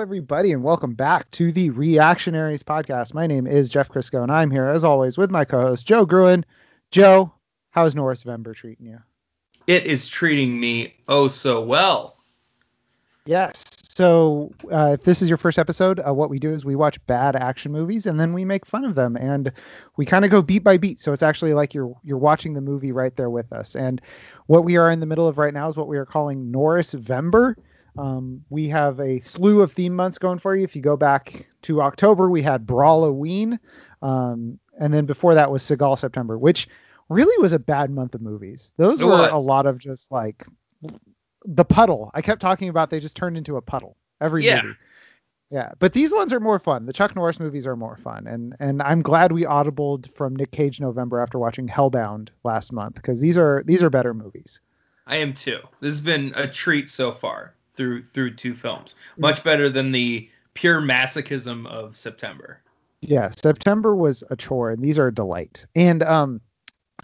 Hello, everybody, and welcome back to the Reactionaries podcast. My name is Jeff Crisco, and I'm here, as always, with my co host, Joe Gruen. Joe, how's Norrisvember treating you? It is treating me oh so well. Yes. So, uh, if this is your first episode, uh, what we do is we watch bad action movies and then we make fun of them, and we kind of go beat by beat. So it's actually like you're you're watching the movie right there with us. And what we are in the middle of right now is what we are calling Norrisvember. Um, we have a slew of theme months going for you. If you go back to October, we had Brawloween, um, and then before that was Seagal September, which really was a bad month of movies. Those It were was. a lot of just like the puddle. I kept talking about they just turned into a puddle every Yeah. movie. Yeah, but these ones are more fun. The Chuck Norris movies are more fun, and and I'm glad we audibled from Nic Cage November after watching Hellbound last month because these are these are better movies. I am too. This has been a treat so far through through two films. Much better than the pure masochism of September. Yeah, September was a chore, and these are a delight. And um,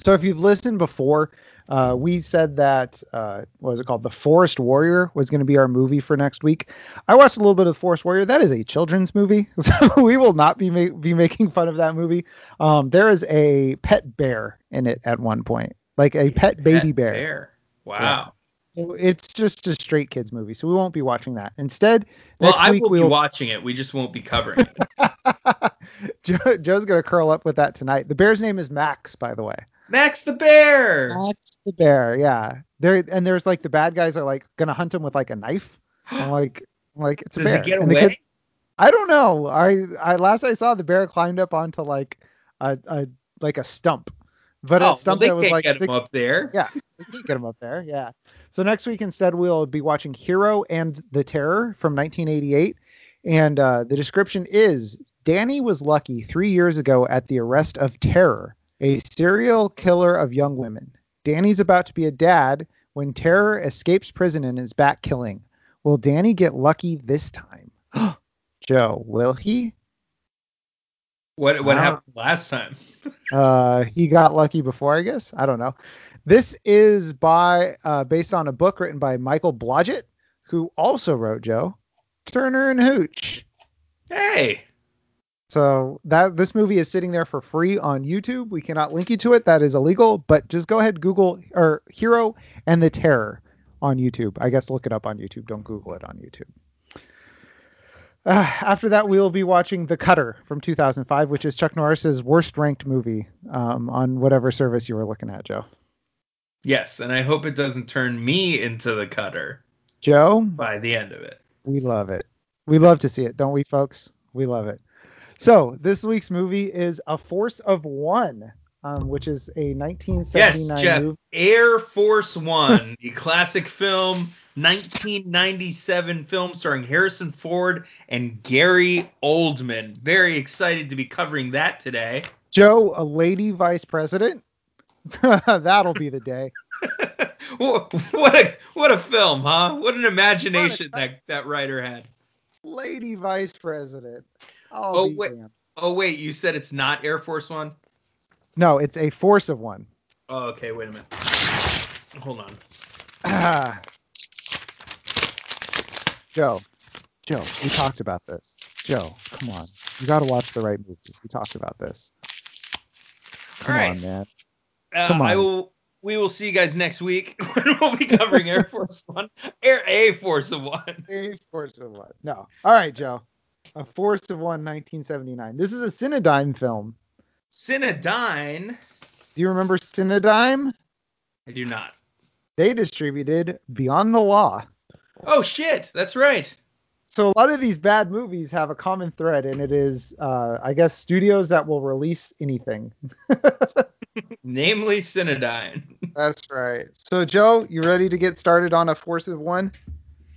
so if you've listened before, uh, we said that uh, what was it called? The Forest Warrior was going to be our movie for next week. I watched a little bit of The Forest Warrior. That is a children's movie, so we will not be ma- be making fun of that movie. Um, there is a pet bear in it at one point, like a pet baby Pet bear. Wow. So it's just a straight kids movie, so we won't be watching that. Instead, Well, next I week will we'll be watching it. We just won't be covering it. Joe, Joe's gonna curl up with that tonight. The bear's name is Max, by the way. Max the bear. Max the bear, yeah. There and there's like the bad guys are like gonna hunt him with like a knife. I'm like, I'm like it's a Does bear. he get And away? kid- I don't know. I, I last I saw the bear climbed up onto like a, a like a stump, but oh, a stump well, was like get him up there. yeah, they can't get him up there. Yeah. So next week instead we'll be watching Hero and the Terror from 1988, and uh, the description is Danny was lucky three years ago at the arrest of Terror, a serial killer of young women. Danny's about to be a dad when Terror escapes prison and is back killing. Will Danny get lucky this time? Joe, will he? What what Wow. happened last time? Uh, he got lucky before, I guess. I don't know. This is by uh, based on a book written by Michael Blodgett, who also wrote Joe Turner and Hooch. Hey. So that this movie is sitting there for free on YouTube. We cannot link you to it. That is illegal. But just go ahead, Google or Hero and the Terror on YouTube. I guess look it up on YouTube. Don't Google it on YouTube. Uh, after that, we will be watching The Cutter from 2005, which is Chuck Norris's worst ranked movie um, on whatever service you were looking at, Joe. Yes, and I hope it doesn't turn me into the cutter Joe, by the end of it. we love it. We love to see it, don't we, folks? We love it. So this week's movie is A Force of One, um, which is a 1979 Yes, Jeff. movie. Air Force One, the classic film, 1997 film starring Harrison Ford and Gary Oldman. Very excited to be covering that today. Joe, a lady vice president. That'll be the day. what a what a film, huh? What an imagination that that writer had. Lady vice president. I'll Oh, wait. damned. Oh wait, you said it's not Air Force One? No, it's a force of one. Oh, okay, wait a minute. Hold on. Ah. Joe, Joe, we talked about this. Joe, come on. You got to watch the right movies. We talked about this. Come right. on, man. Uh, Come I will. We will see you guys next week when we'll be covering Air Force One, Air A Force One. A force of one. No. All right, Joe. A force of one, 1979. This is a Cinedyne film. Cinedyne. Do you remember Cinedyne? I do not. They distributed Beyond the Law. Oh shit, that's right. So a lot of these bad movies have a common thread, and it is, uh, I guess, studios that will release anything. Namely Cinedyne. That's right. So Joe, you ready to get started on a force of one?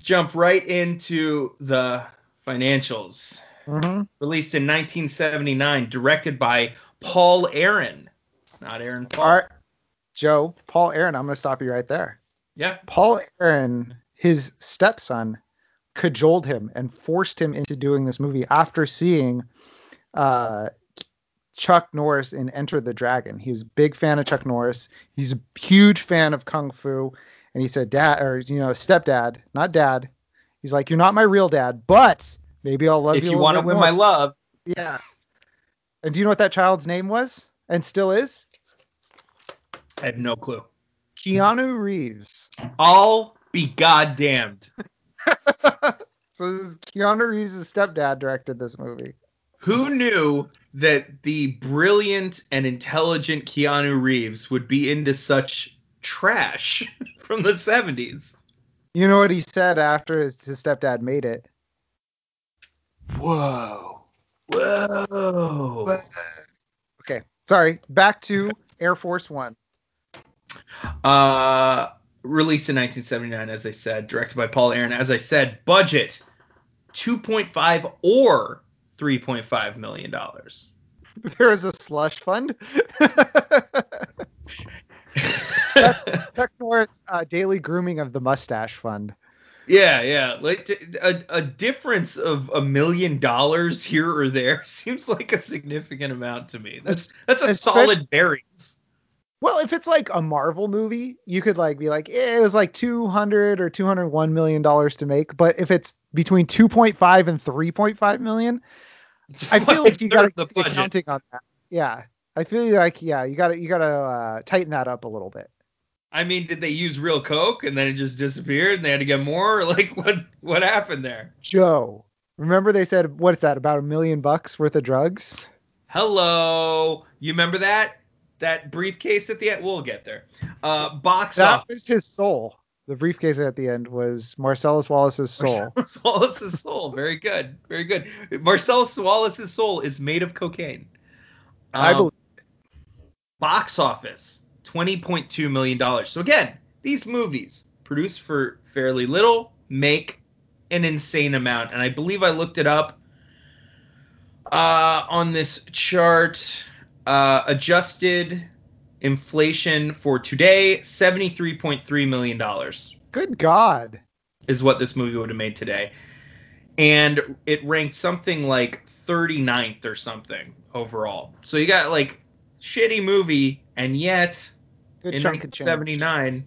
Jump right into the financials. Mm-hmm. Released in 1979, directed by Paul Aaron, not Aaron Paul. All right, Joe, Paul Aaron. I'm gonna stop you right there. Yeah. Paul Aaron, his stepson, cajoled him and forced him into doing this movie after seeing uh, Chuck Norris in Enter the Dragon. He was a big fan of Chuck Norris. He's a huge fan of Kung Fu. And he said, Dad, or, you know, stepdad, not dad, He's like, "You're not my real dad, but maybe I'll love if you." If you want to win my love, yeah. And do you know what that child's name was and still is? I have no clue. Keanu Reeves. I'll be goddamned. so this is Keanu Reeves' stepdad directed this movie. Who knew that the brilliant and intelligent Keanu Reeves would be into such trash from the 70s? You know what he said after his, his stepdad made it? Whoa. Whoa. Okay, sorry. Back to Air Force One. Uh, released in 1979, as I said, directed by Paul Aaron. As I said, budget 2.5 or 3.5 million dollars. There is a slush fund. Chuck Norris uh, daily grooming of the mustache fund. Yeah, yeah. Like a, a difference of a million dollars here or there seems like a significant amount to me. That's that's a Especially- solid bearings. Well, if it's like a Marvel movie, you could like be like, eh, it was like 200 or 201 million dollars to make. But if it's between 2.5 and 3.5 million, It's I feel like you got to of be the budget. accounting on that. Yeah, I feel like yeah, you got to you got to uh, tighten that up a little bit. I mean, did they use real coke and then it just disappeared and they had to get more? Like what what happened there? Joe, remember they said what is that about a million bucks worth of drugs? Hello, you remember that that briefcase at the end? We'll get there. Uh, box That office. was his soul. The briefcase at the end was Marcellus Wallace's soul. Marcellus Wallace's soul. Very good. Very good. Marcellus Wallace's soul is made of cocaine. I Um, believe. box office $20.2 million. So again, these movies produced for fairly little make an insane amount. And I believe I looked it up uh, on this chart. Uh, adjusted inflation for today, $73.3 million Good God. is what this movie would have made today. And it ranked something like 39th or something overall. So you got like shitty movie, and yet Good in chunk 1979,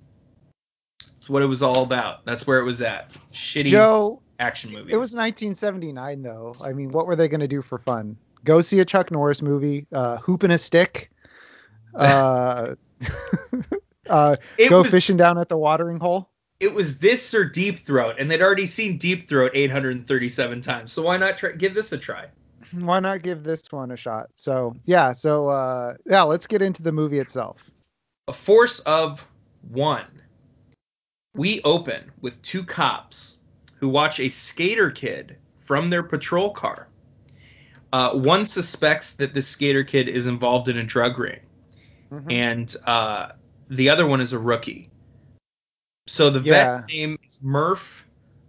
it's what it was all about. That's where it was at. Shitty Joe, action movies. it was 1979 though. I mean, what were they going to do for fun? Go see a Chuck Norris movie, uh, hoop and a stick, uh, uh, go was, fishing down at the watering hole. It was this or Deep Throat, and they'd already seen Deep Throat 837 times. So why not try, give this a try? Why not give this one a shot? So yeah, so uh, yeah, let's get into the movie itself. A force of one. We open with two cops who watch a skater kid from their patrol car. Uh, one suspects that this skater kid is involved in a drug ring, Mhm. and uh, the other one is a rookie. So the Yeah. vet's name is Murph.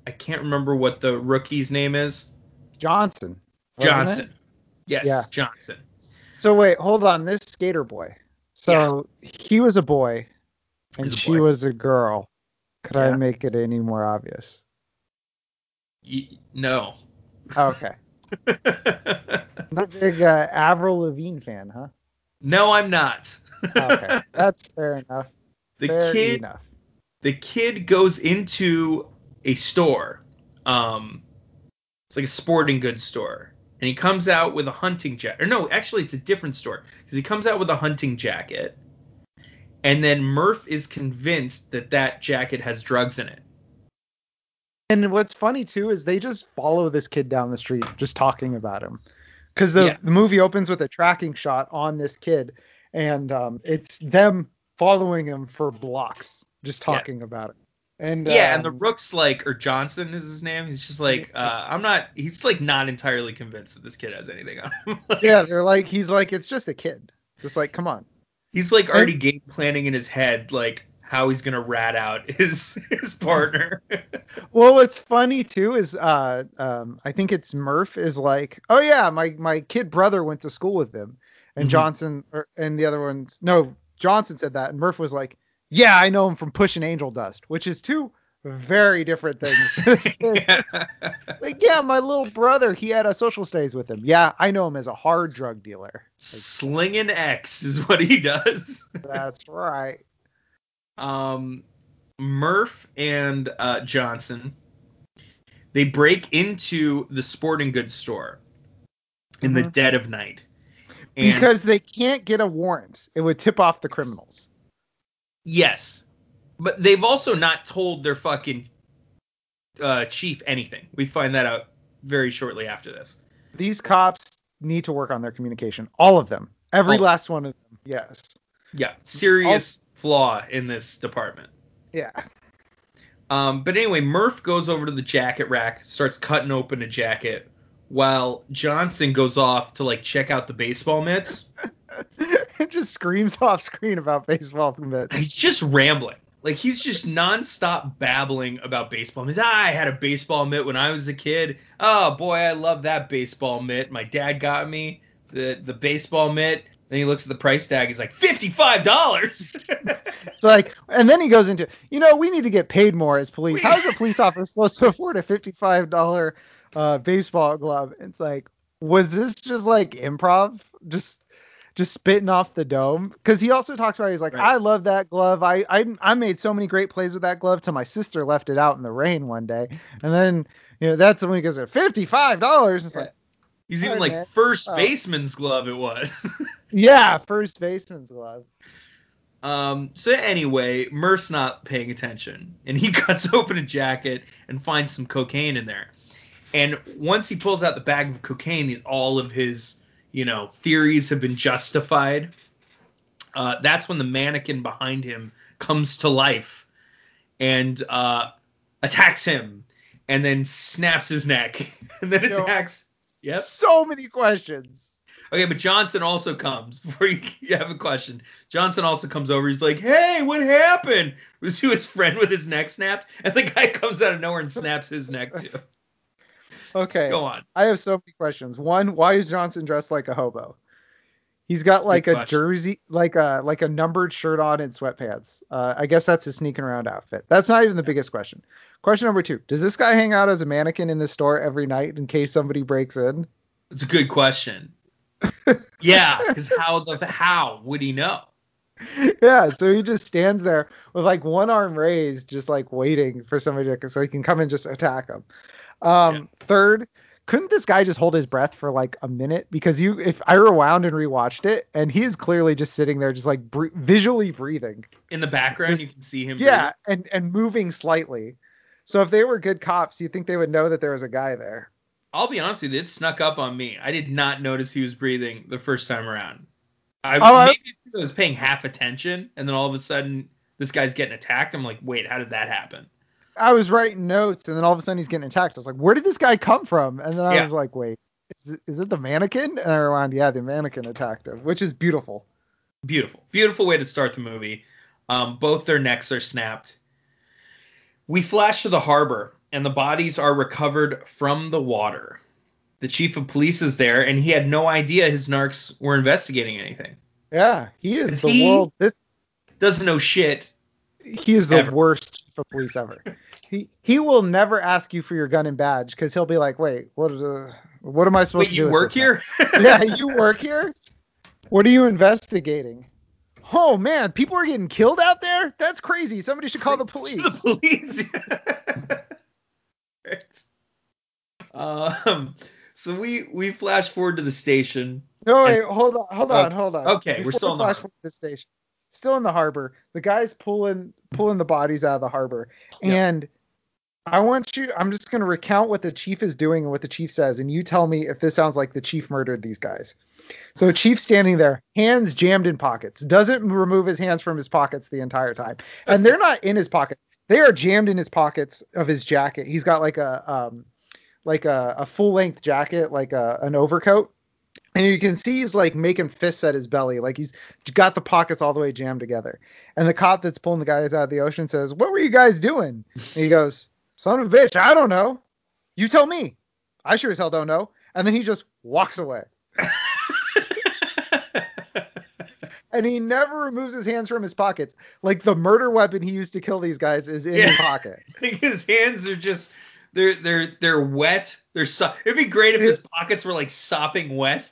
I can't remember what the rookie's name is. Johnson. wasn't it? Johnson. Yes, Yeah. Johnson. So wait, hold on. This skater boy. So he was a boy, and a she boy. was a girl. Could I make it any more obvious? Y- no. Okay. Not a big uh, Avril Lavigne fan, huh? no, I'm not. Okay, that's fair enough. the fair kid enough. the kid goes into a store. Um, it's like a sporting goods store, and he comes out with a hunting jacket. Or no, actually, it's a different store because he comes out with a hunting jacket, and then Murph is convinced that that jacket has drugs in it. And what's funny too is they just follow this kid down the street, just talking about him, because the, Yeah. the movie opens with a tracking shot on this kid, and um, it's them following him for blocks, just Yeah. talking about it. And yeah, and the um, Rook's like, or Johnson is his name. He's just like, uh, I'm not. He's like not entirely convinced that this kid has anything on him. Like, yeah, they're like, he's like, it's just a kid, just like, come on. He's like already game planning in his head, like how he's gonna rat out his his partner. Well, what's funny too is uh um I think it's Murph is like, oh yeah, my my kid brother went to school with him, and Mhm. Johnson or, and the other ones no Johnson said that, and Murph was like, yeah, I know him from pushing angel dust, which is two very different things. like yeah, my little brother, he had a social studies with him. Yeah, I know him as a hard drug dealer. Slinging X is what he does. That's right. Um, Murph and uh, Johnson they break into the sporting goods store in the Mhm. dead of night. And because they can't get a warrant. It would tip off the criminals. yes, but they've also not told their fucking uh, chief anything. We find that out very shortly after this. These cops need to work on their communication. All of them. Every All- last one of them. Yes. Yeah, serious flaw in this department. Yeah. Um, but anyway, Murph goes over to the jacket rack, starts cutting open a jacket, while Johnson goes off to like check out the baseball mitts. it just screams off screen about baseball mitts. He's just rambling. Like he's just nonstop babbling about baseball mitts. Ah, I had a baseball mitt when I was a kid. Oh boy, I love that baseball mitt. My dad got me the the baseball mitt. Then he looks at the price tag. He's like, fifty-five dollars. It's like, and then he goes into, you know, we need to get paid more as police. How is a police officer supposed to afford a fifty-five dollar uh, baseball glove? It's like, was this just like improv? Just, just spitting off the dome? Because he also talks about, he's like, Right. I love that glove. I, I, I made so many great plays with that glove till my sister left it out in the rain one day, and then, you know, that's when he goes, fifty-five dollars. It's like, He's even like first Oh. baseman's glove. It was. yeah, first baseman's glove. Um, so anyway, Murph's not paying attention, and he cuts open a jacket and finds some cocaine in there. And once he pulls out the bag of cocaine, all of his, you know, theories have been justified. Uh, that's when the mannequin behind him comes to life and uh, attacks him, and then snaps his neck, and then attacks. Yep. So many questions. Okay, but Johnson also comes before you, you have a question. Johnson also comes over. He's like, "Hey, what happened?" Was to his friend with his neck snapped, and the guy comes out of nowhere and snaps his neck too. Okay. Go on. I have so many questions. One, why is Johnson dressed like a hobo? He's got like Good a question. jersey, like a like a numbered shirt on and sweatpants. Uh, I guess that's his sneaking around outfit. That's not even the biggest question. Question number two: Does this guy hang out as a mannequin in the store every night in case somebody breaks in? It's a good question. yeah, because how the how would he know? yeah, so he just stands there with like one arm raised, just like waiting for somebody to so he can come and just attack him. Um, Third, couldn't this guy just hold his breath for like a minute? Because you, if I rewound and rewatched it, and he is clearly just sitting there, just like bre- visually breathing. In the background, you can see him. Yeah, and and moving slightly. So if they were good cops, you'd think they would know that there was a guy there. I'll be honest with you, it snuck up on me. I did not notice he was breathing the first time around. I Oh, maybe I was paying half attention, and then all of a sudden this guy's getting attacked. I'm like, wait, how did that happen? I was writing notes, and then all of a sudden he's getting attacked. I was like, where did this guy come from? And then I Yeah. was like, wait, is it, is it the mannequin? And I rewound, yeah, the mannequin attacked him, which is beautiful. Beautiful, beautiful way to start the movie. Um, both their necks are snapped. We flash to the harbor, and the bodies are recovered from the water. The chief of police is there, and he had no idea his narcs were investigating anything. Yeah, he is the he- world. This Doesn't know shit. he is the Ever. worst of police ever. he he will never ask you for your gun and badge because he'll be like, wait, what uh, what am I supposed Wait, to do? Wait, you work here? yeah, you work here. What are you investigating? Oh man, people are getting killed out there. That's crazy. Somebody should call the police. the police. right. Um. So we we flash forward to the station. No, wait, hold on, hold on, hold on. okay, we're still the flash forward to the station. Still in the harbor. The guy's pulling pulling the bodies out of the harbor, Yeah. and I want you. I'm just gonna recount what the chief is doing and what the chief says, and you tell me if this sounds like the chief murdered these guys. So chief standing there, hands jammed in pockets, doesn't remove his hands from his pockets the entire time, and they're not in his pockets. They are jammed in his pockets of his jacket. He's got like a um like a, a full length jacket, like a, an overcoat. And you can see he's like making fists at his belly, like he's got the pockets all the way jammed together. And the cop that's pulling the guys out of the ocean says, "What were you guys doing?" And he goes, "Son of a bitch, I don't know. You tell me. I sure as hell don't know." And then he just walks away. And he never removes his hands from his pockets. Like the murder weapon he used to kill these guys is in his pocket. I think his hands are just they're they're they're wet. They're so, it'd be great if his pockets were like sopping wet,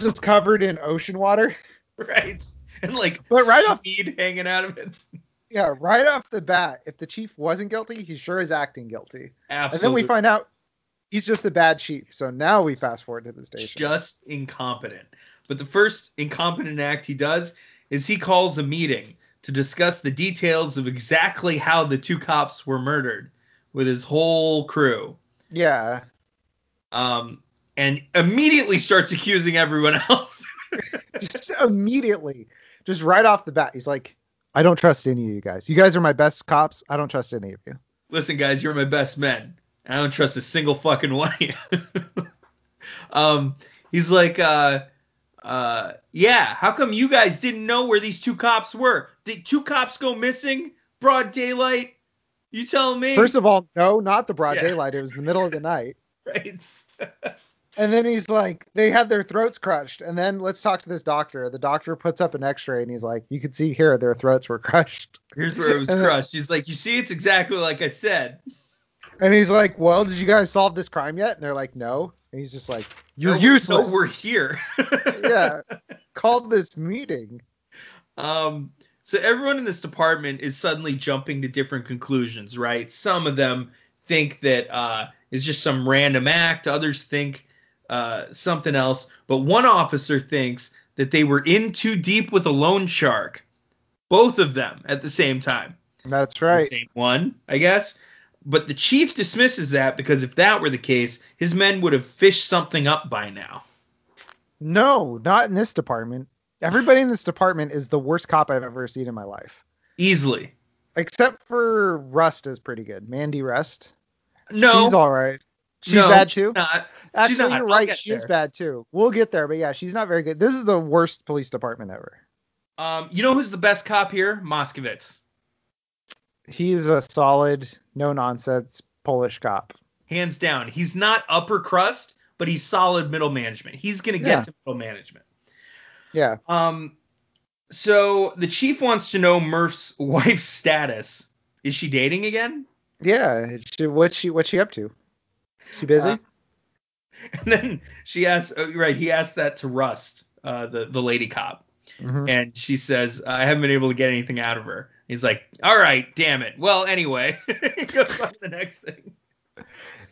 Just covered in ocean water. right? And like But right off- hanging out of it. yeah, right off the bat, if the chief wasn't guilty, he sure is acting guilty. Absolutely. And then we find out he's just a bad chief. So now we fast forward to the station. just incompetent. But the first incompetent act he does is he calls a meeting to discuss the details of exactly how the two cops were murdered with his whole crew. Yeah. Um, and immediately starts accusing everyone else. Just immediately, just right off the bat, he's like, I don't trust any of you guys. You guys are my best cops. I don't trust any of you. Listen, guys, you're my best men. I don't trust a single fucking one of you. um, he's like, uh, uh, yeah, how come you guys didn't know where these two cops were? Did two cops go missing? Broad daylight? You telling me? First of all, no, not the broad Yeah. daylight. It was the middle of the night. right? And then he's like, they had their throats crushed. And then let's talk to this doctor. The doctor puts up an X-ray and he's like, you can see here their throats were crushed. Here's where it was crushed. He's like, you see, it's exactly like I said. And he's like, well, did you guys solve this crime yet? And they're like, no. And he's just like, you're No, useless. No, we're here. yeah. Called this meeting. Um, so everyone in this department is suddenly jumping to different conclusions, right? Some of them think that uh, it's just some random act. Others think uh, something else. But one officer thinks that they were in too deep with a loan shark. Both of them at the same time. That's The right. same one, I guess. But the chief dismisses that because if that were the case, his men would have fished something up by now. No, not in this department. Everybody in this department is the worst cop I've ever seen in my life. Easily. Except for Rust is pretty good. Mandy Rust. No. She's all right. She's no, bad too. Not. Actually, not. you're right. get She is there. bad too. We'll get there, but yeah, she's not very good. This is the worst police department ever. Um, you know who's the best cop here? Moskowitz. He's a solid, no nonsense Polish cop. Hands down. He's not upper crust, but he's solid middle management. He's gonna get Yeah. to middle management. Yeah. Um, so the chief wants to know Murph's wife's status. Is she dating again? Yeah. She, what's she what's she up to? She busy? Uh, And then she asks, oh, right? He asked that to Rust, uh, the the lady cop. Mhm. and she says, "I haven't been able to get anything out of her." He's like, "All right, damn it. Well, anyway." Goes on to the next thing.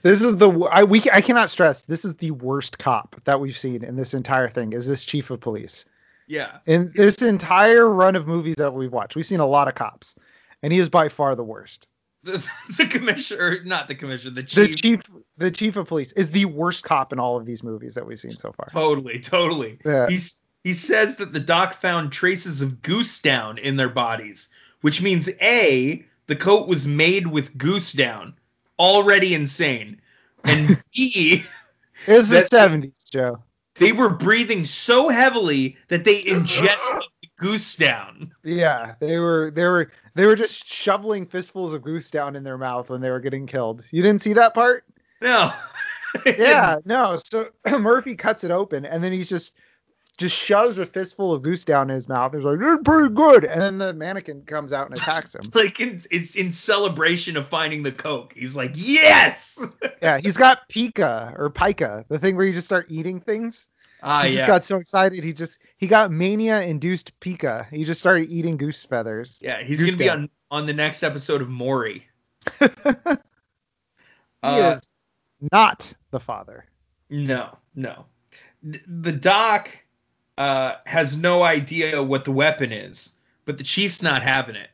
This is the I we I cannot stress this is the worst cop that we've seen in this entire thing. Is this chief of police? Yeah, In this entire run of movies that we've watched, we've seen a lot of cops, and he is by far the worst. The, the commissioner, not the commissioner, the chief, The chief. chief, the chief of police is the worst cop in all of these movies that we've seen so far. Totally, totally. Yeah. He's he says that the doc found traces of goose down in their bodies, which means a the coat was made with goose down, already insane, and b It's the seventies, Joe. they were breathing so heavily that they ingested the goose down. Yeah, they were they were they were just shoveling fistfuls of goose down in their mouth when they were getting killed. You didn't see that part? No. Yeah, no. So Murphy cuts it open and then he's just just shoves a fistful of goose down in his mouth. He's like, "You're pretty good," and then the mannequin comes out and attacks him. like in, it's in celebration of finding the coke. He's like, yes. yeah, he's got pica or pica, the thing where you just start eating things. Ah, he yeah. just got so excited he just he got mania induced pica. He just started eating goose feathers. yeah, he's Goose gonna be down. on on the next episode of Maury. He Uh, is not the father. No, no. The doc uh, has no idea what the weapon is, but the chief's not having it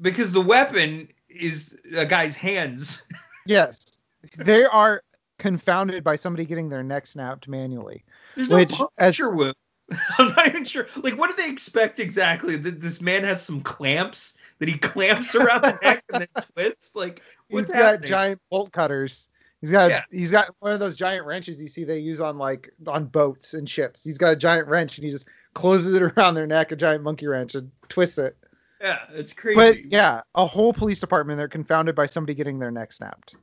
because the weapon is a guy's hands. Yes. They are confounded by somebody getting their neck snapped manually. There's no Which, as- wound. I'm not even sure. Like, what do they expect exactly? That this man has some clamps that he clamps around the neck and then twists? Like, what's he's happening? got giant bolt cutters. He's got Yeah. he's got one of those giant wrenches you see they use on like on boats and ships. He's got a giant wrench and he just closes it around their neck, a giant monkey wrench, and twists it. yeah, it's crazy. But yeah, a whole police department they're confounded by somebody getting their neck snapped.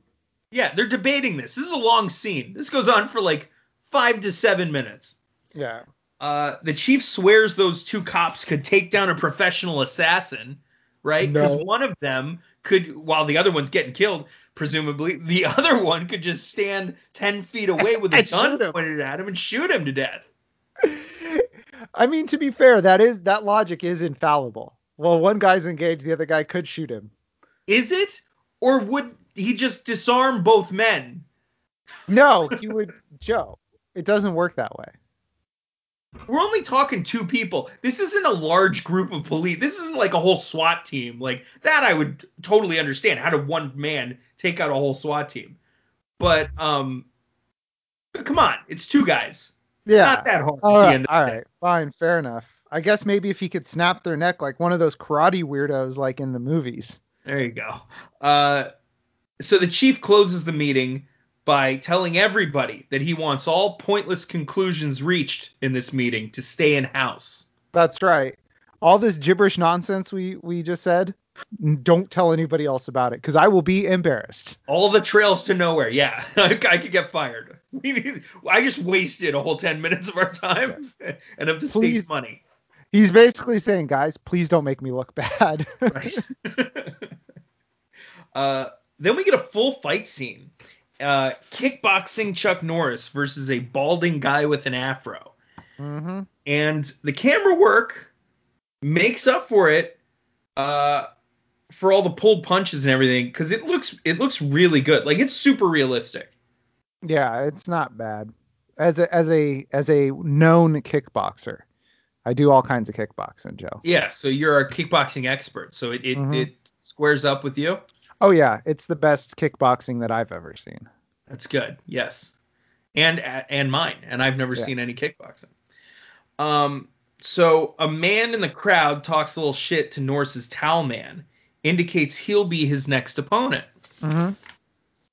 Yeah, they're debating this. This is a long scene. This goes on for like five to seven minutes. Yeah. Uh, the chief swears those two cops could take down a professional assassin, right? Because No. one of them could, while the other one's getting killed, presumably, the other one could just stand 10 feet away with a gun pointed at him and shoot him to death. I mean, to be fair, that is that logic is infallible. Well, one guy's engaged, the other guy could shoot him. Is it? Or would he just disarm both men? No, he would Joe. It doesn't work that way. We're only talking two people. This isn't a large group of police. This isn't like a whole SWAT team. Like that I would totally understand. How did one man take out a whole SWAT team? But um come on, it's two guys. Yeah. Not that hard. All right, all right, fine, fair enough. I guess maybe if he could snap their neck like one of those karate weirdos like in the movies. There you go. Uh, so the chief closes the meeting by telling everybody that he wants all pointless conclusions reached in this meeting to stay in house. That's right. All this gibberish nonsense we we just said, don't tell anybody else about it because I will be embarrassed. All the trails to nowhere. Yeah, I could get fired. I just wasted a whole 10 minutes of our time and of the Please. state's money. He's basically saying, guys, please don't make me look bad. Right. uh, then we get a full fight scene. Uh, kickboxing Chuck Norris versus a balding guy with an afro. hmm and the camera work makes up for it uh for all the pulled punches and everything because it looks it looks really good like it's super realistic Yeah, it's not bad. As a as a as a known kickboxer, I do all kinds of kickboxing, Joe. yeah so you're a kickboxing expert so it it, Mhm. it squares up with you Oh yeah, it's the best kickboxing that I've ever seen. that's good yes and and mine and i've never Yeah. seen any kickboxing um so a man in the crowd talks a little shit to Norris's towel man indicates he'll be his next opponent Mm-hmm.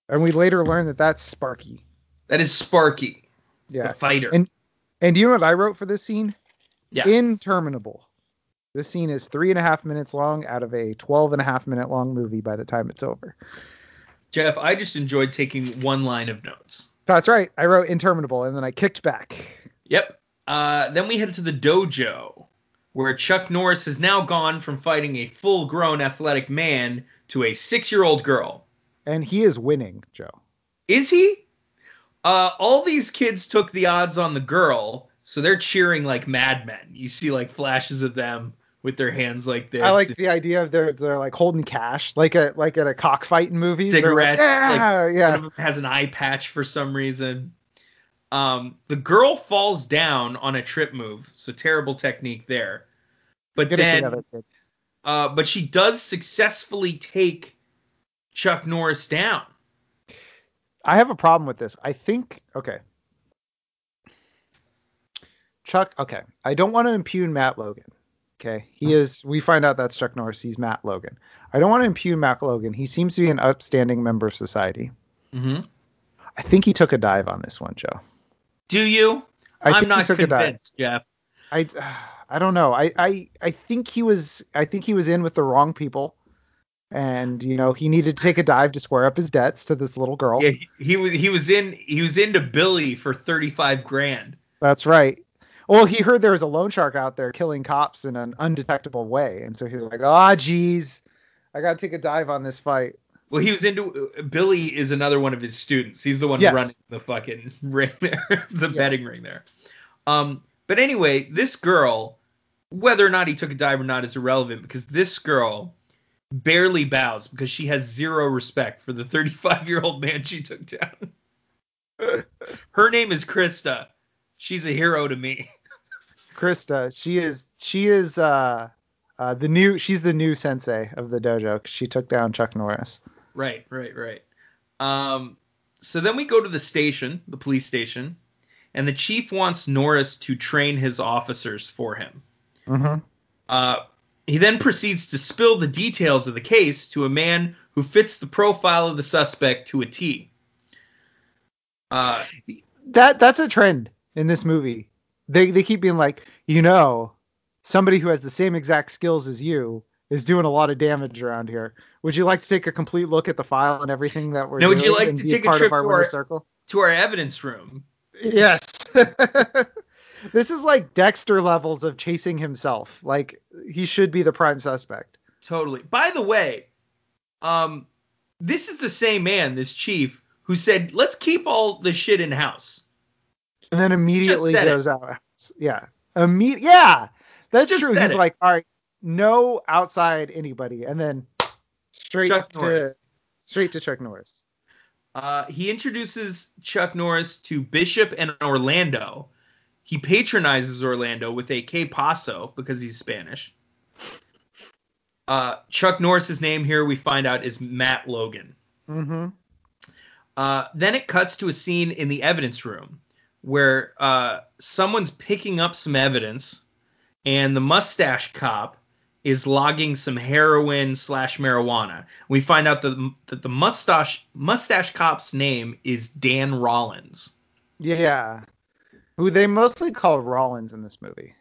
And we later learn that that's Sparky. that is sparky Yeah. the fighter And and do you know what I wrote for this scene? yeah Interminable. This scene is three and a half minutes long out of a 12 and a half minute long movie by the time it's over. Jeff, I just enjoyed taking one line of notes. That's right. I wrote interminable and then I kicked back. Yep. Uh, then we head to the dojo, where Chuck Norris has now gone from fighting a full grown athletic man to a six year old girl. And he is winning, Joe. Is he? Uh, all these kids took the odds on the girl, so they're cheering like madmen. You see like flashes of them with their hands like this. I like the idea of they're they're like holding cash, like a like at a cockfight in movies. Like, Cigarettes, like, yeah, One yeah. has an eye patch for some reason. Um, the girl falls down on a trip move, so terrible technique there. But Get then, together, uh, but she does successfully take Chuck Norris down. I have a problem with this. I think okay. Chuck, okay. I don't want to impugn Matt Logan. Okay. He is we find out that's Chuck Norris, he's Matt Logan. I don't want to impugn Matt Logan. He seems to be an upstanding member of society. Mm-hmm. I think he took a dive on this one, Joe. Do you? I am think he not took a dive. convinced, Jeff. I I don't know. I, I I think he was I think he was in with the wrong people. And you know, he needed to take a dive to square up his debts to this little girl. Yeah, he, he was he was in he was into Billy for 35 grand. That's right. Well, he heard there was a loan shark out there killing cops in an undetectable way, and so he's like, "Ah, geez, I gotta take a dive on this fight." Well, he was into Billy is another one of his students. He's the one Yes. running the fucking ring there, the Yeah. betting ring there. Um, but anyway, this girl, whether or not he took a dive or not is irrelevant because this girl barely bows because she has zero respect for the 35 year old man she took down. Her name is Krista. She's a hero to me. Krista, she is she is uh, uh the new she's the new sensei of the dojo 'cause she took down Chuck Norris. Right, right, right. Um, so then we go to the station, the police station, and the chief wants Norris to train his officers for him. Mm-hmm. Uh, he then proceeds to spill the details of the case to a man who fits the profile of the suspect to a T. Uh, That that's a trend in this movie. They they keep being like, you know, somebody who has the same exact skills as you is doing a lot of damage around here. Would you like to take a complete look at the file and everything that we're Now, would you like to take a trip our to our- circle? to our evidence room. Yes. this is like Dexter levels of chasing himself. Like he should be the prime suspect. Totally. By the way, um, this is the same man, this chief, who said, "Let's keep all the shit in house." And then immediately said it. goes out. Yeah. Imme- yeah. That's Just true. He's it. like, all right, no outside anybody, and then straight Chuck to Norris. straight to Chuck Norris. Uh, he introduces Chuck Norris to Bishop and Orlando. He patronizes Orlando with a que paso because he's Spanish. Uh, Chuck Norris's name here we find out is Matt Logan. Mm-hmm. Uh, then it cuts to a scene in the evidence room where uh, someone's picking up some evidence, and the mustache cop is logging some heroin slash marijuana. We find out that, that the mustache mustache cop's name is Dan Rollins. Yeah. Who they mostly call Rollins in this movie.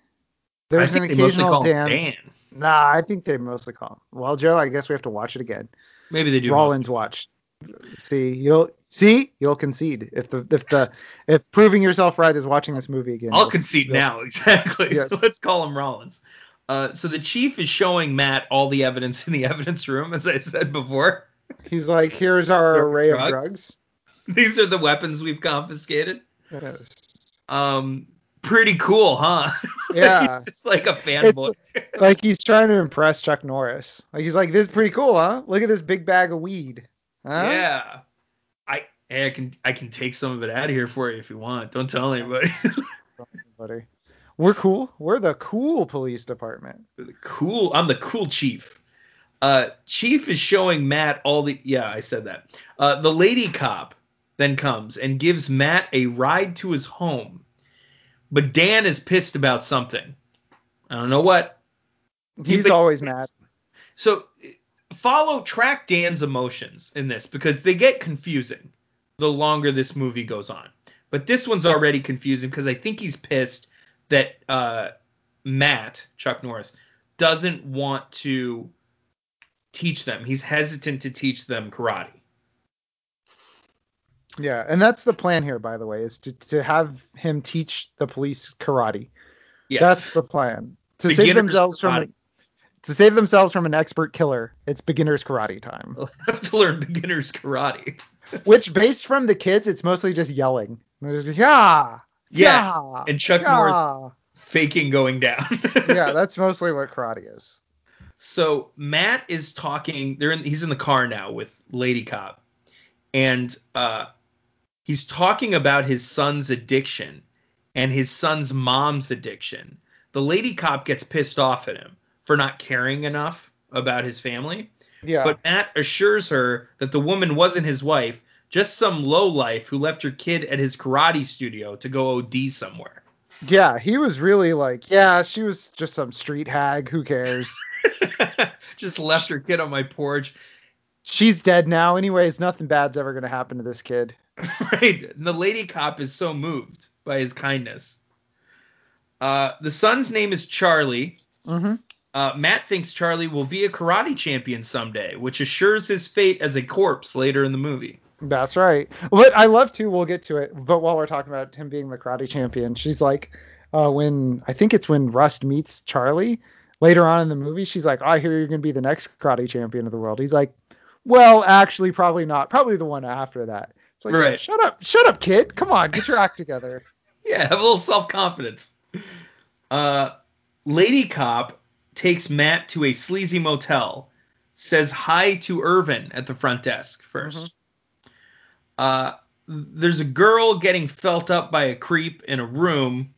There's an occasional Dan. Dan. Nah, I think they mostly call him. Well, Joe, I guess we have to watch it again. Maybe they do. Rollins watch. See, you'll see, you'll concede if the if the if proving yourself right is watching this movie again. I'll concede you'll- now. Exactly. Yes. Let's call him Rollins. Uh, so the chief is showing Matt all the evidence in the evidence room, as I said before. He's like, here's our array drugs? of drugs. These are the weapons we've confiscated. Yes. Um, pretty cool, huh? Yeah. it's like a fanboy. like he's trying to impress Chuck Norris. Like he's like, this is pretty cool, huh? Look at this big bag of weed. Huh? Yeah. I hey, I can I can take some of it out of here for you if you want. Don't tell anybody. Buddy. We're cool. We're the cool police department. The cool. I'm the cool chief. Uh, chief is showing Matt all the. Yeah, I said that. Uh, the lady cop then comes and gives Matt a ride to his home, but Dan is pissed about something. I don't know what. He's thinks- always mad. So follow track Dan's emotions in this because they get confusing the longer this movie goes on. But this one's already confusing because I think he's pissed that uh, Matt Chuck Norris doesn't want to teach them. He's hesitant to teach them karate. Yeah, and that's the plan here, by the way, is to, to have him teach the police karate. Yes. That's the plan. To save Beginner's themselves from karate. To save themselves from an expert killer, it's beginner's karate time. have to learn beginner's karate. Which, based from the kids, it's mostly just yelling. Just, yeah, Yeah, yeah, and Chuck yeah. Faking going down. yeah, that's mostly what karate is. So Matt is talking. They're in. He's in the car now with Lady Cop, and uh, he's talking about his son's addiction and his son's mom's addiction. The Lady Cop gets pissed off at him for not caring enough about his family, Yeah, but Matt assures her that the woman wasn't his wife, just some lowlife who left her kid at his karate studio to go OD somewhere. yeah, he was really like, yeah, she was just some street hag. Who cares? just left her kid on my porch. She's dead now. Anyways, nothing bad's ever gonna happen to this kid. right. And the lady cop is so moved by his kindness. Uh, the son's name is Charlie. Mm-hmm. Uh, Matt thinks Charlie will be a karate champion someday, which assures his fate as a corpse later in the movie. That's right. But I love to. We'll get to it. But while we're talking about him being the karate champion, she's like, uh, when I think it's when Rust meets Charlie later on in the movie, she's like, I hear you're gonna be the next karate champion of the world. He's like, well, actually, probably not. Probably the one after that. It's like, Right. shut up, shut up, kid. Come on, get your act together. Yeah, have a little self confidence. Uh, lady cop takes Matt to a sleazy motel, says hi to Irvin at the front desk 1st Uh, there's a girl getting felt up by a creep in a room.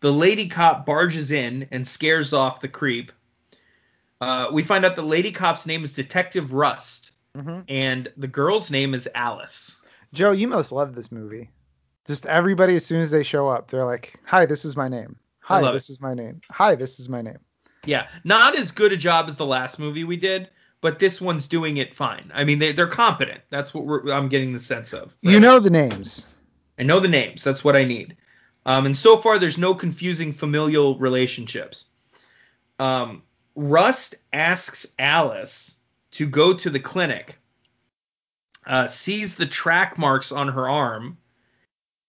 The lady cop barges in and scares off the creep. Uh, we find out the lady cop's name is Detective Rust, hmm and the girl's name is Alice. Joe, you must love this movie. Just everybody, as soon as they show up, they're like, "Hi, this is my name. Hi, this is my name. Hi, this is my name." Yeah, not as good a job as the last movie we did, but this one's doing it fine. I mean, they, they're competent. That's what we're, I'm getting the sense of. You know the names. I know the names. That's what I need. Um, and so far, there's no confusing familial relationships. Um, Rust asks Alice to go to the clinic, uh, sees the track marks on her arm,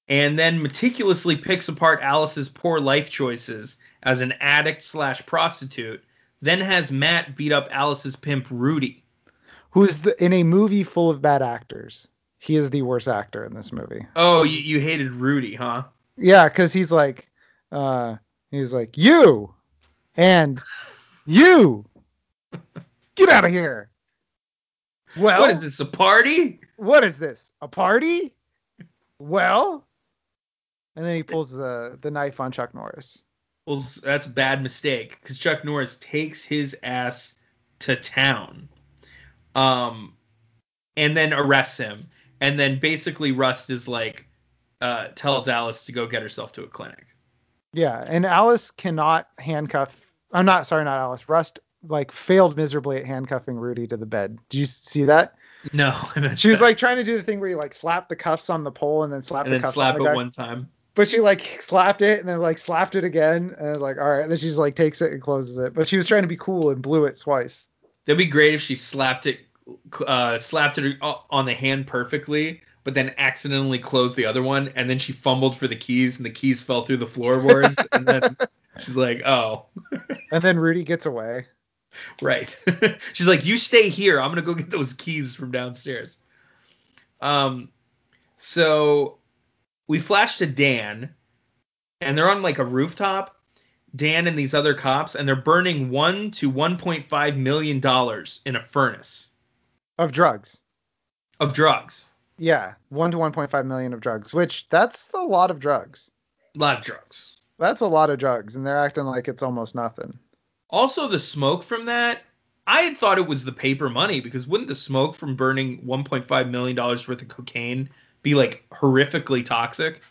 and then meticulously picks apart Alice's poor life choices as an addict slash prostitute. Then has Matt beat up Alice's pimp Rudy. who's the, in a movie full of bad actors. He is the worst actor in this movie. Oh, you, you hated Rudy, huh? Yeah, because he's like, uh, he's like you, and You get out of here. Well, what is this? A party? What is this? A party? Well, and then he pulls the the knife on Chuck Norris. Well, that's a bad mistake because Chuck Norris takes his ass to town, um, and then arrests him, and then basically Rust is like, uh, tells Alice to go get herself to a clinic. Yeah, and Alice cannot handcuff. I'm not sorry, not Alice. Rust like failed miserably at handcuffing Rudy to the bed. Did you see that? No, she was like trying to do the thing where you like slap the cuffs on the pole and then slap and the then cuffs slap on the it guy. one time. But she like slapped it and then like slapped it again and I was like, all right. And then she's like takes it and closes it. But she was trying to be cool and blew it twice. That'd be great if she slapped it, uh, slapped it on the hand perfectly, but then accidentally closed the other one, and then she fumbled for the keys and the keys fell through the floorboards, and then she's like, oh. and then Rudy gets away. Right. she's like, you stay here. I'm gonna go get those keys from downstairs. Um, so we flash to Dan, and they're on like a rooftop. Dan and these other cops, and they're burning one to 1.5 million dollars in a furnace of drugs. Of drugs. Yeah, one to 1.5 million of drugs, which that's a lot of drugs. A lot of drugs. That's a lot of drugs, and they're acting like it's almost nothing. Also, the smoke from that, I had thought it was the paper money because wouldn't the smoke from burning 1.5 million dollars worth of cocaine be like horrifically toxic?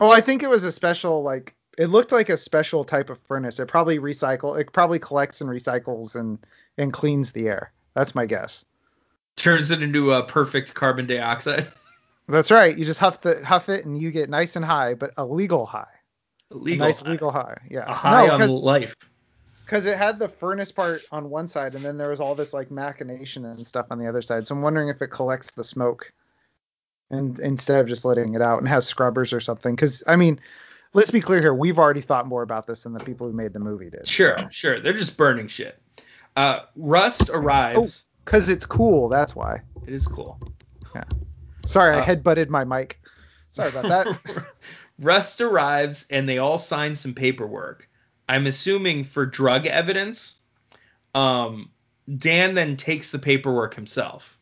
Oh, I think it was a special like it looked like a special type of furnace. It probably recycle it probably collects and recycles and and cleans the air. That's my guess. Turns it into a perfect carbon dioxide. That's right. You just huff the huff it and you get nice and high, but a legal high. A legal a nice high. legal high. Yeah. A high no, on life. Because it had the furnace part on one side and then there was all this like machination and stuff on the other side. So I'm wondering if it collects the smoke and instead of just letting it out and has scrubbers or something. Because I mean, let's be clear here. We've already thought more about this than the people who made the movie did. Sure, so. sure. They're just burning shit. Uh, Rust arrives. Oh, because it's cool. That's why. It is cool. Yeah. Sorry, Uh, I headbutted my mic. Sorry about that. Rust arrives and they all sign some paperwork. I'm assuming for drug evidence. Um, Dan then takes the paperwork himself.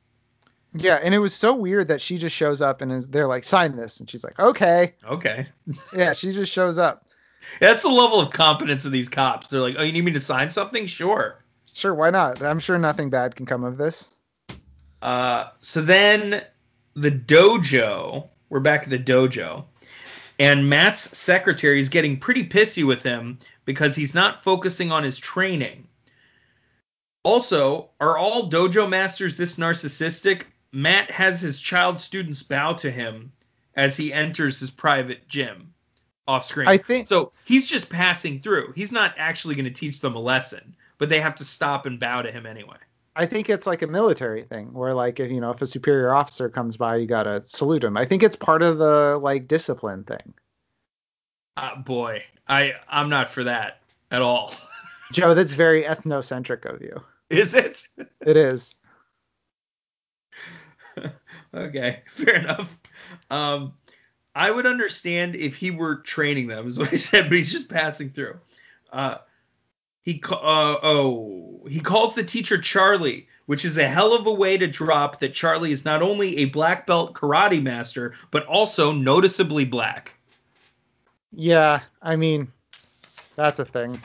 Yeah, and it was so weird that she just shows up and is, they're like, sign this, and she's like, okay. Okay. Yeah, she just shows up. That's the level of competence of these cops. They're like, oh, you need me to sign something? Sure. Sure, why not? I'm sure nothing bad can come of this. Uh, so then the dojo, we're back at the dojo, and Matt's secretary is getting pretty pissy with him because he's not focusing on his training. Also, are all dojo masters this narcissistic? Matt has his child students bow to him as he enters his private gym off screen. I think- so. He's just passing through. He's not actually going to teach them a lesson, but they have to stop and bow to him anyway. I think it's like a military thing where like if you know if a superior officer comes by you gotta salute him. I think it's part of the like discipline thing. Uh, boy, I I'm not for that at all. Joe, that's very ethnocentric of you. Is it? It is. okay, fair enough. Um, I would understand if he were training them, is what he said, but he's just passing through. Uh, he uh, oh he calls the teacher Charlie, which is a hell of a way to drop that Charlie is not only a black belt karate master but also noticeably black. Yeah, I mean, that's a thing.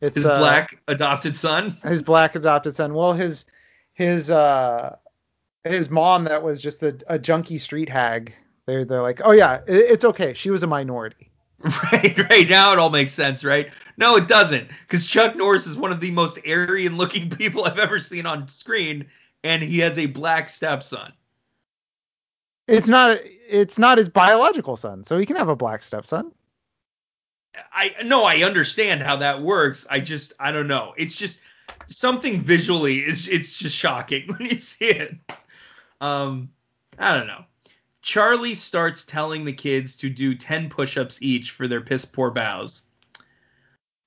It's His uh, black adopted son. his black adopted son. Well, his his uh his mom that was just a, a junkie street hag. They're they're like, oh yeah, it, it's okay. She was a minority. Right, right. Now it all makes sense, right? No, it doesn't. Because Chuck Norris is one of the most Aryan looking people I've ever seen on screen, and he has a black stepson. It's not it's not his biological son, so he can have a black stepson. I no, I understand how that works. I just I don't know. It's just something visually is it's just shocking when you see it. Um I don't know. Charlie starts telling the kids to do 10 push-ups each for their piss poor bows.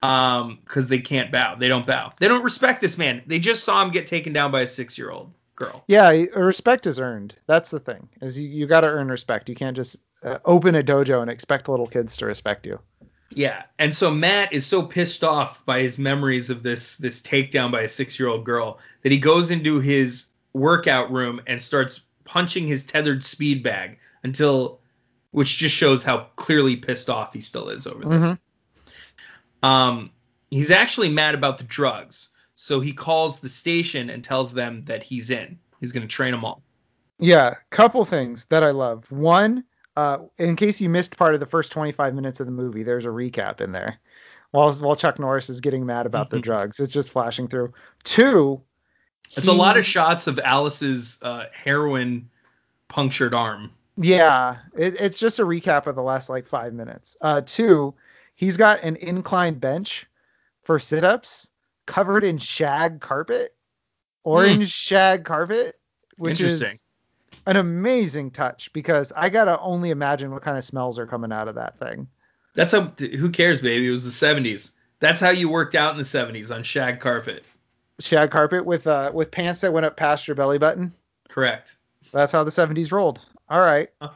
Um cuz they can't bow. They don't bow. They don't respect this man. They just saw him get taken down by a 6-year-old girl. Yeah, respect is earned. That's the thing. Is you, you got to earn respect. You can't just uh, open a dojo and expect little kids to respect you. Yeah, and so Matt is so pissed off by his memories of this this takedown by a six year old girl that he goes into his workout room and starts punching his tethered speed bag until, which just shows how clearly pissed off he still is over this. Mhm. Um, he's actually mad about the drugs, so he calls the station and tells them that he's in. He's gonna train them all. Yeah, couple things that I love. One, uh, in case you missed part of the first 25 minutes of the movie, there's a recap in there. While while Chuck Norris is getting mad about the Mhm. drugs, it's just flashing through. Two, It's a lot of shots of Alice's uh, heroin punctured arm. Yeah, it, it's just a recap of the last like five minutes. Uh, two, he's got an inclined bench for sit-ups covered in shag carpet, orange shag carpet, which is an amazing touch because I gotta only imagine what kind of smells are coming out of that thing. That's how. Who cares, baby? It was the 70s. That's how you worked out in the 70s on shag carpet. Shag carpet with uh with pants that went up past your belly button. Correct. That's how the 70s rolled. All right. Huh.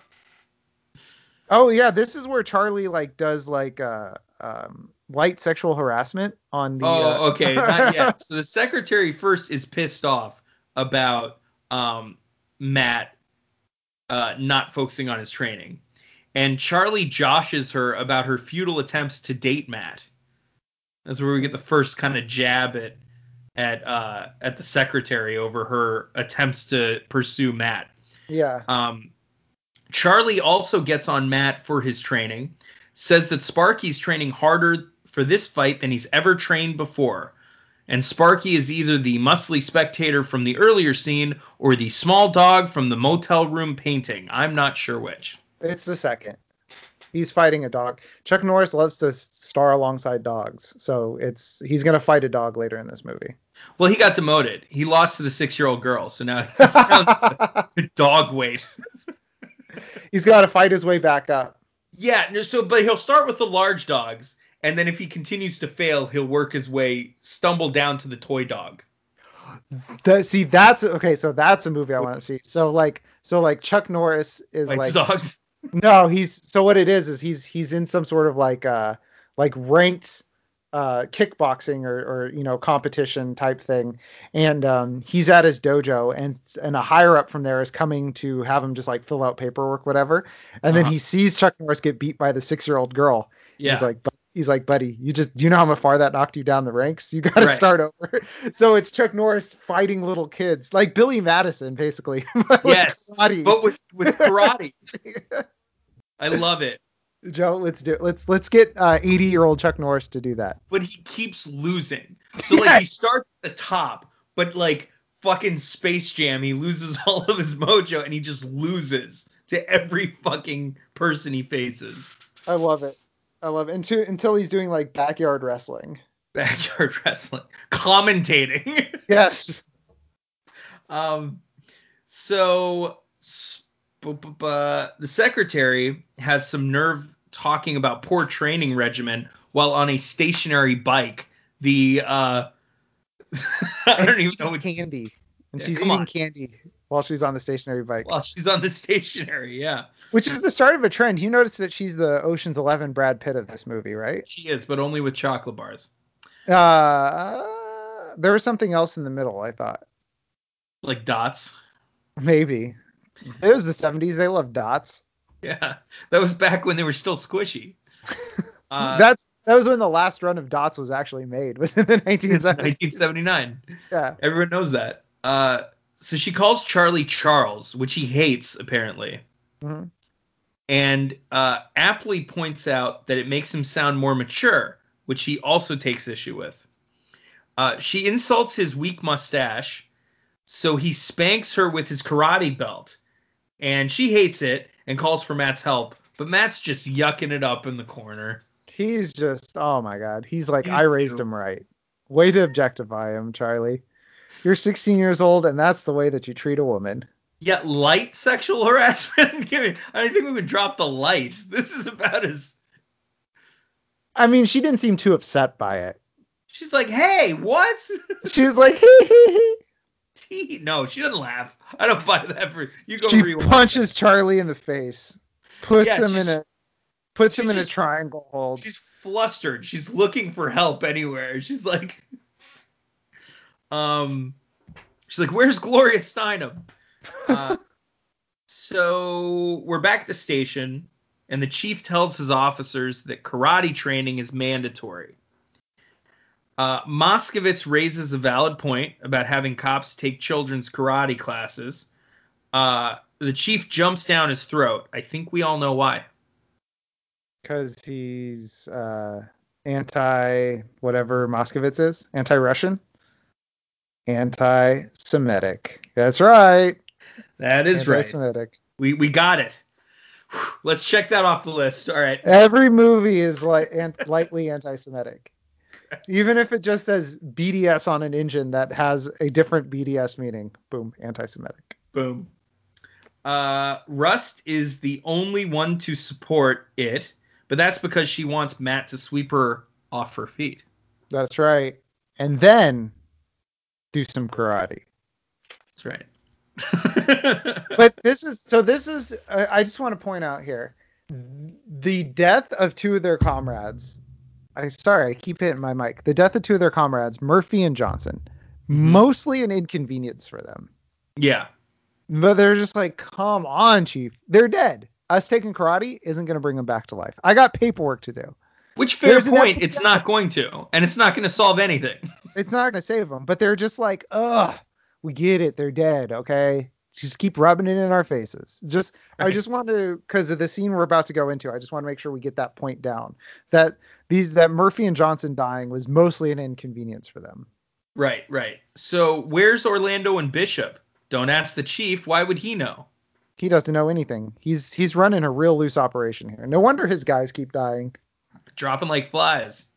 Oh yeah, this is where Charlie like does like uh um light sexual harassment on the. uh, Oh, okay, not yet. So the secretary first is pissed off about um, Matt uh, not focusing on his training, and Charlie joshes her about her futile attempts to date Matt. That's where we get the first kind of jab at at uh, at the secretary over her attempts to pursue Matt. yeah. Um, Charlie also gets on Matt for his training, says that Sparky's training harder for this fight than he's ever trained before. And Sparky is either the muscly spectator from the earlier scene or the small dog from the motel room painting. I'm not sure which. It's the second. He's fighting a dog. Chuck Norris loves to star alongside dogs, so it's he's gonna fight a dog later in this movie. Well, he got demoted. He lost to the six year old girl, so now he's down to dog weight. he's got to fight his way back up. Yeah, so but he'll start with the large dogs, and then if he continues to fail, he'll work his way, stumble down to the toy dog. That, see, that's okay. So that's a movie I want to see. So like, so like Chuck Norris is Like like dogs. no, he's so what it is is he's he's in some sort of like uh like ranked uh kickboxing or or you know competition type thing, and um he's at his dojo and and a higher up from there is coming to have him just like fill out paperwork whatever, and then Uh-huh. he sees Chuck Norris get beat by the six year old girl. Yeah. He's like, he's like, buddy, you just, do you know how far that knocked you down the ranks? You got to Right. start over. So it's Chuck Norris fighting little kids, like Billy Madison, basically. but with Yes, karate. but with with karate. I love it. Joe, let's do it. Let's let's get uh, 80 year old Chuck Norris to do that. But he keeps losing. So like he starts at the top, but like fucking Space Jam, he loses all of his mojo and he just loses to every fucking person he faces. I love it. I love it. Until until he's doing like backyard wrestling. Backyard wrestling, commentating. Yes. Um, so the secretary has some nerve talking about poor training regimen while on a stationary bike. The uh, I don't even know what candy. And Yeah, she's eating on. candy while she's on the stationary bike. while she's on the stationary. Yeah, Which is the start of a trend. You notice that she's the Ocean's Eleven Brad Pitt of this movie, right? she is, but only with chocolate bars, Uh, there was something else in the middle. I thought like dots. maybe it was the 70s. They loved dots. Yeah, that was back when they were still squishy. Uh, That's that was when the last run of dots was actually made. Was in the 1970s. 1979. Yeah. Everyone knows that. Uh, so she calls Charlie Charles, which he hates apparently, Mhm. and uh, aptly points out that it makes him sound more mature, which he also takes issue with. Uh, she insults his weak mustache, so he spanks her with his karate belt, and she hates it and calls for Matt's help. But Matt's just yucking it up in the corner. He's just oh my god. He's like I raised too. him right. Way to objectify him, Charlie. You're 16 years old and that's the way that you treat a woman. Yet light sexual harassment. I think we would drop the light. This is about as I mean, she didn't seem too upset by it. She's like, hey, what? She was like, hee hee hee. No, she doesn't laugh. I don't buy that for you. Go She rewind. punches Charlie in the face, puts Yeah, him in a Puts him in a triangle hold. She's flustered. She's looking for help anywhere. She's like, um, she's like, "Where's Gloria Steinem?" Uh, so we're back at the station, and the chief tells his officers that karate training is mandatory. Uh, Moskowitz raises a valid point about having cops take children's karate classes. Uh, the chief jumps down his throat. I think we all know why. Because he's uh, anti whatever Moskowitz is, anti Russian, anti Semitic. That's right. That is right. Anti-Semitic. We we got it. Let's check that off the list. All right. Every movie is like lightly anti-Semitic, even if it just says BDS on an engine that has a different BDS meaning. Boom, anti-Semitic. Boom. Uh, Rust is the only one to support it, but that's because she wants Matt to sweep her off her feet. That's right. And then do some karate. That's right. But this is so. This is. I I just want to point out here, the death of two of their comrades. I sorry, I keep hitting my mic. The death of two of their comrades, Murphy and Johnson, mm-hmm. mostly an inconvenience for them. yeah. But they're just like, come on, chief. They're dead. Us taking karate isn't going to bring them back to life. I got paperwork to do. Which fair There's point, it's not going to, and it's not going to solve anything. It's not going to save them. But they're just like, ugh, we get it. They're dead. Okay. Just keep rubbing it in our faces. Just, I just want to, because of the scene we're about to go into, I just want to make sure we get that point down. That these, that Murphy and Johnson dying was mostly an inconvenience for them. Right, right. So where's Orlando and Bishop? Don't ask the chief. Why would he know? He doesn't know anything. He's he's running a real loose operation here. No wonder his guys keep dying. dropping like flies.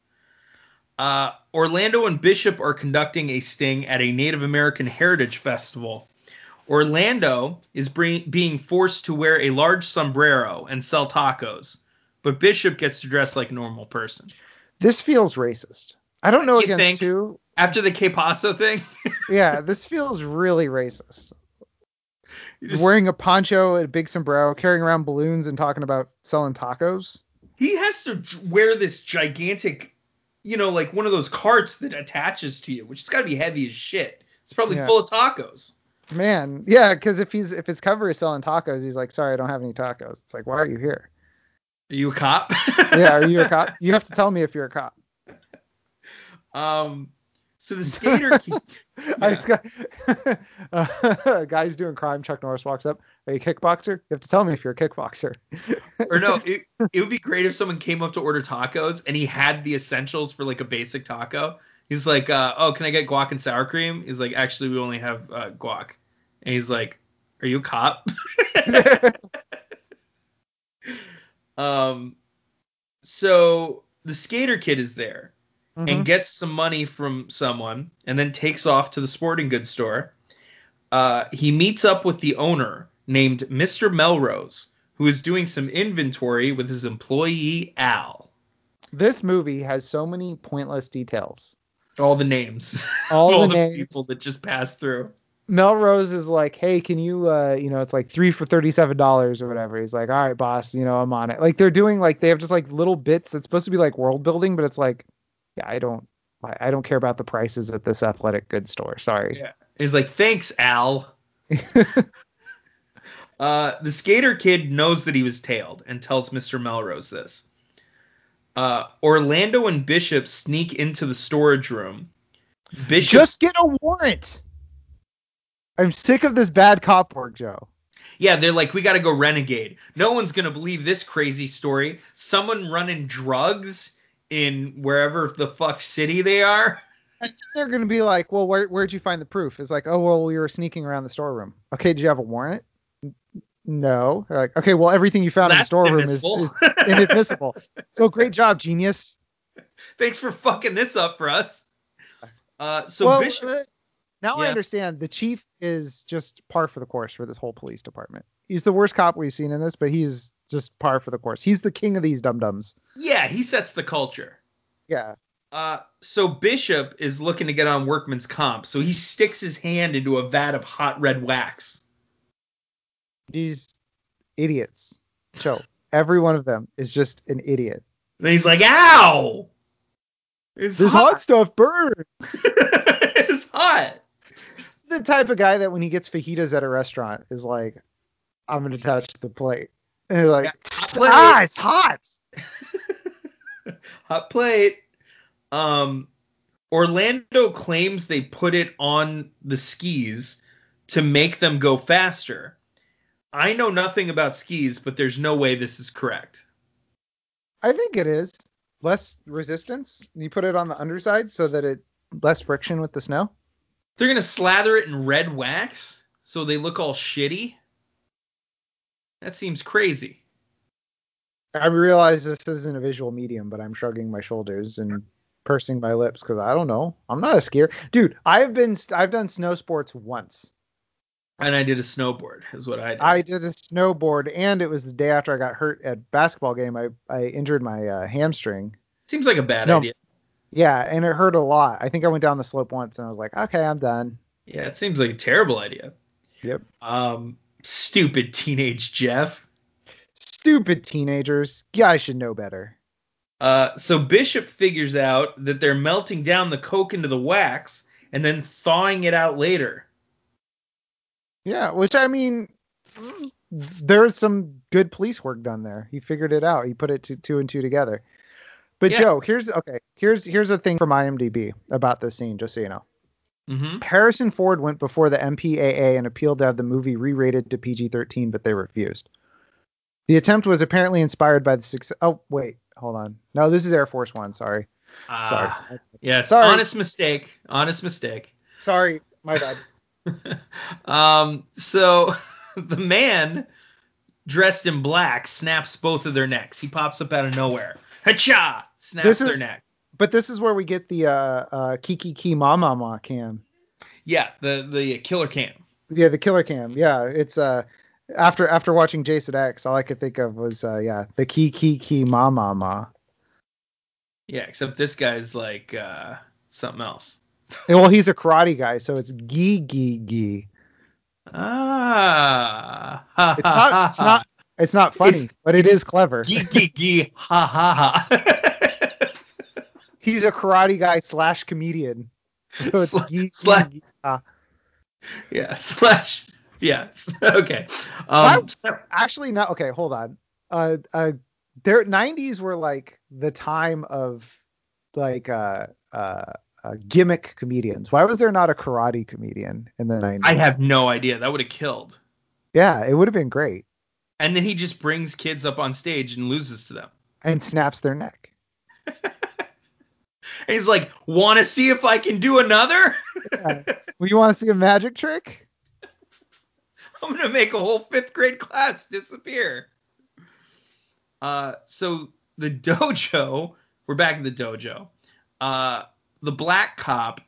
Uh, Orlando and Bishop are conducting a sting at a Native American Heritage Festival. Orlando is bring, being forced to wear a large sombrero and sell tacos, but Bishop gets to dress like a normal person. This feels racist. I don't know You against think? two. After the Que Paso thing, Yeah, this feels really racist. just- Wearing a poncho, and a big sombrero, carrying around balloons, and talking about selling tacos. he has to wear this gigantic, you know, like one of those carts that attaches to you, which has got to be heavy as shit. It's probably Yeah. full of tacos. Man, yeah, because if he's if his cover is selling tacos, he's like, sorry, I don't have any tacos. It's like, why are you here? Are you a cop? Yeah, are you a cop? You have to tell me if you're a cop. Um, so the skater got, uh, a guy doing crime. Chuck Norris walks up. Are you a kickboxer? You have to tell me if you're a kickboxer. or no, it, it would be great if someone came up to order tacos and he had the essentials for like a basic taco. He's like, uh, oh, can I get guac and sour cream? He's like, actually, we only have uh, guac. And he's like, are you a cop? um, so the skater kid is there Mhm. and gets some money from someone and then takes off to the sporting goods store. Uh, he meets up with the owner named Mr. Melrose, who is doing some inventory with his employee Al. This movie has so many pointless details. All the names. All, the, the names. people that just pass through. Melrose is like, hey, can you, uh, you know, it's like three for thirty-seven dollars or whatever. He's like, all right, boss, you know, I'm on it. Like they're doing like they have just like little bits that's supposed to be like world building, but it's like, yeah, I don't, I, I don't care about the prices at this athletic goods store. Sorry. Yeah. He's like, thanks, Al. Uh, the skater kid knows that he was tailed and tells Mr. Melrose this. Uh, Orlando and Bishop sneak into the storage room. Bishop Just get a warrant. I'm sick of this bad cop work, Joe. Yeah, they're like, we gotta go renegade. No one's gonna believe this crazy story. Someone running drugs in wherever the fuck city they are. They're gonna be like, well, where where'd you find the proof? It's like, oh, well, we were sneaking around the storeroom. Okay, did you have a warrant? No. They're like, okay, well, everything you found in the storeroom is, inadmissible. is inadmissible. so great job, genius. Thanks for fucking this up for us. Uh, so well, Bishop, now I understand. The chief is just par for the course for this whole police department. He's the worst cop we've seen in this, but he's just par for the course. He's the king of these dum dums. yeah, he sets the culture. Yeah. Uh, so Bishop is looking to get on workman's comp, so he sticks his hand into a vat of hot red wax. These idiots. Chill. every one of them is just an idiot. And he's like, "Ow! It's This hot stuff burns. it's hot." the type of guy that when he gets fajitas at a restaurant is like, I'm gonna touch the plate. And he's like, Yeah, ah, it's hot. hot plate. Um, Orlando claims they put it on the skis to make them go faster. I know nothing about skis, but there's no way this is correct. I think it is less resistance. You put it on the underside so that it less friction with the snow. They're gonna slather it in red wax so they look all shitty. That seems crazy. I realize this isn't a visual medium, but I'm shrugging my shoulders and pursing my lips because I don't know. I'm not a skier, dude. I've been I've done snow sports once. And I did a snowboard, is what I did. I did a snowboard, and it was the day after I got hurt at basketball game. I I injured my uh, hamstring. Seems like a bad No. idea. Yeah, and it hurt a lot. I think I went down the slope once, and I was like, okay, I'm done. Yeah, it seems like a terrible idea. Yep. Um, stupid teenage Jeff. Stupid teenagers. Yeah, I should know better. Uh, so Bishop figures out that they're melting down the coke into the wax and then thawing it out later. Yeah, which I mean, there's some good police work done there. He figured it out. He put it to, two and two together. But Yeah. Joe, here's okay. Here's here's a thing from IMDb about this scene, just so you know. Mm-hmm. Harrison Ford went before the MPAA and appealed to have the movie re-rated to PG-13, but they refused. The attempt was apparently inspired by the success. Oh wait, hold on. No, this is Air Force One. Sorry, sorry, Ah, yes, Sorry. honest mistake. Honest mistake. sorry, my bad. um, so the man dressed in black snaps both of their necks. He pops up out of nowhere. Hacha! Snaps This their neck. But this is where we get the uh, uh, Kiki Ki Mama Ma cam. Yeah, the the killer cam. Yeah, the killer cam. Yeah, it's uh after after watching Jason X, all I could think of was uh yeah, the Ki Ki Ki Ma Ma Ma. Yeah, except this guy's like uh, something else. Well, he's a karate guy, so it's Gi Gi Gi. Ah. It's not it's not it's not funny, It's- but it is clever. Gee, gee, gee, ha ha ha. He's a karate guy slash comedian. So it's Sla- slash-. Ah. yeah, slash. Yes. Okay. Um, Actually, not okay. Hold on. Uh, uh, their 90s were like the time of like uh, uh, uh, gimmick comedians. Why was there not a karate comedian in the 90s? I have no idea. That would have killed. Yeah, it would have been great. And then he just brings kids up on stage and loses to them. And snaps their neck. He's like, "Want to see if I can do another? Yeah. well, you want to see a magic trick? I'm gonna make a whole fifth grade class disappear." Uh, so the dojo. We're back in the dojo. Uh, the black cop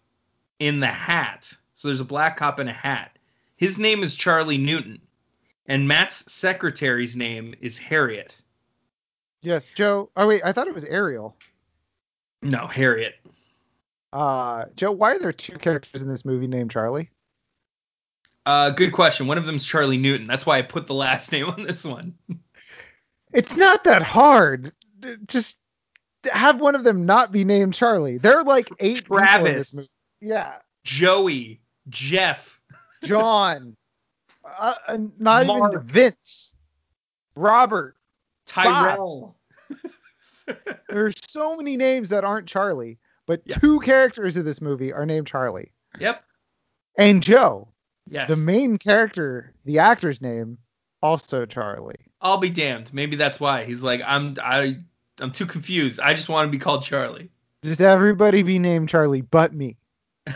in the hat. So there's a black cop in a hat. His name is Charlie Newton, and Matt's secretary's name is Harriet. Yes, Joe. Oh wait, I thought it was Ariel. No, Harriet. Uh, Joe, why are there two characters in this movie named Charlie? Uh, good question. One of them's Charlie Newton. That's why I put the last name on this one. It's not that hard. Just have one of them not be named Charlie. There are like eight people in this Travis. Yeah, Joey, Jeff, John, uh, uh, not Mark. even Vince, Robert. Tyrell. There's so many names that aren't Charlie, but Yeah. two characters in this movie are named Charlie. Yep. And Joe, Yes. the main character, the actor's name, also Charlie. I'll be damned. Maybe that's why he's like, I'm I I'm too confused. I just want to be called Charlie. Just everybody be named Charlie but me.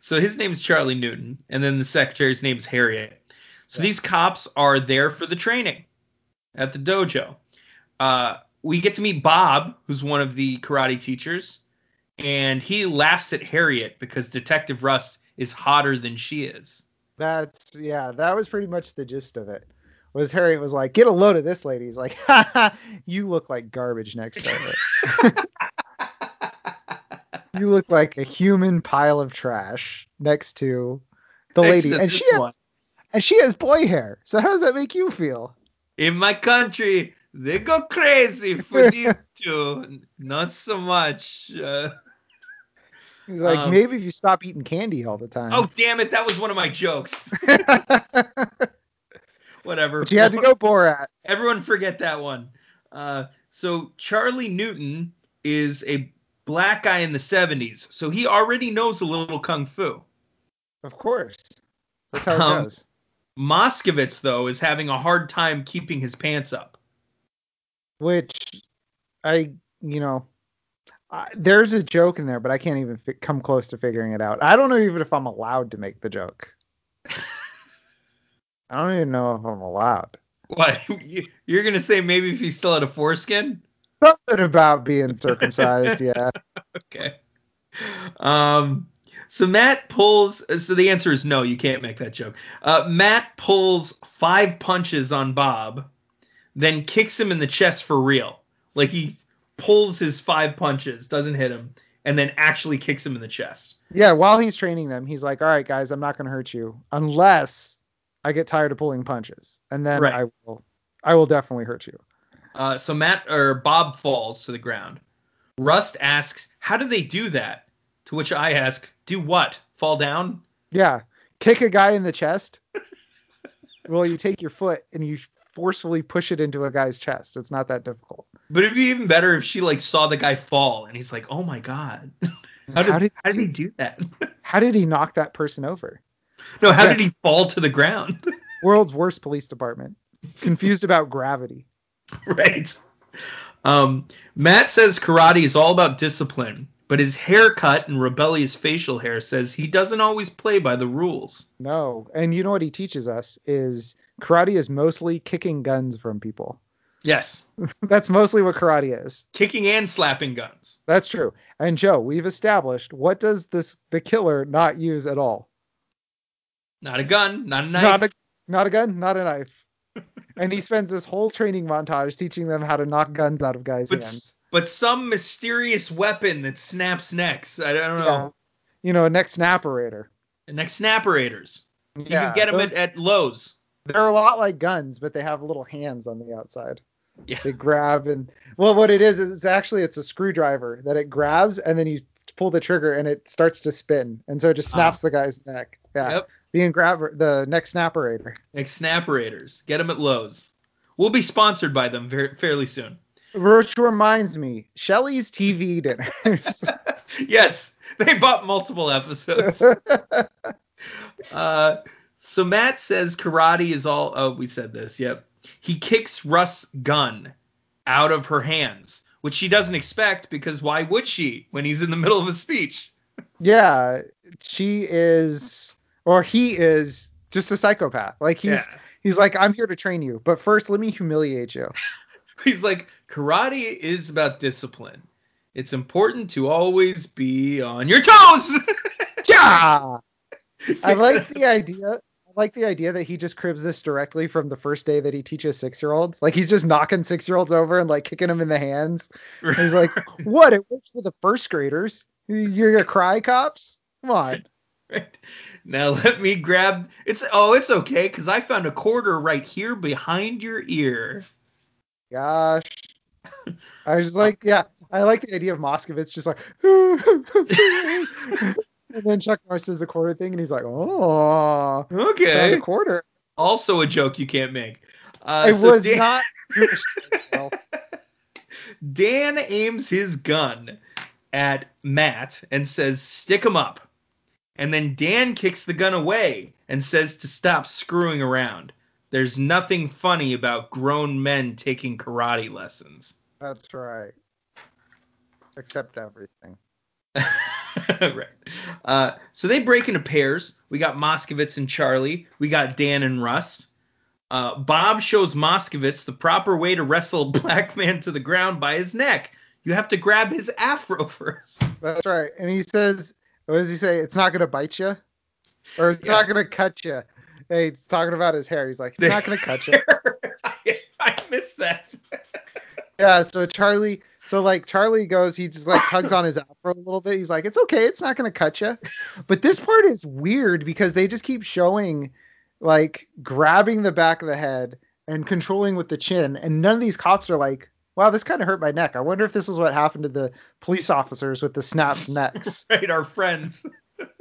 so his name is Charlie Newton, and then the secretary's name is Harriet. So these cops are there for the training at the dojo. Uh, we get to meet Bob, who's one of the karate teachers, and he laughs at Harriet because Detective Rust is hotter than she is. That's yeah, that was pretty much the gist of it. Was Harriet was like, get a load of this lady. He's like, ha ha, you look like garbage next to her. you look like a human pile of trash next to the Next lady, to and she has and she has boy hair. So how does that make you feel? In my country, they go crazy for these two. Not so much. Uh, He's like, Um, maybe if you stop eating candy all the time. oh, damn it. That was one of my jokes. Whatever. but you had to go Borat. Everyone forget that one. Uh, so Charlie Newton is a black guy in the 70s. So he already knows a little kung fu. Of course. That's how it Um, goes. Moskowitz, though, is having a hard time keeping his pants up. Which I, you know, I, there's a joke in there, but I can't even fi- come close to figuring it out. I don't know even if I'm allowed to make the joke. I don't even know if I'm allowed. What? You- You're going to say maybe if he still had a foreskin? Something about being circumcised, yeah. Okay. Um, so Matt pulls. So the answer is no. You can't make that joke. Uh, Matt pulls five punches on Bob, then kicks him in the chest for real. Like he pulls his five punches, doesn't hit him, and then actually kicks him in the chest. Yeah, while he's training them, he's like, "All right, guys, I'm not going to hurt you unless I get tired of pulling punches, and then Right. I will, I will definitely hurt you." Uh, so Matt or Bob falls to the ground. Rust asks, "How do they do that?" To which I ask, "Do what? Fall down?" Yeah, kick a guy in the chest. well, you take your foot and you forcefully push it into a guy's chest. It's not that difficult. But it'd be even better if she like saw the guy fall and he's like, "Oh my god, how did How did how did he do that?" How did he knock that person over? no, how Yeah. did he fall to the ground? World's worst police department. Confused about gravity. right. Um, Matt says karate is all about discipline, but his haircut and rebellious facial hair says he doesn't always play by the rules. No, and you know what he teaches us is karate is mostly kicking guns from people. Yes, That's mostly what karate is. kicking and slapping guns. That's true. And Joe, we've established what does this the killer not use at all? Not a gun, not a knife. Not a not a gun, not a knife. and he spends this whole training montage teaching them how to knock guns out of guys' but, hands. but some mysterious weapon that snaps necks. I don't know. Yeah. You know, a neck snapperator. And neck snapperators. You Yeah, can get them those- at, at Lowe's. They're a lot like guns, but they have little hands on the outside. Yeah. They grab and well, what it is is it's actually it's a screwdriver that it grabs and then you pull the trigger and it starts to spin and so it just snaps the guy's neck. Yeah. Ah. Yep. The grabber, the neck snapperator. Like snaperators. Get them at Lowe's. We'll be sponsored by them very, fairly soon. Which reminds me, Shelly's TV dinners. yes, they bought multiple episodes. uh, so Matt says karate is all. Oh, we said this. Yep. He kicks Russ' gun out of her hands, which she doesn't expect because why would she when he's in the middle of a speech? yeah, she is, or he is, just a psychopath. Like he's Yeah. he's like, I'm here to train you, but first let me humiliate you. He's like, karate is about discipline. It's important to always be on your toes. Yeah. I like the idea. I like the idea that he just cribs this directly from the first day that he teaches six year olds. Like he's just knocking six year olds over and like kicking them in the hands. And he's like, what? It works for the first graders. You're gonna cry, cops? Come on. Right. Now let me grab. It's oh, it's okay because I found a quarter right here behind your ear. Gosh. I was like, yeah, I like the idea of Moskowitz just like, and then Chuck Norris does the quarter thing, and he's like, oh, Okay. a quarter. Also a joke you can't make. Uh, I so was Dan, not. Dan aims his gun at Matt and says, "Stick him up." And then Dan kicks the gun away and says to stop screwing around. There's nothing funny about grown men taking karate lessons. That's right. Except everything. right. Uh, so they break into pairs. We got Moskowitz and Charlie. We got Dan and Russ. Uh, Bob shows Moskowitz the proper way to wrestle a black man to the ground by his neck. You have to grab his afro first. That's right. And he says, what does he say? It's not gonna bite you, or it's Yeah. not gonna cut you. Hey, he's talking about his hair. He's like, it's not gonna cut you. I, I missed that. Yeah. So Charlie, so like Charlie goes, he just like tugs on his afro a little bit. He's like, it's okay, it's not gonna cut you. But this part is weird because they just keep showing like grabbing the back of the head and controlling with the chin, and none of these cops are like, "Wow, this kind of hurt my neck. I wonder if this is what happened to the police officers with the snapped necks." right, our friends.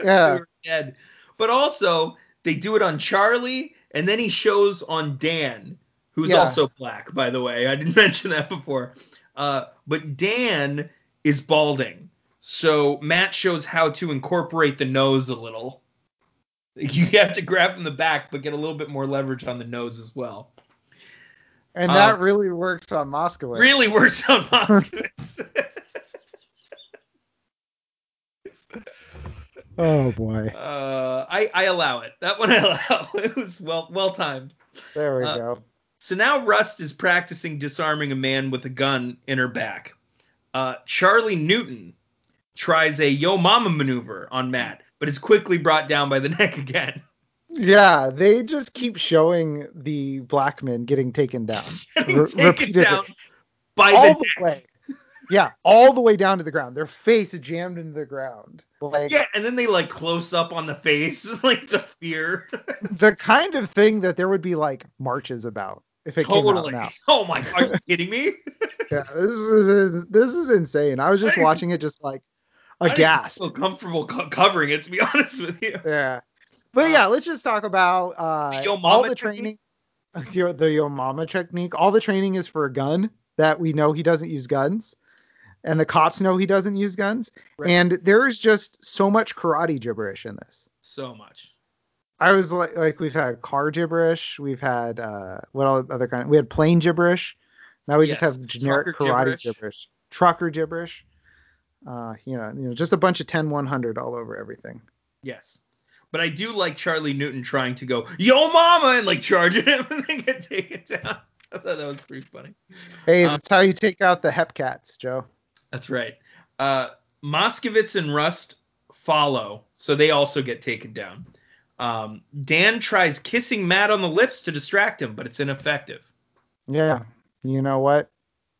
Yeah. Dead. But also, they do it on Charlie, and then he shows on Dan, who's Yeah. also black, by the way. I didn't mention that before. Uh, but Dan is balding. So Matt shows how to incorporate the nose a little. You have to grab from the back, but get a little bit more leverage on the nose as well. And Um, that really works on Moskowitz. Really works on Moskowitz. Oh boy. uh, I, I allow it. That one I allow. It was well well timed. There we Uh, go. So now Rust is practicing disarming a man with a gun in her back. Uh, Charlie Newton tries a yo mama maneuver on Matt, but is quickly brought down by the neck again. Yeah, they just keep showing the black men getting taken down. Getting taken down by all the the neck. way. Yeah, all the way down to the ground. Their face jammed into the ground. Like Yeah, and then they like close up on the face, like the fear. the kind of thing that there would be like marches about if it totally. came out now. Oh my god, are you kidding me? Yeah, this is this is insane. I was just I watching it just like I aghast. feel comfortable co- covering it, to be honest with you. Yeah. But yeah, let's just talk about uh, Yo all the training. The, the yo mama technique. All the training is for a gun that we know he doesn't use guns, and the cops know he doesn't use guns. Right. And there is just so much karate gibberish in this. So much. I was like, like we've had car gibberish, we've had uh, what all other kind? We had plane gibberish. Now we just have generic trucker karate gibberish. gibberish. trucker gibberish. Uh, you know, you know, just a bunch of 10 100 all over everything. Yes. But I do like Charlie Newton trying to go, yo mama, and like charging him and then get taken down. I thought that was pretty funny. Hey, Um, that's how you take out the Hepcats, Joe. That's right. Uh, Moskowitz and Rust follow, so they also get taken down. Um, Dan tries kissing Matt on the lips to distract him, but it's ineffective. Yeah. You know what?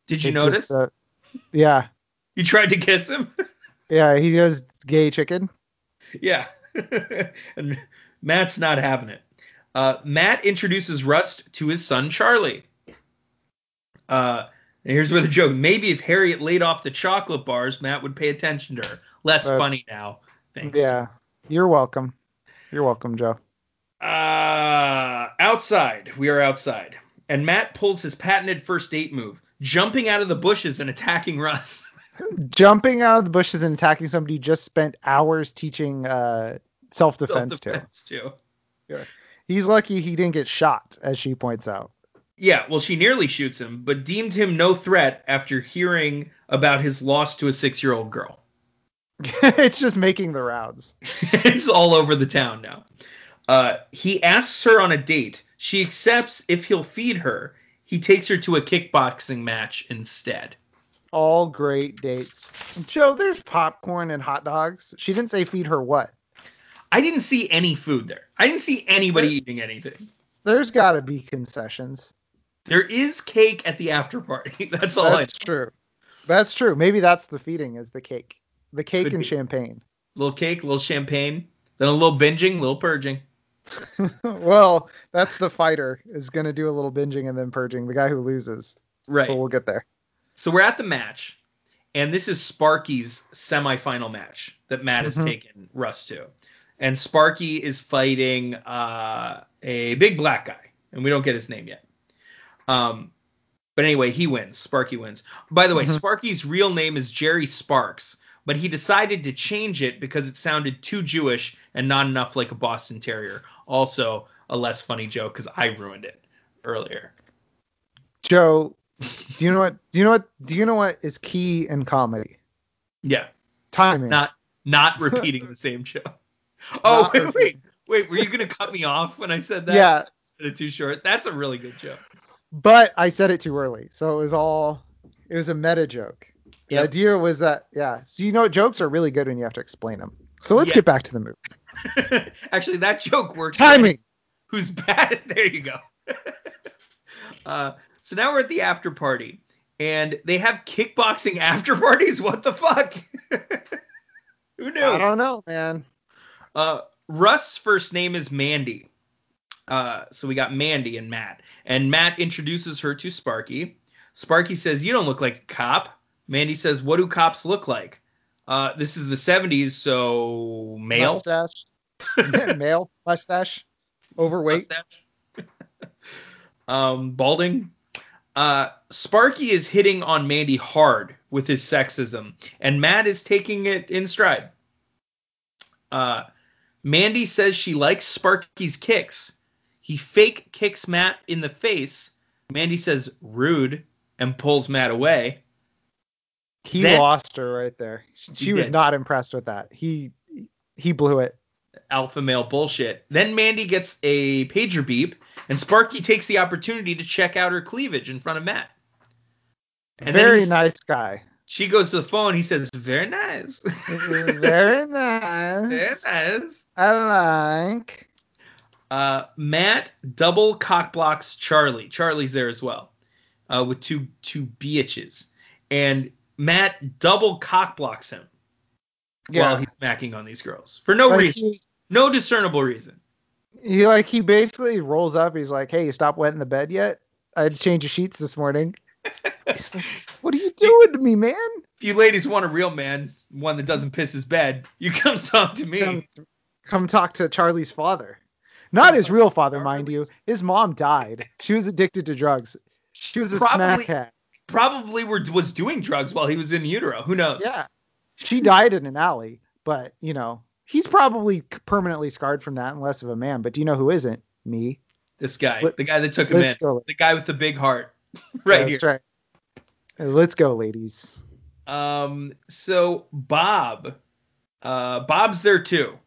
Did you It notice? just, uh, yeah. you tried to kiss him? Yeah, he does gay chicken. yeah. and Matt's not having it. Uh, Matt introduces Rust to his son Charlie. Uh, and here's where the joke: maybe if Harriet laid off the chocolate bars, Matt would pay attention to her. Less Uh, funny now. Thanks. Yeah. You're welcome. You're welcome, Joe. Uh, outside. We are outside. And Matt pulls his patented first date move, jumping out of the bushes and attacking Rust. Jumping out of the bushes and attacking somebody you just spent hours teaching uh, self-defense to. Self-defense, too. He's lucky he didn't get shot, as she points out. Yeah, well, she nearly shoots him, but deemed him no threat after hearing about his loss to a six year old girl. it's just making the rounds. it's all over the town now. Uh, he asks her on a date. She accepts if he'll feed her. He takes her to a kickboxing match instead. All great dates. Joe, there's popcorn and hot dogs. She didn't say feed her what. I didn't see any food there. I didn't see anybody There- eating anything. There's got to be concessions. There is cake at the after party. That's all That's true. That's true. Maybe that's the feeding is the cake. The cake Could and be. champagne. Little cake, little champagne, then a little binging, little purging. well, that's the fighter is going to do a little binging and then purging. The guy who loses. Right. But we'll get there. So we're at the match, and this is Sparky's semifinal match that Matt has Mhm. taken Rust to. And Sparky is fighting uh, a big black guy, and we don't get his name yet. Um, but anyway, he wins. Sparky wins. By the way, Mhm. Sparky's real name is Jerry Sparks, but he decided to change it because it sounded too Jewish and not enough like a Boston Terrier. Also, a less funny joke because I ruined it earlier. Joe, do you know what? Do you know what? Do you know what is key in comedy? Yeah. Timing. not not repeating the same joke. Oh wait, wait, wait. Were you gonna cut me off when I said that? yeah, Said it too short. That's a really good joke. but I said it too early, so it was all. It was a meta joke. The Yep. idea was that yeah. So you know, jokes are really good when you have to explain them. So let's Yeah. get back to the movie. Actually, that joke works. Timing. Who's bad? There you go. uh, so now we're at the after party, and they have kickboxing after parties. What the fuck? Who knew? I don't know, man. Uh, Rust's first name is Mandy. Uh, so we got Mandy and Matt, and Matt introduces her to Sparky. Sparky says, "You don't look like a cop." Mandy says, "What do cops look like?" Uh, this is the 70s, so male. Mustache. male mustache. Overweight. Mustache. um, balding. Uh, Sparky is hitting on Mandy hard with his sexism, and Matt is taking it in stride. Uh, Mandy says she likes Sparky's kicks. He fake kicks Matt in the face. Mandy says rude and pulls Matt away. He Then- lost her right there. She He was did. not impressed with that. He he blew it. Alpha male bullshit. Then Mandy gets a pager beep, and Sparky takes the opportunity to check out her cleavage in front of Matt. And Very nice guy. She goes to the phone. He says, "Very nice." Very nice. Very nice. I like. Uh, Matt double cock blocks Charlie. Charlie's there as well, uh, with two two bitches, and Matt double cock blocks him while he's macking on these girls for no Like, reason, he, no discernible reason. he like he basically rolls up. He's like, "Hey, you stop wetting the bed yet? I had to change the sheets this morning." He's like, "What are you doing to me, man?" If you ladies want a real man, one that doesn't piss his bed, you come talk to me. Come, come talk to Charlie's father. Not his real father, mind you. His mom died. She was addicted to drugs. She was a Probably- smackhead. Probably were, was doing drugs while he was in utero. Who knows? Yeah. She died in an alley, but you know, he's probably permanently scarred from that and less of a man. But do you know who isn't? Me. This guy, Let- the guy that took him in, go. the guy with the big heart, right here. That's here. right. Let's go, ladies. Um, so Bob, uh, Bob's there too.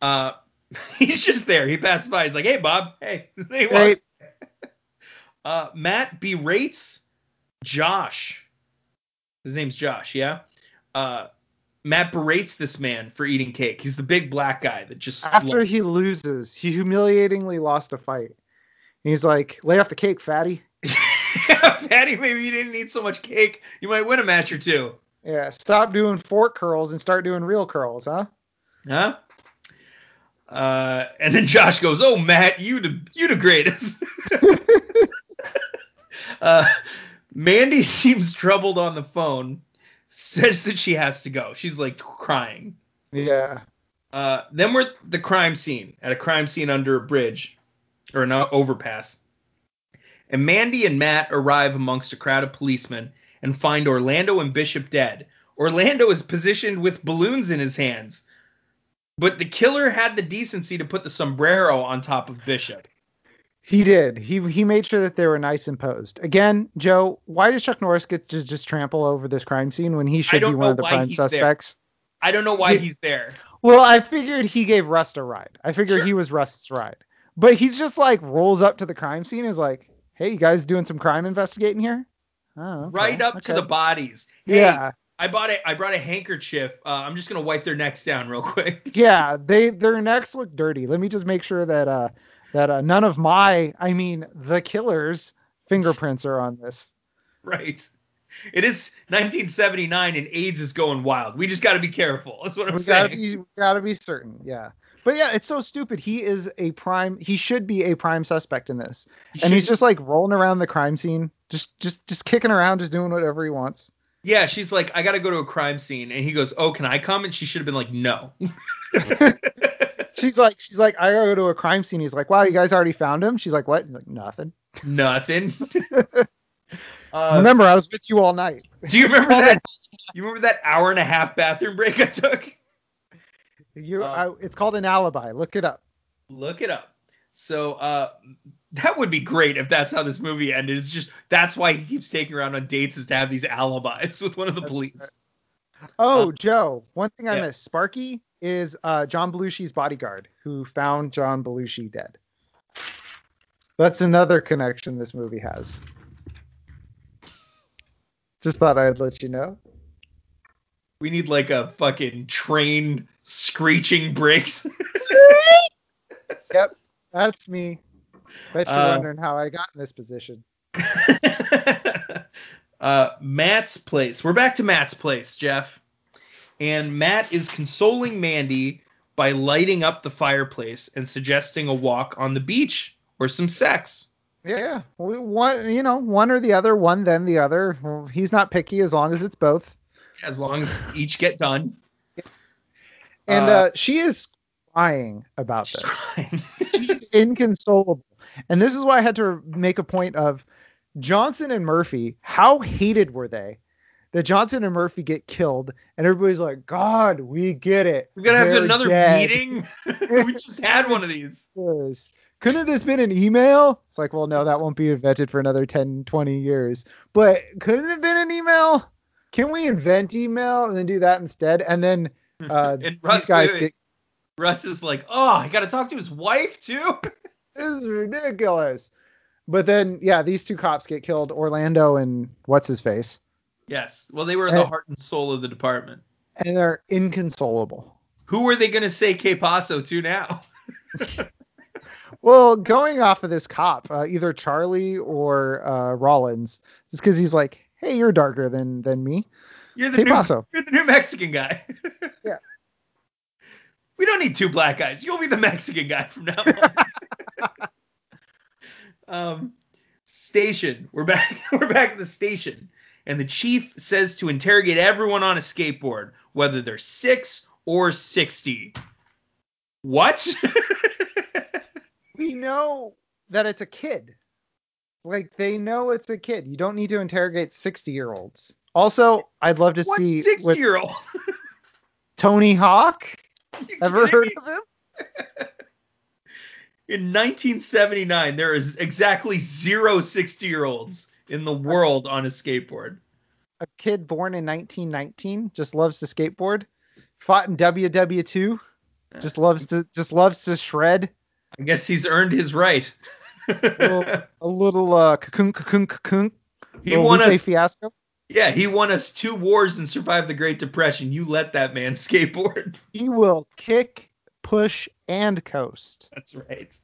Uh, he's just there. He passes by. He's like, "Hey, Bob. Hey." he. Hey. Uh, Matt berates Josh. His name's Josh. Yeah. Uh, Matt berates this man for eating cake. He's the big black guy that just After he loses, he humiliatingly lost a fight. And He's like, lay off the cake, fatty. fatty, maybe you didn't eat so much cake. You might win a match or two. Yeah, stop doing fork curls and start doing real curls, huh? Huh? Uh, and then Josh goes, "Oh, Matt, you the you the greatest." uh, Mandy seems troubled on the phone. Says that she has to go. She's like crying. Yeah. Uh, then we're at the crime scene at a crime scene under a bridge or an overpass. And Mandy and Matt arrive amongst a crowd of policemen and find Orlando and Bishop dead. Orlando is positioned with balloons in his hands. But the killer had the decency to put the sombrero on top of Bishop. He did. He he made sure that they were nice and posed. Again, Joe, why does Chuck Norris get to just trample over this crime scene when he should be one of the why prime he's there. suspects? I don't know why Yeah. he's there. Well, I figured he gave Rust a ride. I figured Sure. he was Rust's ride. But he's just like rolls up to the crime scene and is like, "Hey, you guys doing some crime investigating here?" Oh, okay, Right up to the bodies. Hey, Yeah. I bought a I brought a handkerchief. Uh, I'm just gonna wipe their necks down real quick. Yeah, they their necks look dirty. Let me just make sure that uh that uh, none of my, I mean, the killer's fingerprints are on this. Right. It is 1979 and AIDS is going wild. We just got to be careful. That's what I'm we saying. gotta be we gotta be certain. Yeah. But yeah, it's so stupid. He is a prime. He should be a prime suspect in this, and he's just like rolling around the crime scene, just just just kicking around, just doing whatever he wants. Yeah, she's like, I got to go to a crime scene, and he goes, Oh, can I come? And she should have been like, No. She's like, she's like, I gotta go to a crime scene. He's like, wow, you guys already found him. She's like, what? He's like, nothing. Nothing. uh, Remember, I was with you all night. do you remember that? You remember that hour and a half bathroom break I took? You, Um, I, it's called an alibi. Look it up. Look it up. So uh, that would be great if that's how this movie ended. It's just that's why he keeps taking her out on dates is to have these alibis with one of the police. Oh, Uh, Joe, one thing I yeah. missed. Sparky is uh, John Belushi's bodyguard who found John Belushi dead. That's another connection this movie has. Just thought I'd let you know. We need like a fucking train screeching brakes. Yep, that's me. Bet you're Uh, wondering how I got in this position. uh, Matt's place. We're back to Matt's place, Jeff. And Matt is consoling Mandy by lighting up the fireplace and suggesting a walk on the beach or some sex. Yeah, we, one you know one or the other, one then the other. Well, he's not picky as long as it's both. As long as each get done. And Uh, uh, she is crying about this. She's inconsolable. And this is why I had to make a point of Johnson and Murphy. How hated were they that Johnson and Murphy get killed? And everybody's like, God, we get it. We're gonna have They're another dead." meeting. we just had one of these. Couldn't this been an email? It's like, well, no, that won't be invented for another 10, 20 years. But couldn't it have been an email? Can we invent email and then do that instead? And then uh, And Rust, these guys wait, wait. Rust is like, oh, I gotta talk to his wife too. this is ridiculous. But then, yeah, these two cops get killed. Orlando and what's his face, yes. Well, they were the Eh. heart and soul of the department. and they're inconsolable. Who are they gonna say Que Paso to now? Well, going off of this cop, uh, either Charlie or uh, Rollins, just because he's like, "Hey, you're darker than than me." You're the Que new, Paso. you're the new Mexican guy. Yeah. We don't need two black guys. You'll be the Mexican guy from now on. um, station. We're back. We're back at the station, and the chief says to interrogate everyone on a skateboard, whether they're six or sixty. What? We know that it's a kid. Like they know it's a kid. You don't need to interrogate sixty year olds. Also, I'd love to see. what see sixty-year-old. Tony Hawk. Ever heard of him? In 1979, there is exactly zero 60 year olds in the world on a skateboard. A kid born in 1919, just loves to skateboard. Fought in WW2. Just loves to just loves to shred. I guess he's earned his right. A little, a little uh cocoon cocoon cocoon. he won us. fiasco. Yeah, he won us two wars and survived the Great Depression. You let that man skateboard. He will kick, push, and coast. That's right.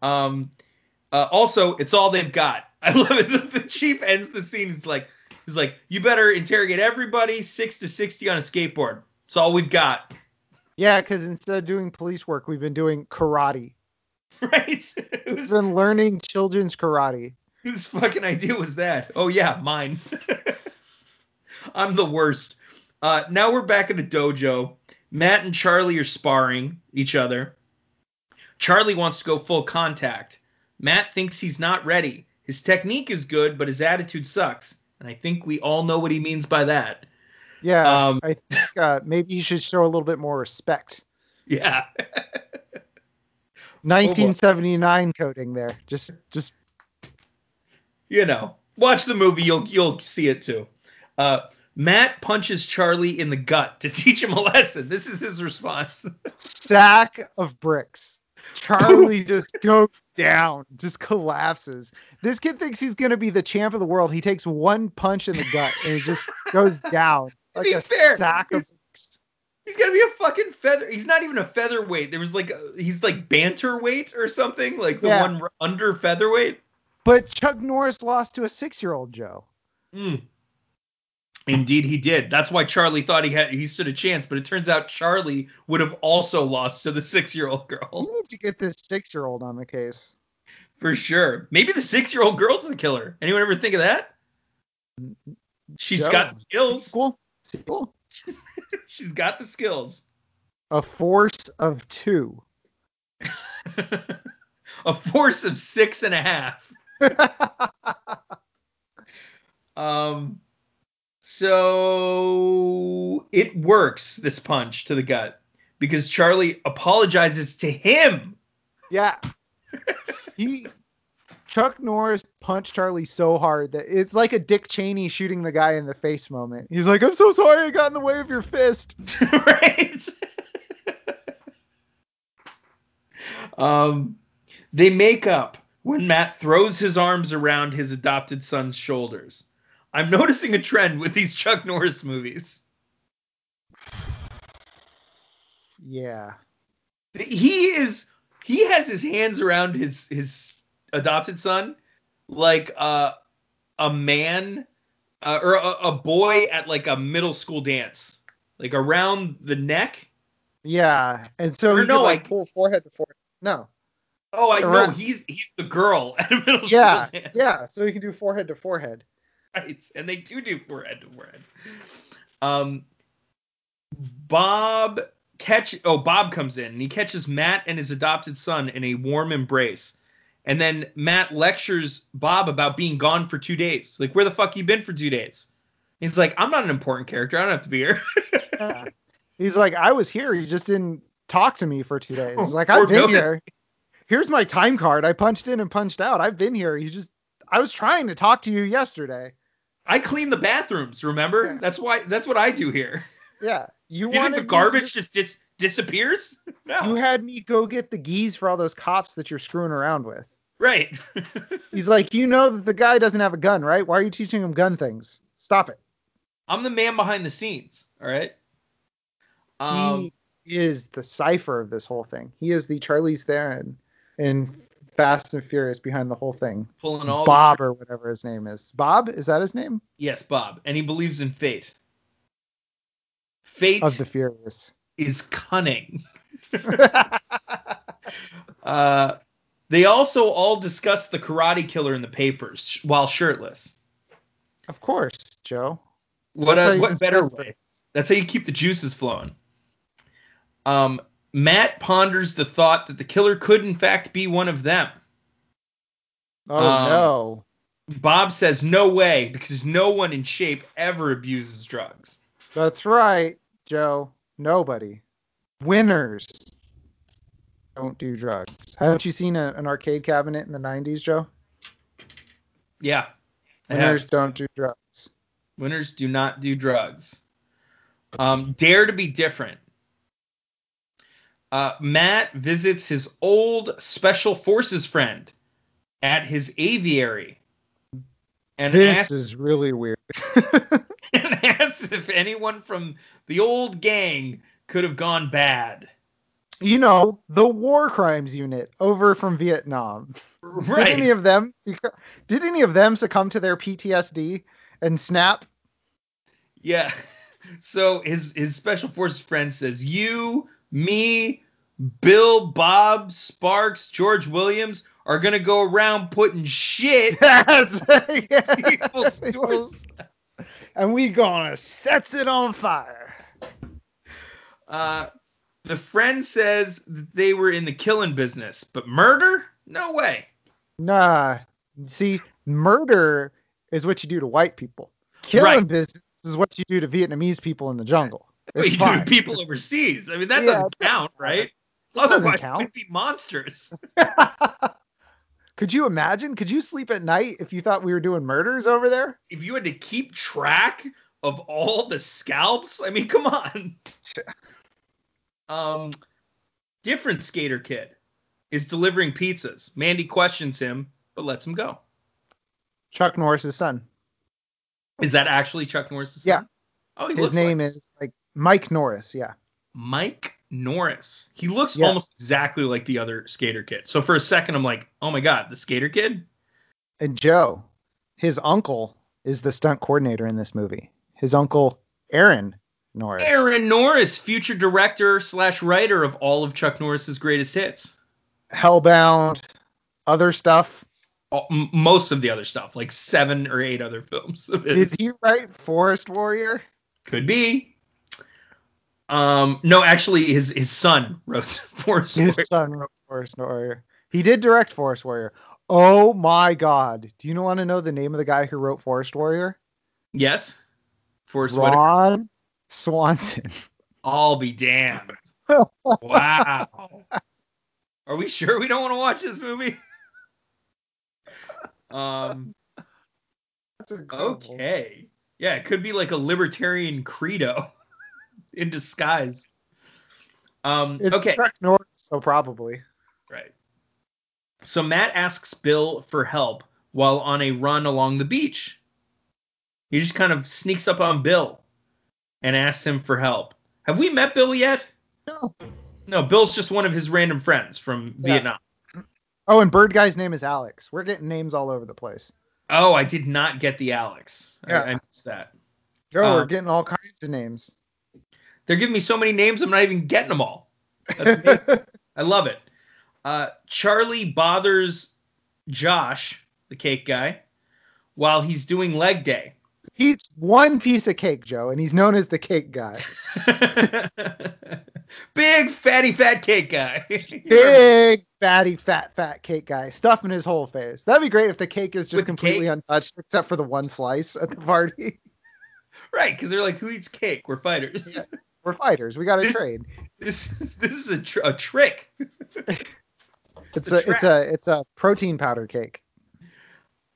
Um. Uh, also, it's all they've got. I love it. The, the chief ends the scene. He's like, he's like, you better interrogate everybody six to sixty on a skateboard. It's all we've got. Yeah, because instead of doing police work, we've been doing karate. Right? We've been learning children's karate. whose fucking idea was that? Oh yeah, mine. I'm the worst. Uh, now we're back at a dojo. Matt and Charlie are sparring each other. Charlie wants to go full contact. Matt thinks he's not ready. His technique is good, but his attitude sucks. And I think we all know what he means by that. Yeah, Um, I think uh, maybe you should show a little bit more respect. Yeah. 1979 coding there. Just, just you know, watch the movie. You'll you'll see it too. Uh, Matt punches Charlie in the gut to teach him a lesson. This is his response. sack of bricks. Charlie just goes down, just collapses. This kid thinks he's gonna be the champ of the world. He takes one punch in the gut and he just goes down like be a fair, sack of he's- bricks. He's gonna be a fucking feather. He's not even a featherweight. There was like a, he's like bantamweight or something, like the Yeah. one under featherweight. But Chuck Norris lost to a six-year-old Joe. Mm. Indeed, he did. That's why Charlie thought he had he stood a chance, but it turns out Charlie would have also lost to the six-year-old girl You need to get this six-year-old on the case. for sure. Maybe the six-year-old girl's the killer. Anyone ever think of that? She's Joe, got the skills. Sequel? Sequel? She's got the skills. A force of two. a force of six and a half. Um, so it works this punch to the gut because Charlie apologizes to him. Yeah. he Chuck Norris punched Charlie so hard that it's like a Dick Cheney shooting the guy in the face moment. He's like, I'm so sorry I got in the way of your fist. right? um, they make up when Matt throws his arms around his adopted son's shoulders. I'm noticing a trend with these Chuck Norris movies. Yeah. He is he has his hands around his his adopted son like uh, a man uh, or a, a boy at like a middle school dance, like around the neck Yeah, and so he no, like like- pull forehead to forehead. No. Oh, I know. He's he's the girl at a middle Yeah, school dance. yeah. So he can do forehead to forehead. Right, and they do do forehead to forehead. Um, Bob catch. Oh, Bob comes in and he catches Matt and his adopted son in a warm embrace, and then Matt lectures Bob about being gone for two days. Like, where the fuck you been for two days? He's like, I'm not an important character. I don't have to be here. Yeah. He's like, I was here. You just didn't talk to me for two days. He's like, I've been notice here. Here's my time card. I punched in and punched out. I've been here. You just, I was trying to talk to you yesterday. I clean the bathrooms. Remember? Yeah. That's why. That's what I do here. Yeah. You, You think the garbage just dis- disappears? No. You had me go get the geese for all those cops that you're screwing around with. right. He's like, you know that the guy doesn't have a gun, right? Why are you teaching him gun things? Stop it. I'm the man behind the scenes. All right. Um, he is the cipher of this whole thing. He is the Charlize Theron in Fast and Furious behind the whole thing. pulling all Bob or whatever his name is. Bob is that his name? Yes, Bob, and he believes in fate. Fate Of the Furious. is cunning. Uh, they also all discuss the karate killer in the papers while shirtless. of course, Joe. What a, what better way? That's how you keep the juices flowing. Um, Matt ponders the thought that the killer could in fact be one of them. Oh Um, no. Bob says no way because no one in shape ever abuses drugs. That's right, Joe. Nobody. Winners don't do drugs. Haven't you seen a, an arcade cabinet in the 90s, Joe? Yeah. Winners don't do drugs. Winners do not do drugs. Um, dare to be different. Uh, Matt visits his old special forces friend at his aviary and This asks, is really weird. and asks if anyone from the old gang could have gone bad. you know, the war crimes unit over from Vietnam. Right. Did any of them did any of them succumb to their PTSD and snap? Yeah. So his his special forces friend says, "You, me, Bill, Bob, Sparks, George Williams are gonna go around putting shit people's doors." and we gonna set it on fire. Uh, the friend says that they were in the killing business, but murder? No way. Nah. See, murder is what you do to white people. Killing Right. business is what you do to Vietnamese people in the jungle. What It's you do to people overseas? I mean, that Yeah, doesn't count, right? Doesn't Otherwise, count. we'd be monsters. Could you imagine? Could you sleep at night if you thought we were doing murders over there? If you had to keep track of all the scalps, I mean, come on. Um, different skater kid is delivering pizzas. Mandy questions him, but lets him go. Chuck Norris's son. Is that actually Chuck Norris? Son? Yeah. Oh, he His name like is like Mike Norris. Yeah. Mike Norris. He looks Yeah. almost exactly like the other skater kid. So for a second, I'm like, oh my god, the skater kid. And Joe, his uncle is the stunt coordinator in this movie. His uncle Aaron Norris. Aaron Norris, future director slash writer of all of Chuck Norris's greatest hits. Hellbound, other stuff. M- most of the other stuff, like seven or eight other films. Did he write Forest Warrior? Could be. Um, no, actually, his his son wrote Forest His Warrior. son wrote Forest Warrior. He did direct Forest Warrior. Oh my God! Do you want to know the name of the guy who wrote Forest Warrior? Yes, Forest Whitaker. Ron Swanson. I'll be damned. wow. Are we sure we don't want to watch this movie? Um. That's. Okay. Yeah, it could be like a libertarian credo in disguise. Um. It's okay. So probably. Right. So Matt asks Bill for help while on a run along the beach. He just kind of sneaks up on Bill and asks him for help. Have we met Bill yet? No. No, Bill's just one of his random friends from Yeah. Vietnam. Oh, and Bird Guy's name is Alex. We're getting names all over the place. Oh, I did not get the Alex. Yeah. I, I missed that. Joe, we're Um, getting all kinds of names. They're giving me so many names, I'm not even getting them all. I love it. Uh, Charlie bothers Josh, the cake guy, while he's doing leg day. He's one piece of cake, Joe, and he's known as the cake guy. Big fatty fat cake guy. Big fatty fat fat cake guy, stuffing his whole face. That'd be great if the cake is just With completely cake? untouched except for the one slice at the party. right, because they're like, who eats cake? We're fighters. Yeah. We're fighters. We got to trade. This this is a, tr- a trick. It's the a it's a it's a protein powder cake.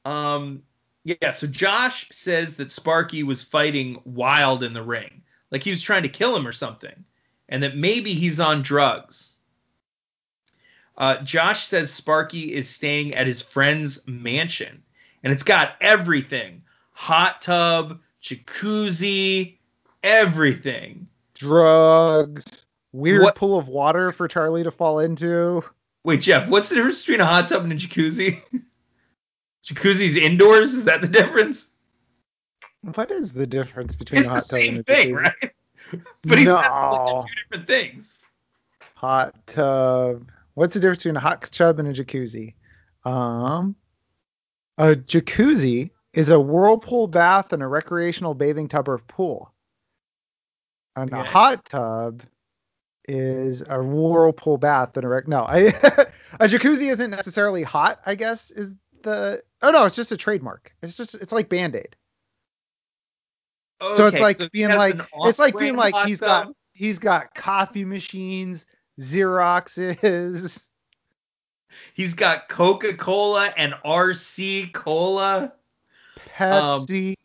Um, yeah. So Josh says that Sparky was fighting Wild in the ring, like he was trying to kill him or something, and that maybe he's on drugs. Uh, Josh says Sparky is staying at his friend's mansion, and it's got everything: hot tub, jacuzzi, everything. Drugs. Weird What- pool of water for Charlie to fall into. Wait, Jeff, what's the difference between a hot tub and a jacuzzi? Jacuzzi's indoors. Is that the difference? What is the difference between It's a the hot tub same and a thing, jacuzzi? right? But he No. like, two different things. Hot tub. What's the difference between a hot tub and a jacuzzi? Um, a jacuzzi is a whirlpool bath and a recreational bathing tub or pool. And a hot tub is a whirlpool bath and a rec. No, I, a jacuzzi isn't necessarily hot. I guess is the. Oh no, it's just a trademark. It's just it's like Band Aid. so it's like he being like it's like being like he's tub. got he's got coffee machines, Xeroxes. he's got Coca-Cola and RC Cola. Pepsi. Um,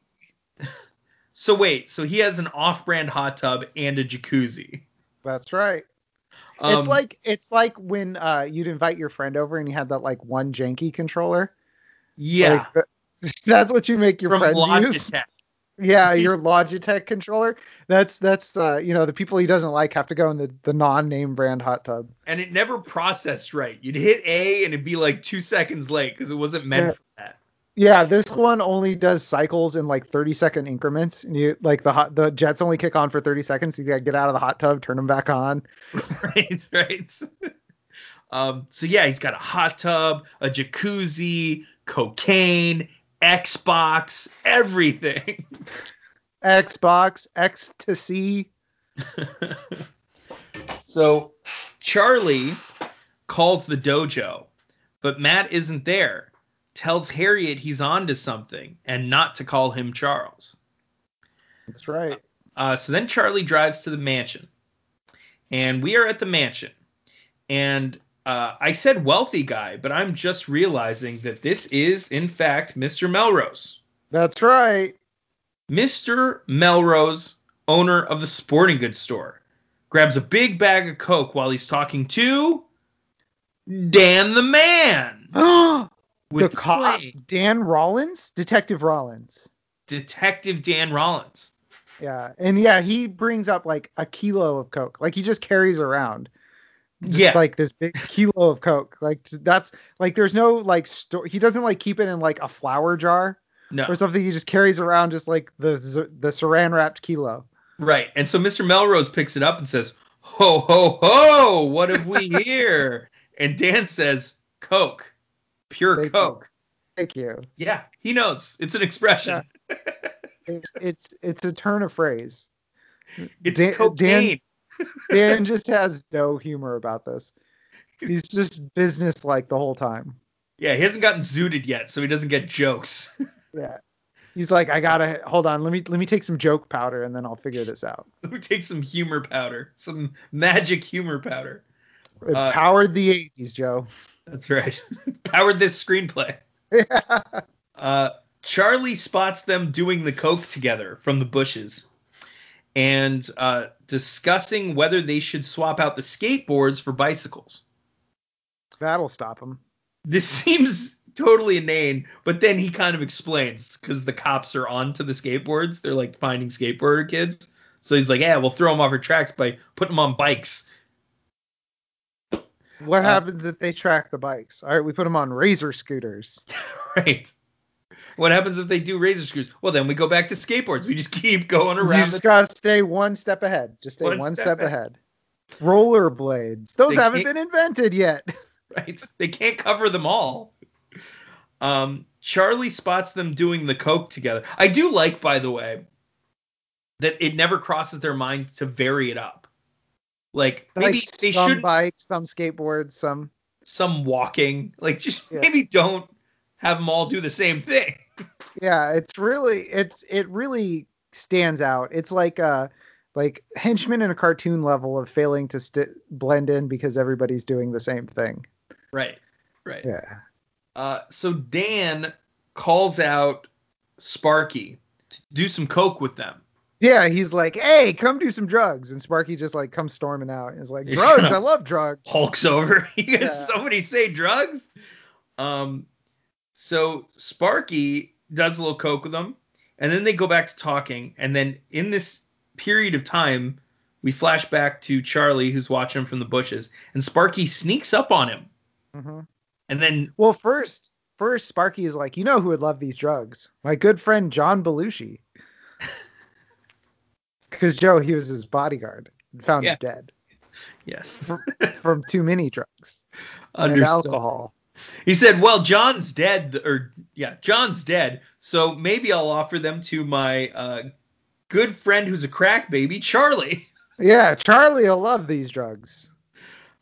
So wait, so he has an off-brand hot tub and a jacuzzi. That's right. Um, it's like it's like when uh, you'd invite your friend over and you had that like one janky controller. yeah, Like, that's what you make your from friends use. Yeah, your Logitech controller. That's that's uh, you know the people he doesn't like have to go in the the non-name brand hot tub. And it never processed right. You'd hit A and it'd be like two seconds late because it wasn't meant Yeah. for that. Yeah, this one only does cycles in like 30 second increments. And you like the hot the jets only kick on for 30 seconds. So you gotta get out of the hot tub, turn them back on. right, right. Um, so yeah, he's got a hot tub, a jacuzzi, cocaine, Xbox, everything. Xbox, ecstasy. so Charlie calls the dojo, but Matt isn't there. Tells Harriet he's on to something and not to call him Charles. That's right. Uh, so then Charlie drives to the mansion, and we are at the mansion. And uh, I said wealthy guy, but I'm just realizing that this is, in fact, Mr. Melrose. That's right. Mr. Melrose, owner of the sporting goods store, grabs a big bag of Coke while he's talking to Dan the Man. the With cop, plane. Dan Rollins, Detective Rollins. Detective Dan Rollins. Yeah, and yeah, he brings up like a kilo of coke. Like he just carries around. Just Yeah. like this big kilo of coke. Like that's like there's no like store. He doesn't like keep it in like a flour jar No. or something. He just carries around just like the the saran wrapped kilo. Right. And so Mr. Melrose picks it up and says, Ho, ho, ho, what have we here? and Dan says, Coke. Pure Thank you. Coke. Thank you. Yeah, he knows. It's an expression. It's it's it's a turn of phrase. It's Dan- cocaine. Dan just has no humor about this. He's just business like the whole time. yeah, he hasn't gotten zooted yet, so he doesn't get jokes. Yeah. He's like, I gotta hold on. Let me let me take some joke powder and then I'll figure this out. we take some humor powder, some magic humor powder. It Uh, powered the 80s, Joe. That's right. Powered this screenplay. Uh, Charlie spots them doing the coke together from the bushes and uh, discussing whether they should swap out the skateboards for bicycles. That'll stop them. This seems totally inane, but then he kind of explains because the cops are onto the skateboards. They're like finding skateboarder kids. So he's like, yeah, we'll throw them off our tracks by putting them on bikes. What Uh, happens if they track the bikes? All right, we put them on razor scooters. right. What happens if they do razor screws? Well, then we go back to skateboards. We just keep going around. You just gotta stay one step ahead. Just stay One one, step step, ahead. Rollerblades. Those They haven't been invented yet. right? They can't cover them all. Um, Charlie spots them doing the coke together. I do like, by the way, that it never crosses their mind to vary it up. Like maybe like they some should bikes, some skateboards, some. some walking. Like just Yeah. maybe don't have them all do the same thing. Yeah, it's really it's it really stands out. It's like uh like henchman in a cartoon level of failing to st- blend in because everybody's doing the same thing. Right. Right. Yeah. Uh, so Dan calls out Sparky to do some coke with them. Yeah, he's like, "Hey, come do some drugs," and Sparky just like comes storming out. He's like, "Drugs, I love drugs." Hulks over. You guys, Yeah. somebody say drugs. Um, so Sparky does a little coke with them, and then they go back to talking. And then in this period of time, we flash back to Charlie, who's watching him from the bushes, and Sparky sneaks up on him, hmm and then Well, first, first Sparky is like, "You know who would love these drugs? My good friend John Belushi." Because Joe, he was his bodyguard, and found Yeah. him dead yes, from too many drugs and alcohol. He said, "Well, John's dead, or yeah, John's dead. So maybe I'll offer them to my uh, good friend who's a crack baby, Charlie." Yeah, Charlie will love these drugs.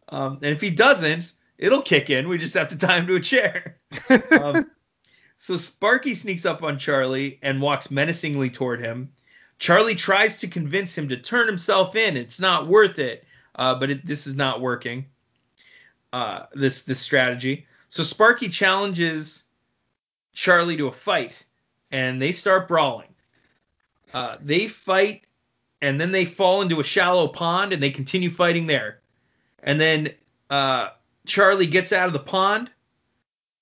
Um, and if he doesn't, it'll kick in. We just have to tie him to a chair. Um, so Sparky sneaks up on Charlie and walks menacingly toward him. Charlie tries to convince him to turn himself in. It's not worth it. Uh, but it, this is not working. Uh, this this strategy. So Sparky challenges Charlie to a fight, and they start brawling. Uh, they fight, and then they fall into a shallow pond, and they continue fighting there. And then uh, Charlie gets out of the pond,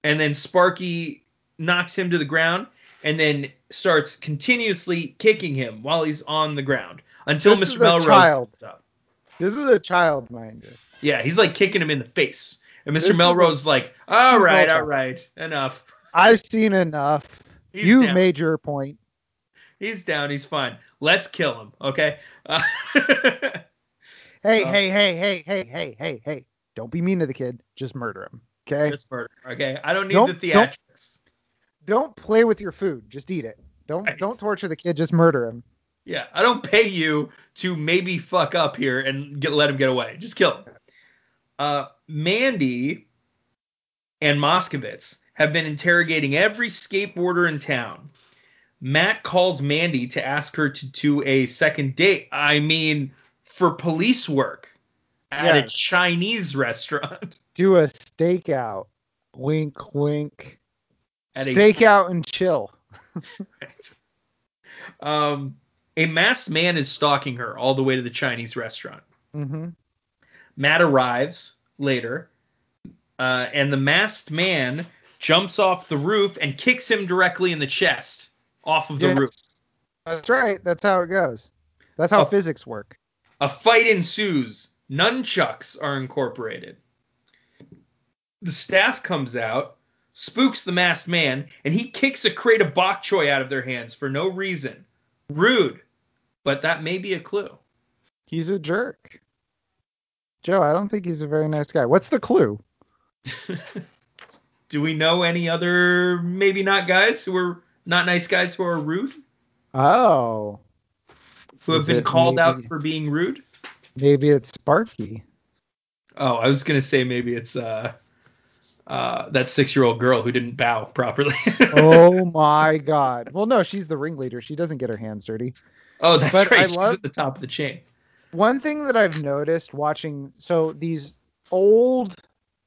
and then Sparky knocks him to the ground, and then starts continuously kicking him while he's on the ground until This Mr. is a Melrose child. up. This is a child, mind you. Yeah, he's like kicking him in the face, and Mr. is Melrose like, all right, all right, enough. I've seen enough. He's you down. made your point. He's down. He's fine. Let's kill him. Okay. Uh, Hey, Uh, hey, hey, hey, hey, hey, hey, hey. Don't be mean to the kid. Just murder him. Okay? just murder. Okay. I don't need Don't- the theatrics. Don't play with your food. Just eat it. Don't Right. don't torture the kid. Just murder him. Yeah, I don't pay you to maybe fuck up here and get let him get away. Just kill him. Uh, Mandy and Moskowitz have been interrogating every skateboarder in town. Matt calls Mandy to ask her to do a second date. I mean, for police work at a Chinese restaurant. Do a stakeout. Wink, wink. At a- Stakeout and chill. um, a masked man is stalking her all the way to the Chinese restaurant. Mm-hmm. Matt arrives later, uh, and the masked man jumps off the roof and kicks him directly in the chest off of the roof. That's right. That's how it goes. That's how Oh. physics work. A fight ensues. Nunchucks are incorporated. The staff comes out, spooks the masked man, and he kicks a crate of bok choy out of their hands for no reason. Rude, but that may be a clue. He's a jerk. Joe, I don't think he's a very nice guy. What's the clue? Do we know any other maybe not guys who are not nice guys who are rude? Oh, Who have Is been called out for being rude? maybe it's Sparky. Oh, I was gonna say maybe it's uh uh that six year old girl who didn't bow properly. oh my God. Well, no, she's the ringleader. She doesn't get her hands dirty. oh, that's but right. I She's love- at the top of the chain. One thing that I've noticed watching so these old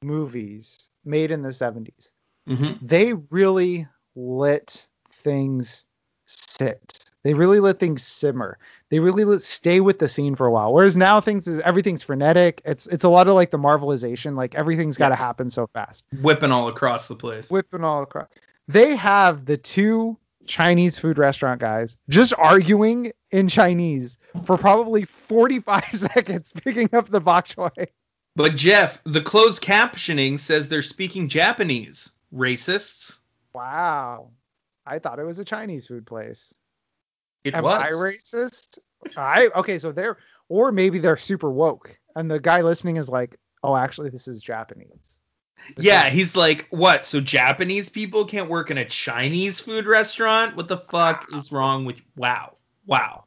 movies made in the 70s, Mm-hmm. they really let things sit. They really let things simmer. They really let stay with the scene for a while. Whereas now things is everything's frenetic. It's it's a lot of like the marvelization. Like everything's got to Yes. happen so fast. Whipping all across the place. Whipping all across. They have the two Chinese food restaurant guys just arguing in Chinese for probably 45 seconds, picking up the bok choy. But Jeff, the closed captioning says they're speaking Japanese. Racists. Wow. I thought it was a Chinese food place. It Am was. I racist? I okay, so they're or maybe they're super woke, and the guy listening is like, oh, actually, this is Japanese. This Yeah, is- he's like, what? So Japanese people can't work in a Chinese food restaurant? What the fuck is wrong with? Wow, wow,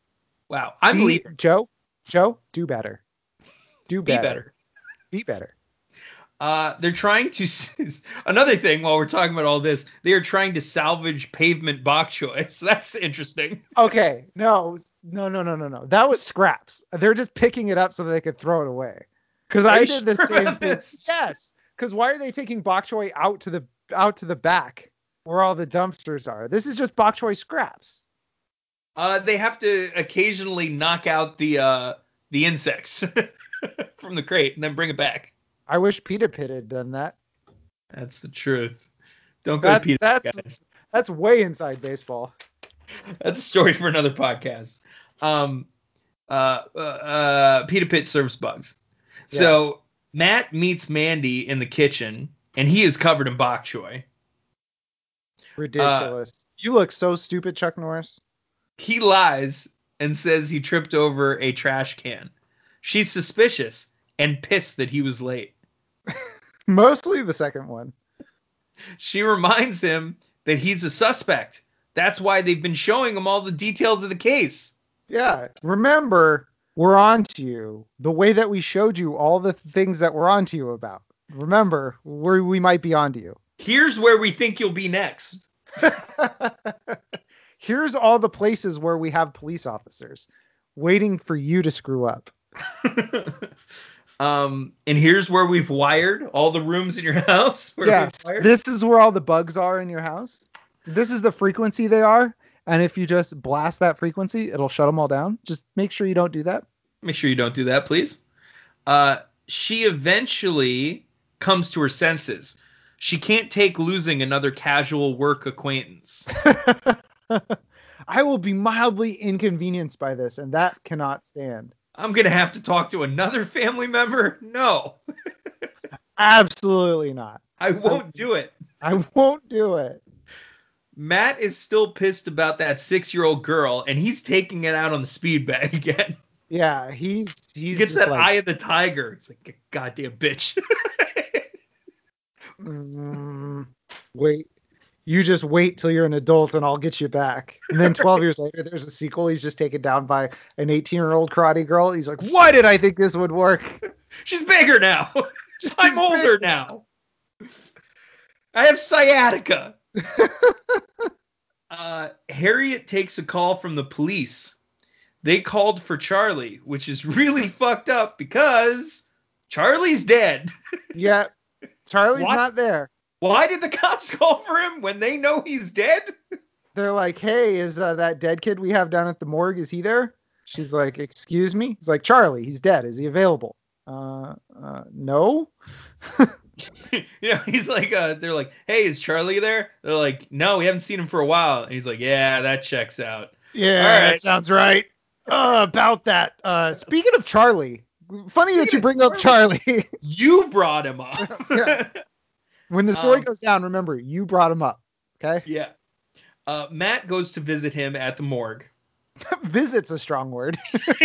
wow. I Be- believe. Joe. Joe, do better. Do better. Be better. Be better. Uh, they're trying to. Another thing, while we're talking about all this, they are trying to salvage pavement bok choy. So that's interesting. Okay, no, no, no, no, no, no. That was scraps. They're just picking it up so they could throw it away. Because I did the same thing. Yes. Because why are they taking bok choy out to the out to the back where all the dumpsters are? This is just bok choy scraps. Uh, they have to occasionally knock out the uh the insects from the crate and then bring it back. I wish Peter Pitt had done that. That's the truth. Don't go That's to Peter, that's guys. that's way inside baseball. That's a story for another podcast. Um, uh, uh, uh, Peter Pitt serves bugs. So Matt meets Mandy in the kitchen, and he is covered in bok choy. Ridiculous. you look so stupid, Chuck Norris. He lies and says he tripped over a trash can. She's suspicious and pissed that he was late. Mostly the second one. She reminds him that he's a suspect. That's why they've been showing him all the details of the case. Yeah. Remember, we're on to you the way that we showed you all the things that we're on to you about. Remember, we we might be on to you. Here's where we think you'll be next. Here's all the places where we have police officers waiting for you to screw up. um, and here's where we've wired all the rooms in your house. Yeah, this is where all the bugs are in your house. This is the frequency they are, and if you just blast that frequency, it'll shut them all down. Just make sure you don't do that. Make sure you don't do that, please. Uh, she eventually comes to her senses. She can't take losing another casual work acquaintance. I will be mildly inconvenienced by this, and that cannot stand. I'm gonna have to talk to another family member. No, Absolutely not. I won't do it. I won't do it. Matt is still pissed about that six-year-old girl, and he's taking it out on the speed bag again. Yeah, he's He he's gets just that like, eye of the tiger. It's like goddamn bitch. mm, wait. You just wait till you're an adult and I'll get you back. And then 12 years later, there's a sequel. He's just taken down by an 18 year old karate girl. He's like, why did I think this would work? She's bigger now. I'm older big now. I have sciatica. uh, Harriet takes a call from the police. They called for Charlie, which is really fucked up because Charlie's dead. Yeah. Charlie's What? not there. Why did the cops call for him when they know he's dead? They're like, hey, is uh, that dead kid we have down at the morgue, is he there? She's like, excuse me? He's like, Charlie, he's dead. Is he available? Uh, uh no. you know, he's like, uh, they're like, hey, is Charlie there? They're like, no, we haven't seen him for a while. And he's like, yeah, that checks out. Yeah, right. that sounds right. Uh, about that. Uh, speaking of Charlie, funny that you bring up Charlie. You brought him up. Yeah. When the story Um, goes down, remember you brought him up. Okay. Yeah. Uh, Matt goes to visit him at the morgue. Visit's a strong word.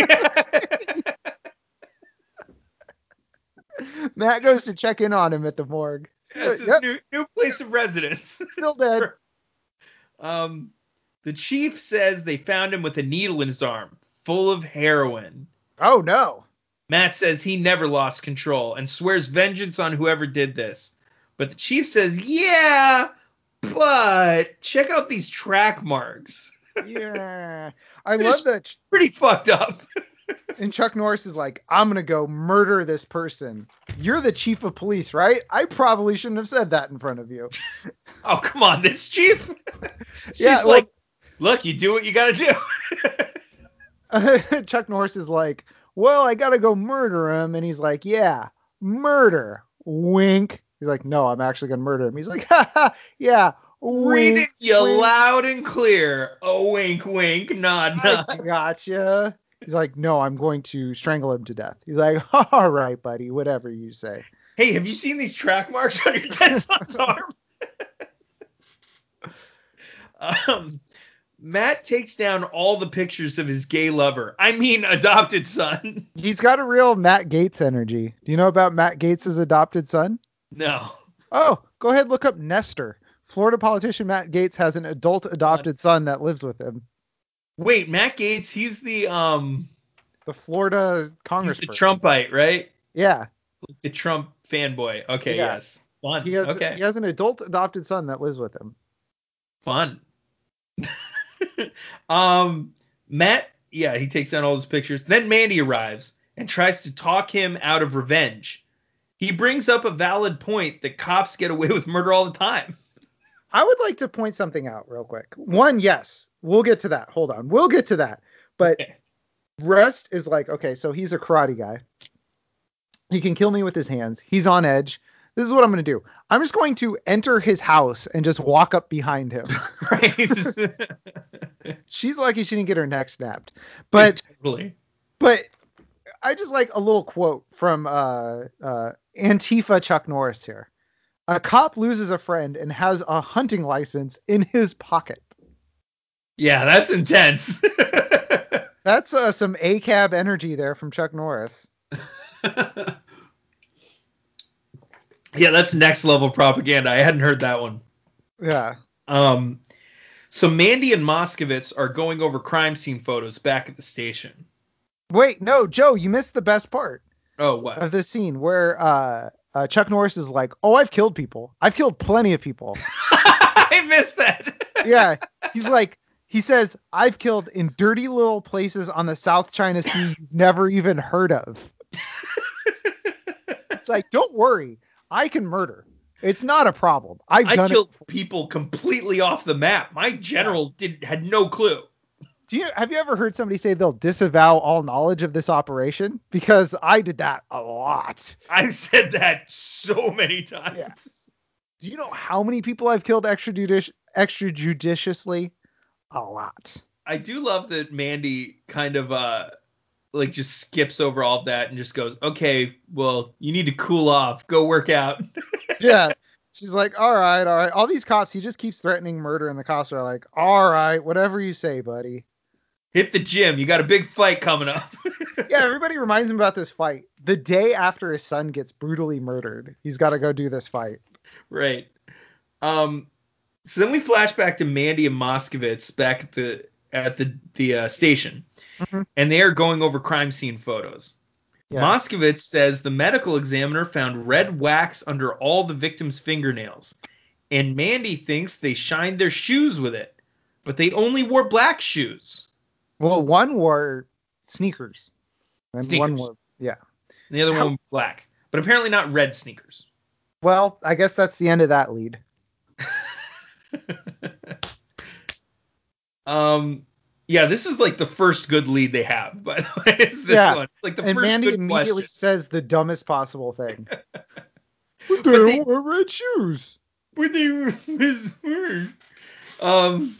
Matt goes to check in on him at the morgue. That's his Yep, new, new place of residence. still dead. Um, the chief says they found him with a needle in his arm, full of heroin. Oh no. Matt says he never lost control and swears vengeance on whoever did this. But the chief says, yeah, but check out these track marks. Yeah. I love that. Pretty fucked up. And Chuck Norris is like, I'm gonna go murder this person. You're the chief of police, right? I probably shouldn't have said that in front of you. Oh, come on, this chief. She's Yeah, well- like, look, you do what you gotta do. Chuck Norris is like, well, I gotta go murder him, and he's like, yeah, murder. Wink. He's like, no, I'm actually gonna murder him. He's like, ha ha, yeah. Read it Wink. you wink. loud and clear. A wink, wink, nod, I nod. gotcha. He's like, no, I'm going to strangle him to death. He's like, all right, buddy, whatever you say. Hey, have you seen these track marks on your dead son's arm? Um, Matt takes down all the pictures of his gay lover. I mean, adopted son. He's got a real Matt Gaetz energy. Do you know about Matt Gaetz' adopted son? No. Oh, go ahead look up Nestor. Florida politician Matt Gaetz has an adult adopted son that lives with him. Wait, Matt Gaetz, he's the um The Florida Congressman. he's Congress. the Trumpite, right? Yeah. The Trump fanboy. Okay, Yeah. yes. Fun. He has okay. he has an adult adopted son that lives with him. Fun. um, Matt, yeah, he takes down all his pictures. Then Mandy arrives and tries to talk him out of revenge. He brings up a valid point that cops get away with murder all the time. I would like to point something out real quick. One, yes, we'll get to that. Hold on, we'll get to that. But Okay. Rust is like, okay, so he's a karate guy. He can kill me with his hands. He's on edge. This is what I'm going to do. I'm just going to enter his house and just walk up behind him. right? She's lucky she didn't get her neck snapped. But totally. but I just like a little quote from uh, uh, Antifa Chuck Norris here. A cop loses a friend and has a hunting license in his pocket. Yeah, that's intense. That's uh, some ACAB energy there from Chuck Norris. yeah, that's next level propaganda. I hadn't heard that one. Yeah. Um, so Mandy and Moskowitz are going over crime scene photos back at the station. Wait, no, Joe, you missed the best part Oh, what? of this scene where uh, uh, Chuck Norris is like, "Oh, I've killed people. I've killed plenty of people." I missed that. yeah, he's like, he says, "I've killed in dirty little places on the South China Sea you've never even heard of." It's like, don't worry, I can murder. It's not a problem. I've I killed people completely off the map. My general did had no clue. Do you have you ever heard somebody say they'll disavow all knowledge of this operation? Because I did that a lot. I've said that so many times. Yeah. Do you know how many people I've killed extrajudici- extrajudiciously? A lot. I do love that Mandy kind of uh like just skips over all of that and just goes, "Okay, well, you need to cool off. Go work out." Yeah. She's like, all right, all right. All these cops, he just keeps threatening murder, and the cops are like, all right, whatever you say, buddy. Hit the gym. You got a big fight coming up. Yeah, everybody reminds him about this fight. The day after his son gets brutally murdered, he's got to go do this fight. Right. Um. So then we flash back to Mandy and Moskowitz back at the at the the uh, station, Mhm. and they are going over crime scene photos. Yeah. Moskowitz says the medical examiner found red wax under all the victims' fingernails, and Mandy thinks they shined their shoes with it, but they only wore black shoes. Well, one wore sneakers, and one Sneakers. wore yeah. And the other How- one black, but apparently not red sneakers. Well, I guess that's the end of that lead. um. Yeah, this is like the first good lead they have, by the way. Is this Yeah. one? Like the and first Mandy good immediately question. says the dumbest possible thing. But they- wear red shoes. But they um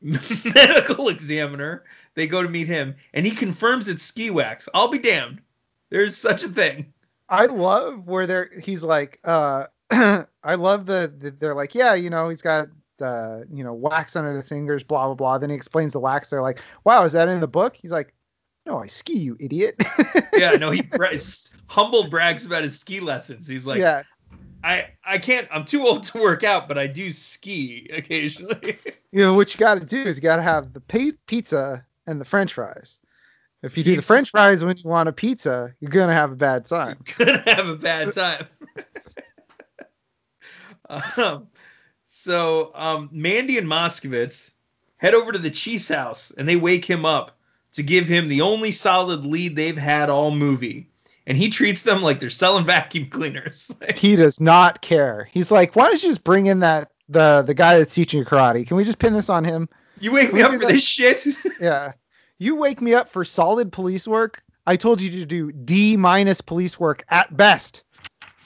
medical examiner. They go to meet him, and he confirms it's ski wax. I'll be damned. There's such a thing. I love where they're he's like uh I love the, the they're like yeah you know he's got uh you know wax under the fingers blah blah blah then he explains the wax they're like wow is that in the book he's like no I ski you idiot Yeah, no, he bra- humble brags about his ski lessons. He's like, yeah I I can't. I'm too old to work out, but I do ski occasionally. you know what you got to do is you got to have the pizza and the French fries. If you do the French fries when you want a pizza you're gonna have a bad time. You're gonna have a bad time. um, so um, Mandy and Moskowitz head over to the chief's house and they wake him up to give him the only solid lead they've had all movie, and he treats them like they're selling vacuum cleaners. he does not care. He's like why don't you just bring in that the the guy that's teaching you karate? Can we just pin this on him you wake me up for this shit. Yeah. You wake me up for solid police work. I told you to do D minus police work at best.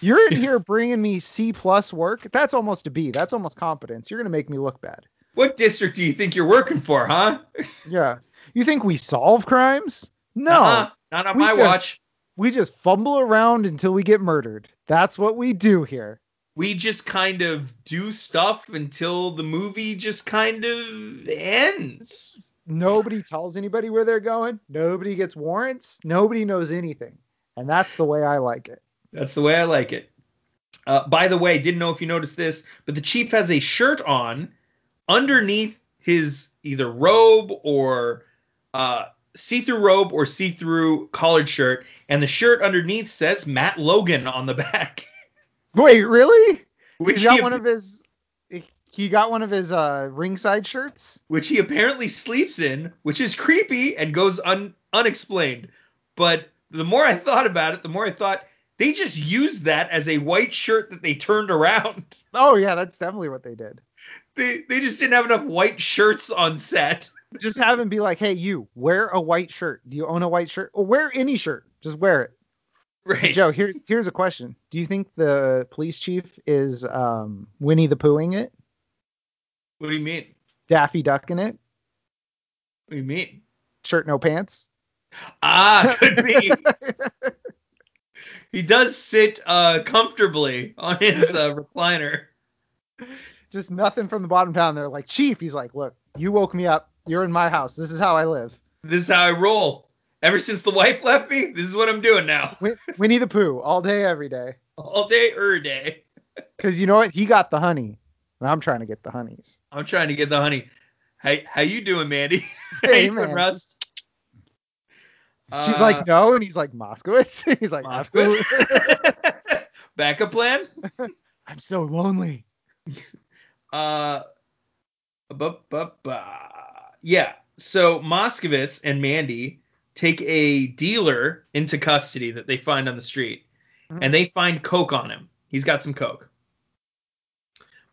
You're in here bringing me C plus work. That's almost a B. That's almost competence. You're gonna make me look bad. what district do you think you're working for, huh? Yeah. You think we solve crimes? No. Nuh-uh, not on We my just- watch. We just fumble around until we get murdered. That's what we do here. We just kind of do stuff until the movie just kind of ends. Nobody tells anybody where they're going. Nobody gets warrants. Nobody knows anything. And that's the way I like it. That's the way I like it. Uh, by the way, didn't know if you noticed this, but the chief has a shirt on underneath his either robe or uh, see-through robe or see-through collared shirt, and the shirt underneath says Matt Logan on the back. Wait, really? Which he got he, one of his he got one of his uh ringside shirts, which he apparently sleeps in, which is creepy and goes un, unexplained. But the more I thought about it, the more I thought they just used that as a white shirt that they turned around. Oh yeah, that's definitely what they did. They they just didn't have enough white shirts on set. Just have him be like, "Hey, you wear a white shirt. Do you own a white shirt? Or wear any shirt. Just wear it." Right. Joe, here here's a question. Do you think the police chief is um, Winnie the Poohing it? What do you mean? Daffy Ducking it? What do you mean? Shirt no pants? Ah, could be. he does sit uh, comfortably on his uh, recliner. Just nothing from the bottom down. They're like, Chief. He's like, look, you woke me up. You're in my house. This is how I live. This is how I roll. Ever since the wife left me, this is what I'm doing now. Win- Winnie the Pooh, all day, every day. All day, every day. Because you know what? He got the honey, and I'm trying to get the honeys. I'm trying to get the honey. Hey, how you doing, Mandy? how Hey, you doing, man. Rust? She's Uh, like, no, and he's like, Moskowitz. he's like, Moskowitz? Moskowitz. Backup plan? I'm so lonely. Uh, bu- bu- bu- yeah. So Moskowitz and Mandy take a dealer into custody that they find on the street, Mhm. and they find coke on him. He's got some coke.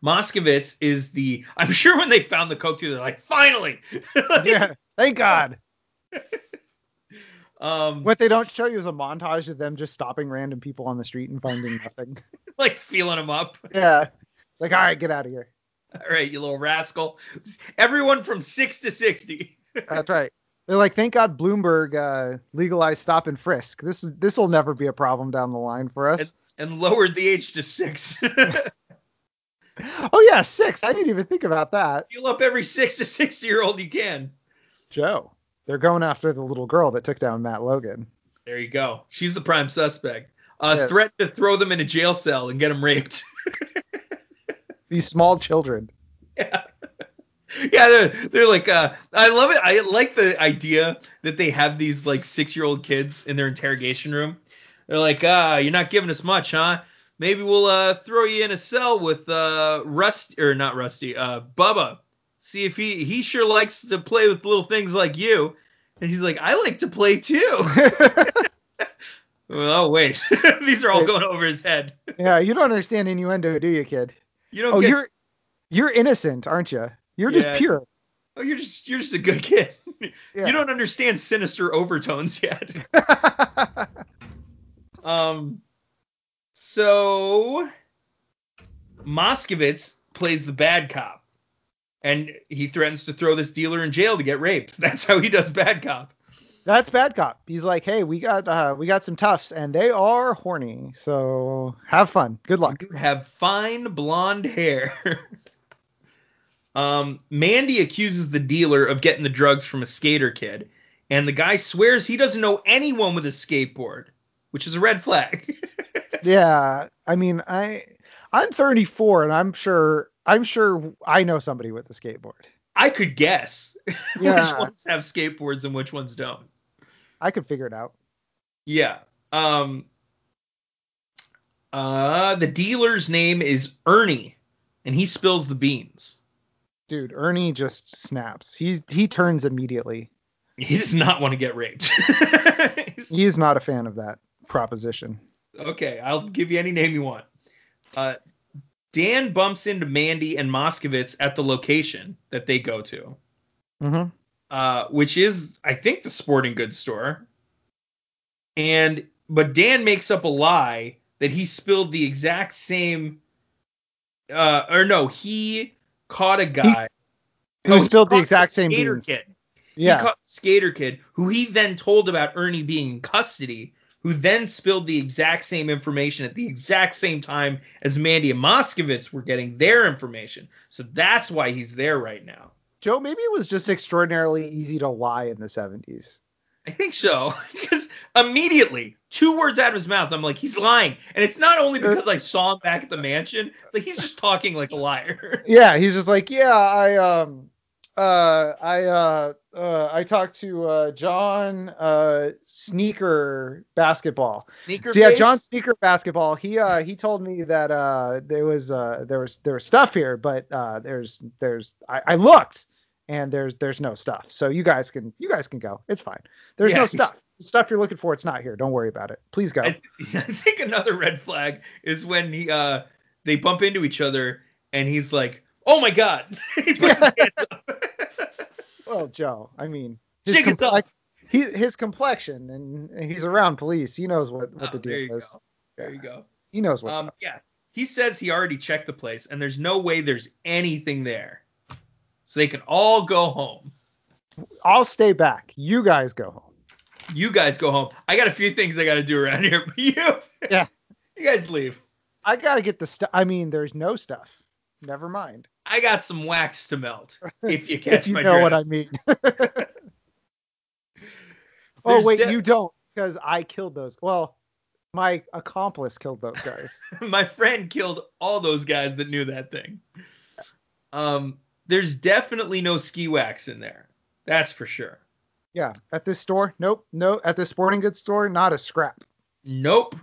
Moskowitz is the. I'm sure when they found the coke too, they're like, finally. Like, Yeah, thank God. Um, What they don't show you is a montage of them just stopping random people on the street and finding nothing. like feeling them up. yeah. It's like, all right, get out of here. All right, you little rascal. Everyone from six to sixty. That's right. They're like, thank God Bloomberg uh, legalized stop and frisk. This is this will never be a problem down the line for us. and lowered the age to six. oh yeah, six. I didn't even think about that. Fuel up every six to six year old you can. Joe, they're going after the little girl that took down Matt Logan. There you go. She's the prime suspect. A Yes. threat to throw them in a jail cell and get them raped. These small children. yeah. Yeah, they're, they're like, uh, I love it. I like the idea that they have these like six year old kids in their interrogation room. They're like, ah, you're not giving us much, huh? Maybe we'll uh, throw you in a cell with uh, Rusty, or not Rusty, uh, Bubba. See if he he sure likes to play with little things like you. And he's like, I like to play too. oh wait, these are all going over his head. yeah, you don't understand innuendo, do you, kid? You don't Oh, get. you're you're innocent, aren't you? You're just pure. oh, you're just you're just a good kid. Yeah. You don't understand sinister overtones yet. Um, so Moskowitz plays the bad cop, and he threatens to throw this dealer in jail to get raped. That's how he does bad cop. That's bad cop. He's like, hey, we got uh, we got some toughs, and they are horny. So have fun. Good luck. Have fine blonde hair. Um, Mandy accuses the dealer of getting the drugs from a skater kid, and the guy swears he doesn't know anyone with a skateboard, which is a red flag. Yeah, I mean, I I'm 34, and I'm sure I'm sure I know somebody with a skateboard. I could guess which ones have skateboards and which ones don't. I could figure it out. Yeah. Um uh the dealer's name is Ernie and he spills the beans. Dude, Ernie just snaps. He he turns immediately. He does not want to get raped. He is not a fan of that proposition. okay, I'll give you any name you want. Uh Dan bumps into Mandy and Moskowitz at the location that they go to, hmm uh, which is, I think, the sporting goods store. And but Dan makes up a lie that he spilled the exact same, uh, or no, he caught a guy Who Oh, spilled the exact same skater beans? kid. Yeah. He caught the skater kid, who he then told about Ernie being in custody, who then spilled the exact same information at the exact same time as Mandy and Moskowitz were getting their information. So that's why he's there right now. Joe, maybe it was just extraordinarily easy to lie in the 70s. I think so. Because immediately, two words out of his mouth, I'm like, he's lying. And it's not only because I saw him back at the mansion, like he's just talking like a liar. Yeah, he's just like, yeah, I um uh I uh uh I talked to uh John uh Sneaker basketball. Sneaker yeah, face? John Sneaker basketball. He uh he told me that uh there was uh there was there was stuff here, but uh there's there's I, I looked and there's there's no stuff. So you guys can you guys can go. It's fine. There's Yeah. no stuff. The stuff you're looking for, it's not here. Don't worry about it. Please go. I, I think another red flag is when he uh they bump into each other and he's like, "Oh my god!" he puts his hands up. Well, Joe, I mean, his, is complex- he, his complexion, and, he's around police. He knows what, what Oh, the there deal you is. go. There you go. He knows what's Um, up. yeah, he says he already checked the place and there's no way there's anything there, so they can all go home. I'll stay back. You guys go home. You guys go home. I got a few things I got to do around here, but you, Yeah. you guys leave. I gotta get the stuff. I mean, there's no stuff. Never mind. I got some wax to melt. If you catch if you my know drift. what I mean. oh wait, de- you don't, because I killed those. Well, my accomplice killed those guys. my friend killed all those guys that knew that thing. Um, there's definitely no ski wax in there. That's for sure. yeah, at this store, nope, no. At the sporting goods store, not a scrap. Nope.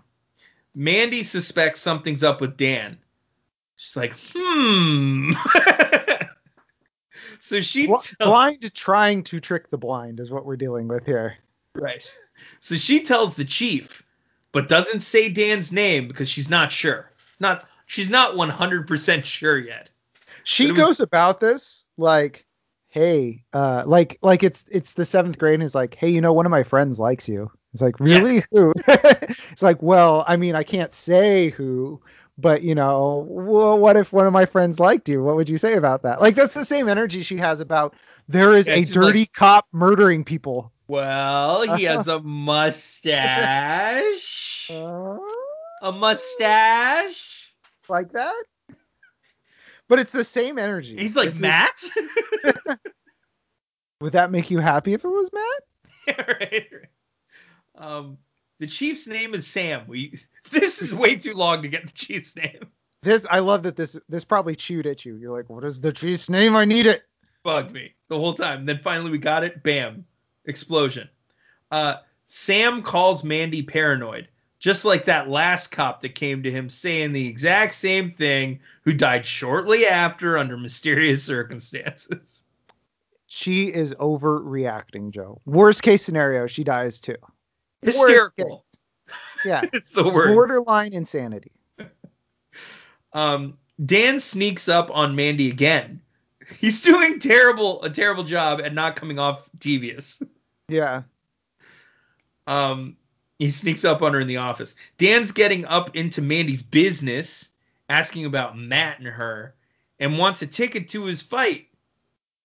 Mandy suspects something's up with Dan. She's like, hmm. so she Bl- tells, blind trying to trick the blind is what we're dealing with here. right. So she tells the chief, but doesn't say Dan's name because she's not sure. Not she's not 100% sure yet. She was- goes about this like hey uh like like it's it's the seventh grade and is like hey you know one of my friends likes you it's like really Yes. who it's like well i mean i can't say who but you know well, what if one of my friends liked you what would you say about that like that's the same energy she has about there is Yeah, a dirty cop murdering people Well, he has a mustache. Uh, A mustache. like that but it's the same energy He's like It's Matt. would that make you happy if it was matt right, right. Um, the chief's name is Sam. We this is way too long to get the chief's name. This I love that this this probably chewed at you. You're like, what is the chief's name? I need it. Bugged me the whole time. Then finally we got it. Bam, explosion. Uh, Sam calls Mandy paranoid, just like that last cop that came to him saying the exact same thing, who died shortly after under mysterious circumstances. She is overreacting, Joe. Worst case scenario, she dies too. Hysterical. Yeah. it's the word. Borderline insanity. Um, Dan sneaks up on Mandy again. He's doing terrible a terrible job at not coming off devious. Yeah. Um, he sneaks up on her in the office. Dan's getting up into Mandy's business, asking about Matt and her, and wants a ticket to his fight.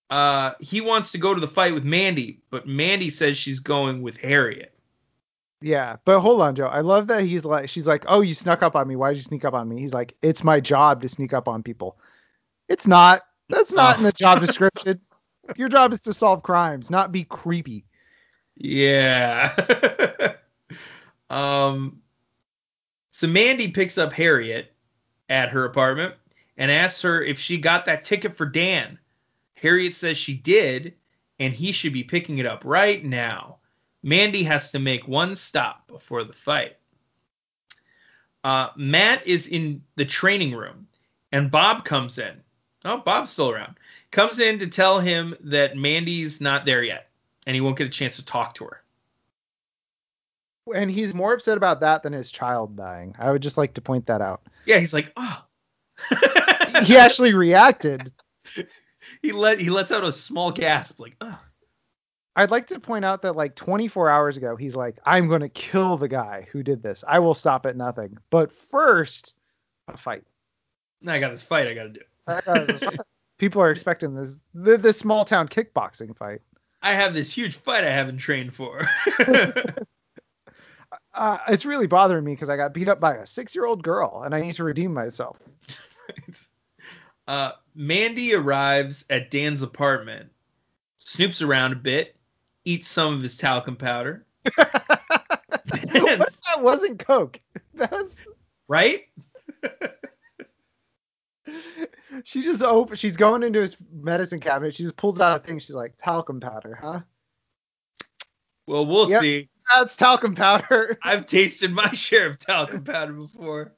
Uh, he wants to go to the fight with Mandy, but Mandy says she's going with Harriet. Yeah. But hold on, Joe. I love that he's like she's like, Oh, you snuck up on me. Why did you sneak up on me? He's like, It's my job to sneak up on people. It's not. That's not in the job description. Your job is to solve crimes, not be creepy. Yeah. um, so Mandy picks up Harriet at her apartment and asks her if she got that ticket for Dan. Harriet says she did, and he should be picking it up right now. Mandy has to make one stop before the fight. Uh, Matt is in the training room, and Bob comes in. Oh, Bob's still around. Comes in to tell him that Mandy's not there yet, and he won't get a chance to talk to her. And he's more upset about that than his child dying. I would just like to point that out. Yeah, he's like, oh. He actually reacted. he let he lets out a small gasp, like, oh. I'd like to point out that like 24 hours ago, he's like, I'm going to kill the guy who did this. I will stop at nothing. But first, a fight. Now I got this fight I got to do. I got. People are expecting this the, this small town kickboxing fight. I have this huge fight I haven't trained for. uh, it's really bothering me because I got beat up by a six-year-old girl, and I need to redeem myself. uh, Mandy arrives at Dan's apartment, snoops around a bit, eats some of his talcum powder. what if that wasn't Coke? That was right. she just open. She's going into his medicine cabinet. She just pulls out a thing. She's like talcum powder, huh? Well, we'll Yep. see. That's talcum powder. I've tasted my share of talcum powder before.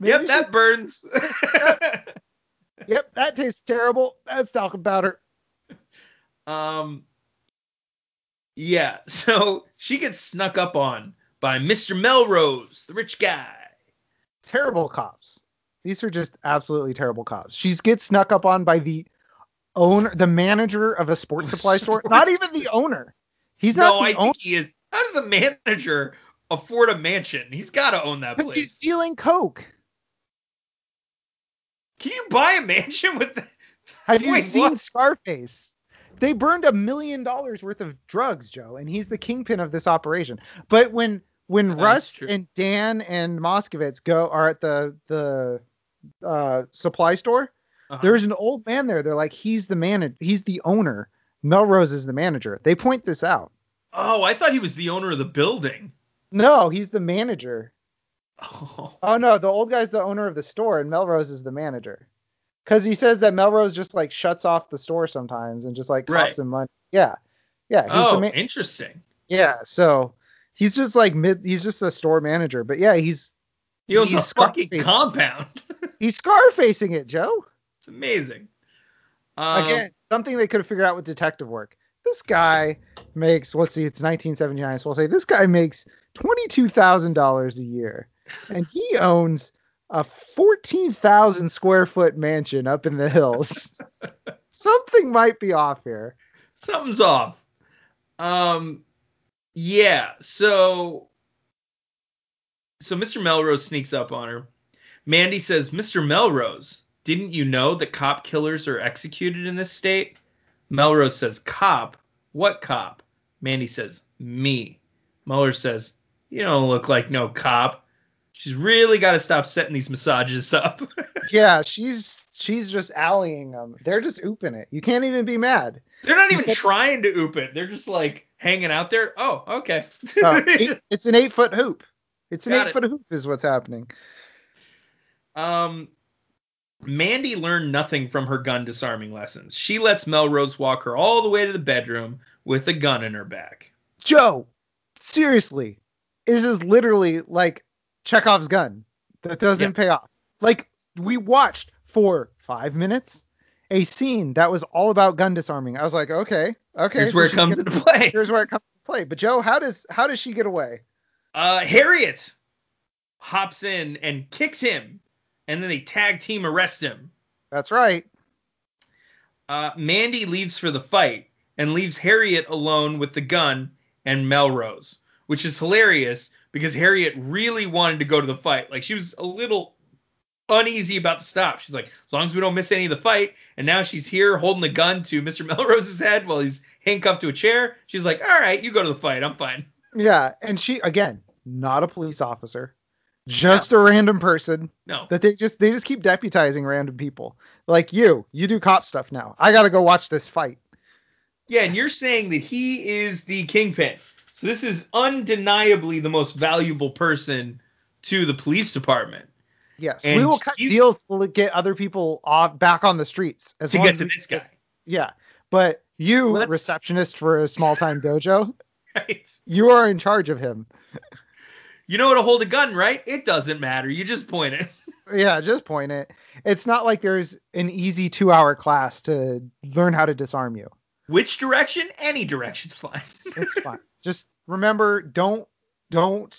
Maybe yep, that burns. Yep, that tastes terrible. That's talcum powder. um, yeah. So she gets snuck up on by Mr. Melrose, the rich guy. Terrible cops. These are just absolutely terrible cops. She gets snuck up on by the owner, the manager of a sports supply store. Sports- Not even the owner. He's not no, the I owner think he is. How does a manager afford a mansion? He's got to own that because he's stealing coke. Can you buy a mansion with that? Have you seen what? Scarface? They burned a million dollars worth of drugs, Joe, and he's the kingpin of this operation. But when when That's Rust true. and Dan and Moskowitz go are at the the uh, supply store, Uh-huh. there's an old man there. They're like, he's the man, he's the owner. Melrose is the manager. They point this out. Oh, I thought he was the owner of the building. No, he's the manager. Oh. Oh no, the old guy's the owner of the store, and Melrose is the manager. Because he says that Melrose just like shuts off the store sometimes and just like costs Right. him money. Yeah, yeah, he's Oh, the man. interesting. Yeah, so he's just like mid. He's just a store manager, but yeah, he's He owns a He's fucking Scarface. compound. he's scar facing it, Joe. It's amazing. Um, Again, something they could have figured out with detective work. This guy makes let's see, it's 1979, so we'll say this guy makes twenty two thousand dollars a year, and he owns a fourteen thousand square foot mansion up in the hills. something might be off here. something's off. Um, yeah. So, so Mr. Melrose sneaks up on her. Mandy says, "Mr. Melrose, didn't you know that cop killers are executed in this state?" Melrose says, "Cop? What cop?" Mandy says, "Me." Mueller says, "You don't look like no cop." She's really got to stop setting these massages up. Yeah, she's she's just alleying them. They're just ooping it. You can't even be mad. They're not even said- trying to oop it. They're just like hanging out there. Oh, okay. Oh, eight- it's an eight foot hoop. It's an eight foot hoop is what's happening. Um, Mandy learned nothing from her gun disarming lessons. She lets Melrose walk her all the way to the bedroom with a gun in her back. Joe, seriously, this is literally like Chekhov's gun that doesn't pay off. Like we watched for five minutes a scene that was all about gun disarming. I was like, okay, okay. Here's so where it comes gonna- into play. Here's where it comes into play. But Joe, how does how does she get away? Uh, Harriet hops in and kicks him, and then they tag team arrest him. That's right. Uh, Mandy leaves for the fight and leaves Harriet alone with the gun and Melrose, which is hilarious because Harriet really wanted to go to the fight. Like she was a little uneasy about the stop. She's like, as long as we don't miss any of the fight, and now she's here holding the gun to Mr. Melrose's head while he's handcuffed to a chair. She's like, all right, you go to the fight. I'm fine. Yeah, and she again, not a police officer, just a random person No. that they just they just keep deputizing random people. Like you, you do cop stuff now. I gotta go watch this fight. Yeah, and you're saying that he is the kingpin. So this is undeniably the most valuable person to the police department. Yes, And we will cut deals to get other people off back on the streets as to get to this guy. just- Yeah, but you, Let's- receptionist for a small time dojo, Right? you are in charge of him. You know how to hold a gun, right? It doesn't matter. You just point it. Yeah, just point it. It's not like there's an easy two-hour class to learn how to disarm you. Which direction? Any direction's fine. It's fine. just remember, don't don't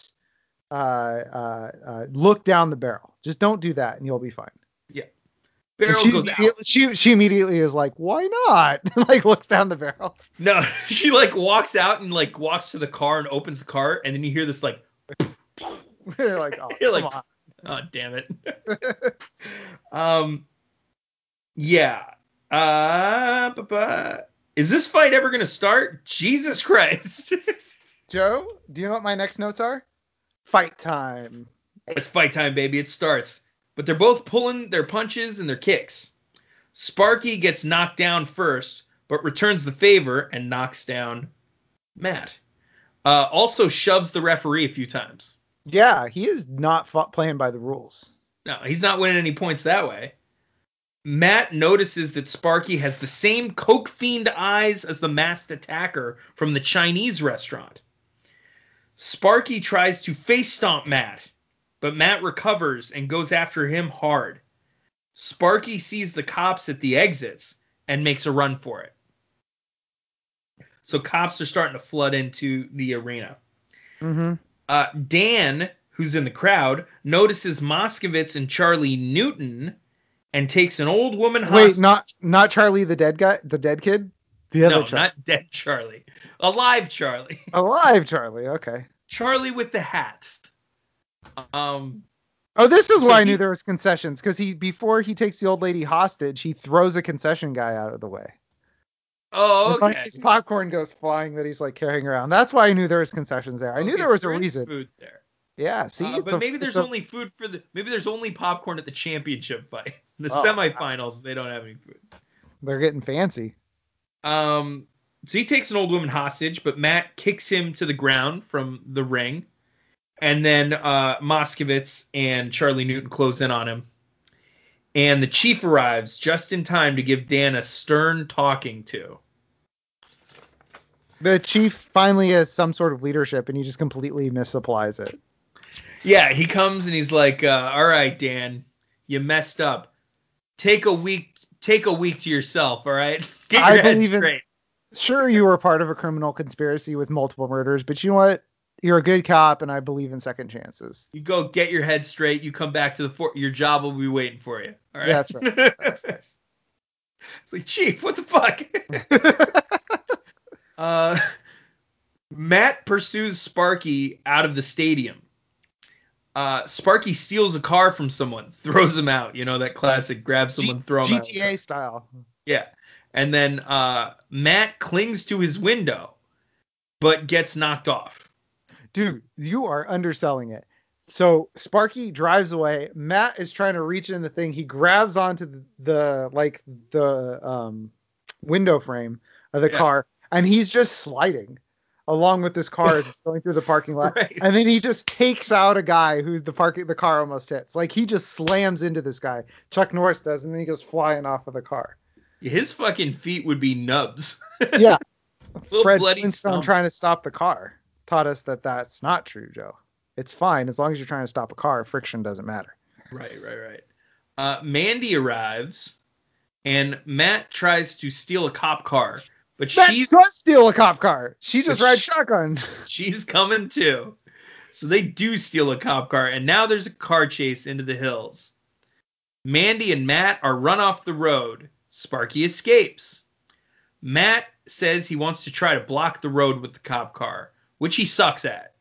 uh, uh, uh, look down the barrel. Just don't do that, and you'll be fine. Yeah. Barrel she, goes out. she she immediately is like, why not? like looks down the barrel. No, she like walks out and like walks to the car and opens the car, and then you hear this like, You're like, oh, You're like- on. oh damn it. um, yeah. Uh, ba-ba. is this fight ever gonna start? Jesus Christ. Joe, do you know what my next notes are? Fight time. It's fight time, baby. It starts. But they're both pulling their punches and their kicks. Sparky gets knocked down first, but returns the favor and knocks down Matt. Uh, also shoves the referee a few times. Yeah, he is not playing by the rules. No, he's not winning any points that way. Matt notices that Sparky has the same coke fiend eyes as the masked attacker from the Chinese restaurant. Sparky tries to face stomp Matt, but Matt recovers and goes after him hard. Sparky sees the cops at the exits and makes a run for it. So cops are starting to flood into the arena. Mm-hmm. Uh, Dan, who's in the crowd, notices Moskowitz and Charlie Newton and takes an old woman hostage. Wait, not not Charlie the dead guy, the dead kid, the other no, Charlie. not dead Charlie. Alive Charlie. alive Charlie. Okay. Charlie with the hat. Um, Oh, this is So why I knew there was concessions because he before he takes the old lady hostage, he throws a concession guy out of the way. Oh, like, okay. his popcorn goes flying that he's like carrying around. That's why I knew there was concessions there. I knew there was so a reason. Food there. Yeah. See, Uh, but a- maybe there's a- only food for the. Maybe there's only popcorn at the championship fight. The Oh, semifinals, they don't have any food. they're getting fancy. Um, so he takes an old woman hostage, but Matt kicks him to the ground from the ring. And then uh, Moskowitz and Charlie Newton close in on him. And the chief arrives just in time to give Dan a stern talking to. The chief finally has some sort of leadership, and he just completely misapplies it. Yeah, he comes and he's like, uh, "All right, Dan, you messed up. Take a week. Take a week to yourself. All right. Get your I head believe in- straight." Sure, you were part of a criminal conspiracy with multiple murders, but you know what? You're a good cop, and I believe in second chances. You go get your head straight. You come back to the fort. Your job will be waiting for you. All right. Yeah, that's right. That's right. it's like, chief, what the fuck? uh, Matt pursues Sparky out of the stadium. Uh, Sparky steals a car from someone, throws him out. You know that classic grab someone, G- throw him out. GTA style. Yeah. And then uh, Matt clings to his window, but gets knocked off. Dude, you are underselling it. So Sparky drives away. Matt is trying to reach in the thing. He grabs onto the, the like the um, window frame of the Yeah. car, and he's just sliding along with this car as it's going through the parking lot. Right. And then he just takes out a guy who the parking the car almost hits. Like he just slams into this guy. Chuck Norris does, and then he goes flying off of the car. His fucking feet would be nubs. Yeah, Little Fred bloody Flintstone stumps. trying to stop the car taught us that that's not true, Joe. It's fine as long as you're trying to stop a car. Friction doesn't matter. Right, right, right. Uh, Mandy arrives, and Matt tries to steal a cop car, but Matt she's does steal a cop car. She just rides she- shotgun. she's coming too. So they do steal a cop car, and now there's a car chase into the hills. Mandy and Matt are run off the road. Sparky escapes. Matt says he wants to try to block the road with the cop car, which he sucks at.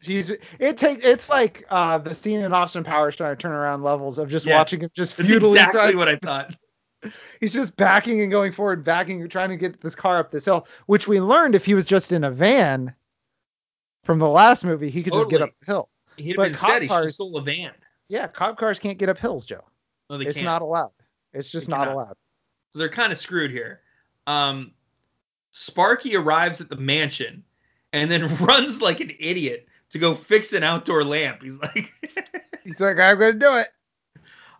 He's it takes it's like uh, the scene in Austin Powers trying to turn around levels of just Yes. watching him just That's futilely exactly try- what I thought. he's just backing and going forward, backing, trying to get this car up this hill, which we learned if he was just in a van from the last movie, he could just get up the hill. He'd have But been cop said he cars- stole a van. Yeah, cop cars can't get up hills, Joe. No, they It's can't. not allowed. It's just They not cannot. allowed. So they're kind of screwed here. Um, Sparky arrives at the mansion and then runs like an idiot to go fix an outdoor lamp. He's like, He's like, I'm gonna do it.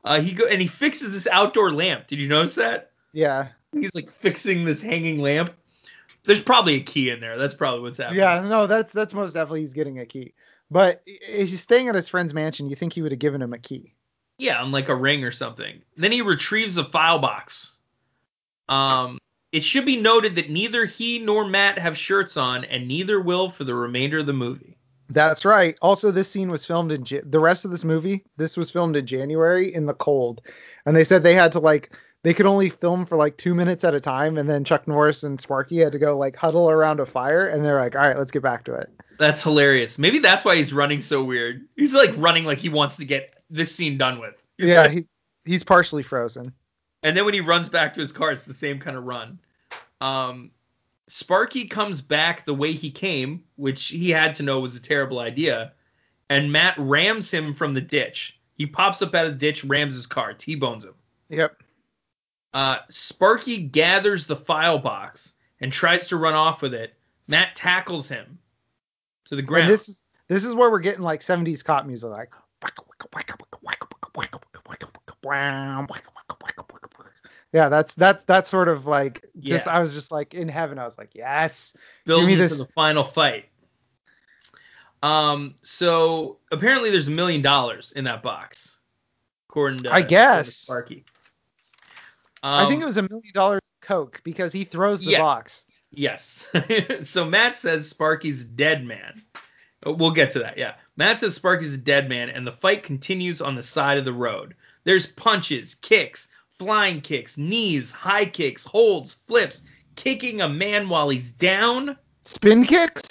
uh, he go and he fixes this outdoor lamp. Did you notice that? Yeah. He's like fixing this hanging lamp. There's probably a key in there. That's probably what's happening. Yeah, no, that's that's most definitely he's getting a key. But if he's staying at his friend's mansion, you think he would have given him a key. Yeah, on like a ring or something. Then he retrieves a file box. Um, it should be noted that neither he nor Matt have shirts on, and neither will for the remainder of the movie. That's right. Also, this scene was filmed in Ja- the rest of this movie. This was filmed in January in the cold, and they said they had to like they could only film for like two minutes at a time, and then Chuck Norris and Sparky had to go like huddle around a fire, and they're like, all right, let's get back to it. That's hilarious. Maybe that's why he's running so weird. He's like running like he wants to get this scene done with. Yeah, he, he's partially frozen. And then when he runs back to his car, it's the same kind of run. Um, Sparky comes back the way he came, which he had to know was a terrible idea, and Matt rams him from the ditch. He pops up out of the ditch, rams his car, T-bones him. Yep. Uh, Sparky gathers the file box and tries to run off with it. Matt tackles him to the ground. And this is this is where we're getting like 70s cop music, like. Yeah, that's that's that's sort of like just Yeah. I was just like in heaven. I was like, yes, building me this- the final fight. Um, so apparently there's a million dollars in that box, according to I guess. Sparky. Um, I think it was a million dollars coke because he throws the yeah. box. Yes. so Matt says Sparky's dead man. Uh, We'll get to that. Yeah. Matt says Sparky's a dead man, and the fight continues on the side of the road. There's punches, kicks, flying kicks, knees, high kicks, holds, flips, kicking a man while he's down. Spin kicks.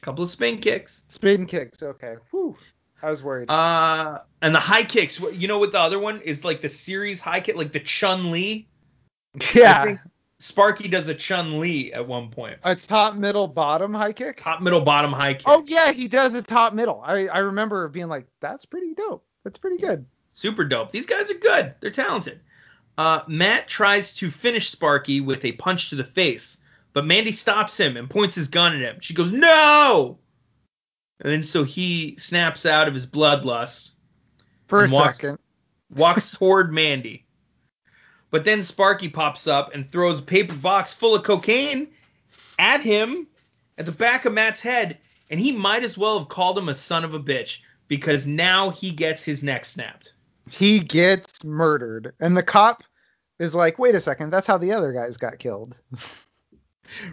A couple of spin kicks. Spin kicks. Okay. Whew. I was worried. Uh, and the high kicks. You know what the other one is like the series high kick, like the Chun Li. Yeah. Sparky does a Chun Li at one point. A top, middle, bottom high kick. Top, middle, bottom, high kick. Oh yeah, he does a top middle. I I remember being like, that's pretty dope. That's pretty good. Super dope. These guys are good. They're talented. Uh, Matt tries to finish Sparky with a punch to the face, but Mandy stops him and points his gun at him. She goes, "No!" And then so he snaps out of his bloodlust, For a walks- second. walks toward Mandy. But then Sparky pops up and throws a paper box full of cocaine at him at the back of Matt's head, and he might as well have called him a son of a bitch because now he gets his neck snapped. He gets murdered, and the cop is like, wait a second, that's how the other guys got killed.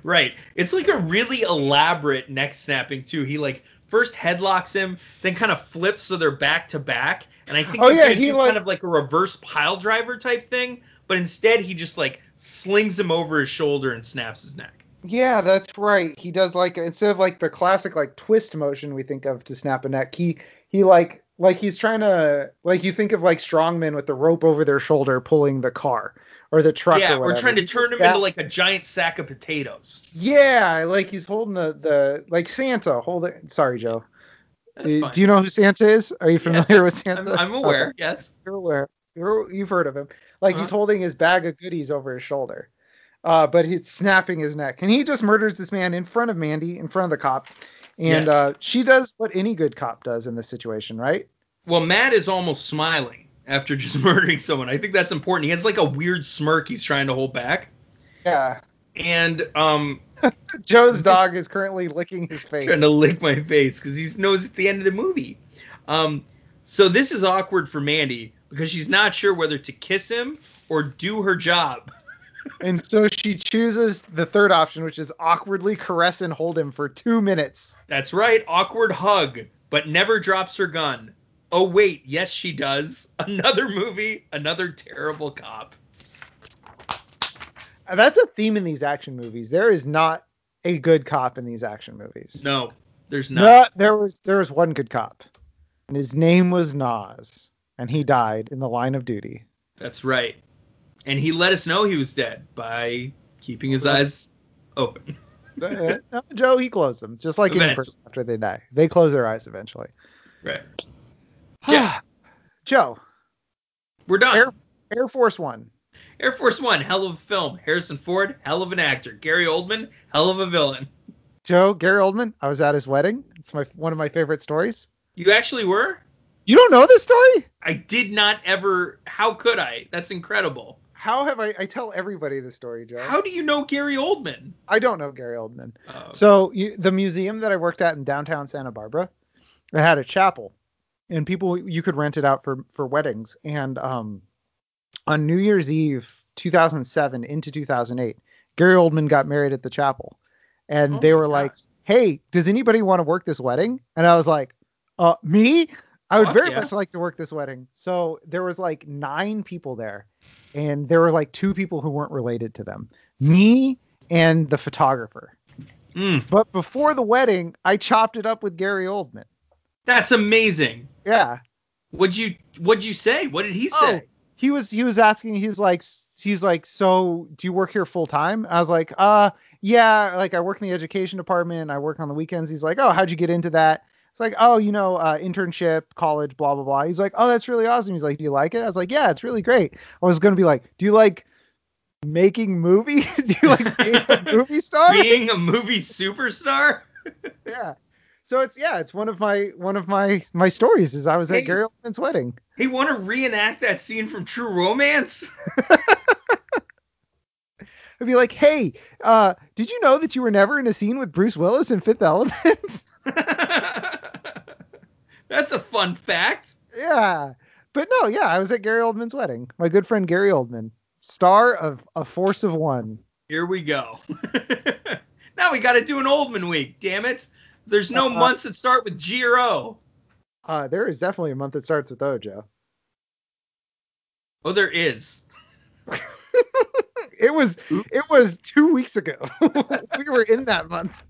Right. It's like a really elaborate neck snapping too. He like first headlocks him, then kind of flips so they're back to back. And I think Oh, he's yeah, he, like- kind of like a reverse pile driver type thing, but instead he just like slings him over his shoulder and snaps his neck. Yeah, that's right. He does like instead of like the classic like twist motion we think of to snap a neck, he he like like he's trying to like you think of like strongmen with the rope over their shoulder pulling the car or the truck yeah, or we're trying to turn him that- into like a giant sack of potatoes. Yeah, like he's holding the the like Santa holding. Sorry, Joe. Fine. Do you know who Santa is? Are you familiar Yes, with Santa? I'm, I'm aware. Okay, Yes. You're aware. You're, you've heard of him. Like he's Uh-huh. holding his bag of goodies over his shoulder. Uh, but he's snapping his neck, and he just murders this man in front of Mandy, in front of the cop, and Yes. uh, she does what any good cop does in this situation, right? Well, Matt is almost smiling after just murdering someone. I think that's important. He has like a weird smirk he's trying to hold back. Yeah. And um Joe's dog is currently licking his face. trying to lick my face because he knows it's the end of the movie. Um, so this is awkward for Mandy because she's not sure whether to kiss him or do her job. And so she chooses the third option, which is awkwardly caress and hold him for two minutes. That's right, awkward hug, but never drops her gun. Oh wait, yes she does. Another movie, another terrible cop. Uh, That's a theme in these action movies. There is not a good cop in these action movies. No, there's not. No, there was there was one good cop, and his name was Nas, and he died in the line of duty. That's right. And he let us know he was dead by keeping his eyes open. Joe, he closed them, just like any Eventually. person after they die. They close their eyes eventually. Right. Yeah. Joe, We're done. Air, Air Force One. Air Force One, hell of a film. Harrison Ford, hell of an actor. Gary Oldman, hell of a villain. Joe, Gary Oldman. I was at his wedding. It's my one of my favorite stories. You actually were? You don't know this story? I did not ever. How could I? That's incredible. How have I? I tell everybody the story, Joe. How do you know Gary Oldman? I don't know Gary Oldman. Oh, So you, the museum that I worked at in downtown Santa Barbara, it had a chapel, and people you could rent it out for for weddings. And um, on New Year's Eve, 2007 into 2008, Gary Oldman got married at the chapel, and Oh they were like, "Hey, does anybody want to work this wedding?" And I was like, "Uh, me." I would Fuck very yeah. much like to work this wedding. So there was like nine people there, and there were like two people who weren't related to them, me and the photographer. Mm, But before the wedding, I chopped it up with Gary Oldman. that's amazing. Yeah. What'd you What'd you say? What did he say? Oh, he was he was asking. He was like, he's like, so do you work here full time? I was like, uh, yeah, like I work in the education department. I work on the weekends. He's like, oh, how'd you get into that? It's like, oh, you know, uh, internship, college, blah blah blah. He's like, oh, that's really awesome. He's like, do you like it? I was like, yeah, it's really great. I was gonna be like, do you like making movies? do you like being a movie star? Being a movie superstar? yeah. So it's yeah, it's one of my one of my my stories is I was at Gary Oldman's wedding. He want to reenact that scene from True Romance? I'd be like, hey, uh, did you know that you were never in a scene with Bruce Willis in Fifth Element? That's a fun fact. yeah. But no, yeah, I was at Gary Oldman's wedding. My good friend Gary Oldman, star of A Force of One. Here we go. now we got to do an Oldman week. Damn it. There's no Uh, months that start with G or O. Uh, there is definitely a month that starts with O, Joe. Oh, there is. It was it was two weeks ago. we were in that month.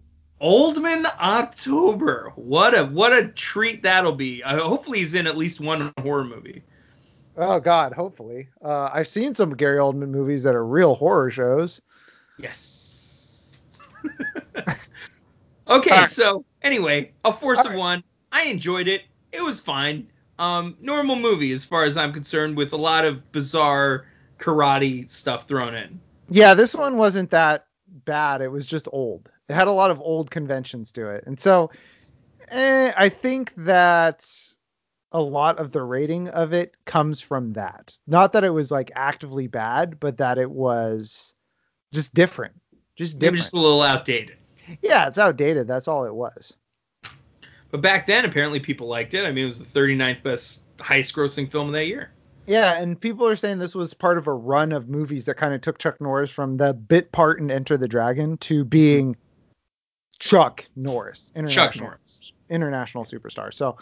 Oldman October. What a what a treat that'll be. Uh, hopefully he's in at least one horror movie. Oh God, hopefully. Uh, I've seen some Gary Oldman movies that are real horror shows. Yes. okay, right. so anyway, a force All of right. one. I enjoyed it. It was fine. Um, normal movie as far as I'm concerned, with a lot of bizarre karate stuff thrown in. Yeah, this one wasn't that bad. It was just old. It had a lot of old conventions to it, and so eh, I think that a lot of the rating of it comes from that. Not that it was like actively bad, but that it was just different. Just Maybe different. just a little outdated. Yeah, it's outdated. That's all it was. But back then, apparently people liked it. I mean, it was the 39th best, highest grossing film of that year. Yeah, and people are saying this was part of a run of movies that kind of took Chuck Norris from the bit part in Enter the Dragon to being Chuck Norris, international, Norris. international superstar. So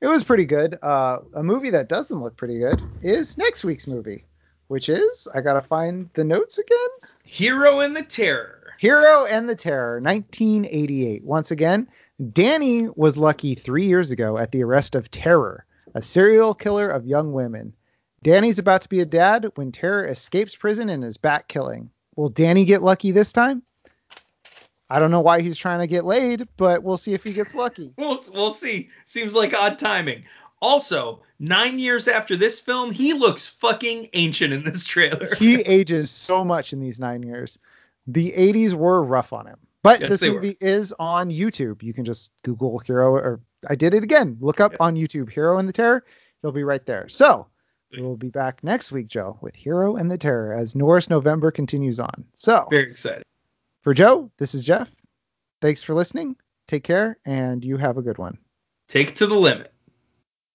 it was pretty good. Uh, a movie that doesn't look pretty good is next week's movie, which is I gotta find the notes again. Hero and the Terror. Hero and the Terror, 1988. Once again, Danny was lucky three years ago at the arrest of Terror, a serial killer of young women. Danny's about to be a dad when Terror escapes prison and is back killing. Will Danny get lucky this time? I don't know why he's trying to get laid, but we'll see if he gets lucky. We'll we'll see. Seems like odd timing. Also, nine years after this film, he looks fucking ancient in this trailer. He ages so much in these nine years. The 80s were rough on him. But Yes, this movie is on YouTube. You can just Google Hero, or I did it again. Look up Yeah. on YouTube Hero and the Terror. It'll be right there. So we'll be back next week, Joe, with Hero and the Terror as Norrisvember continues on. So Very excited. For Joe, this is Jeff. Thanks for listening. Take care, and you have a good one. Take to the limit.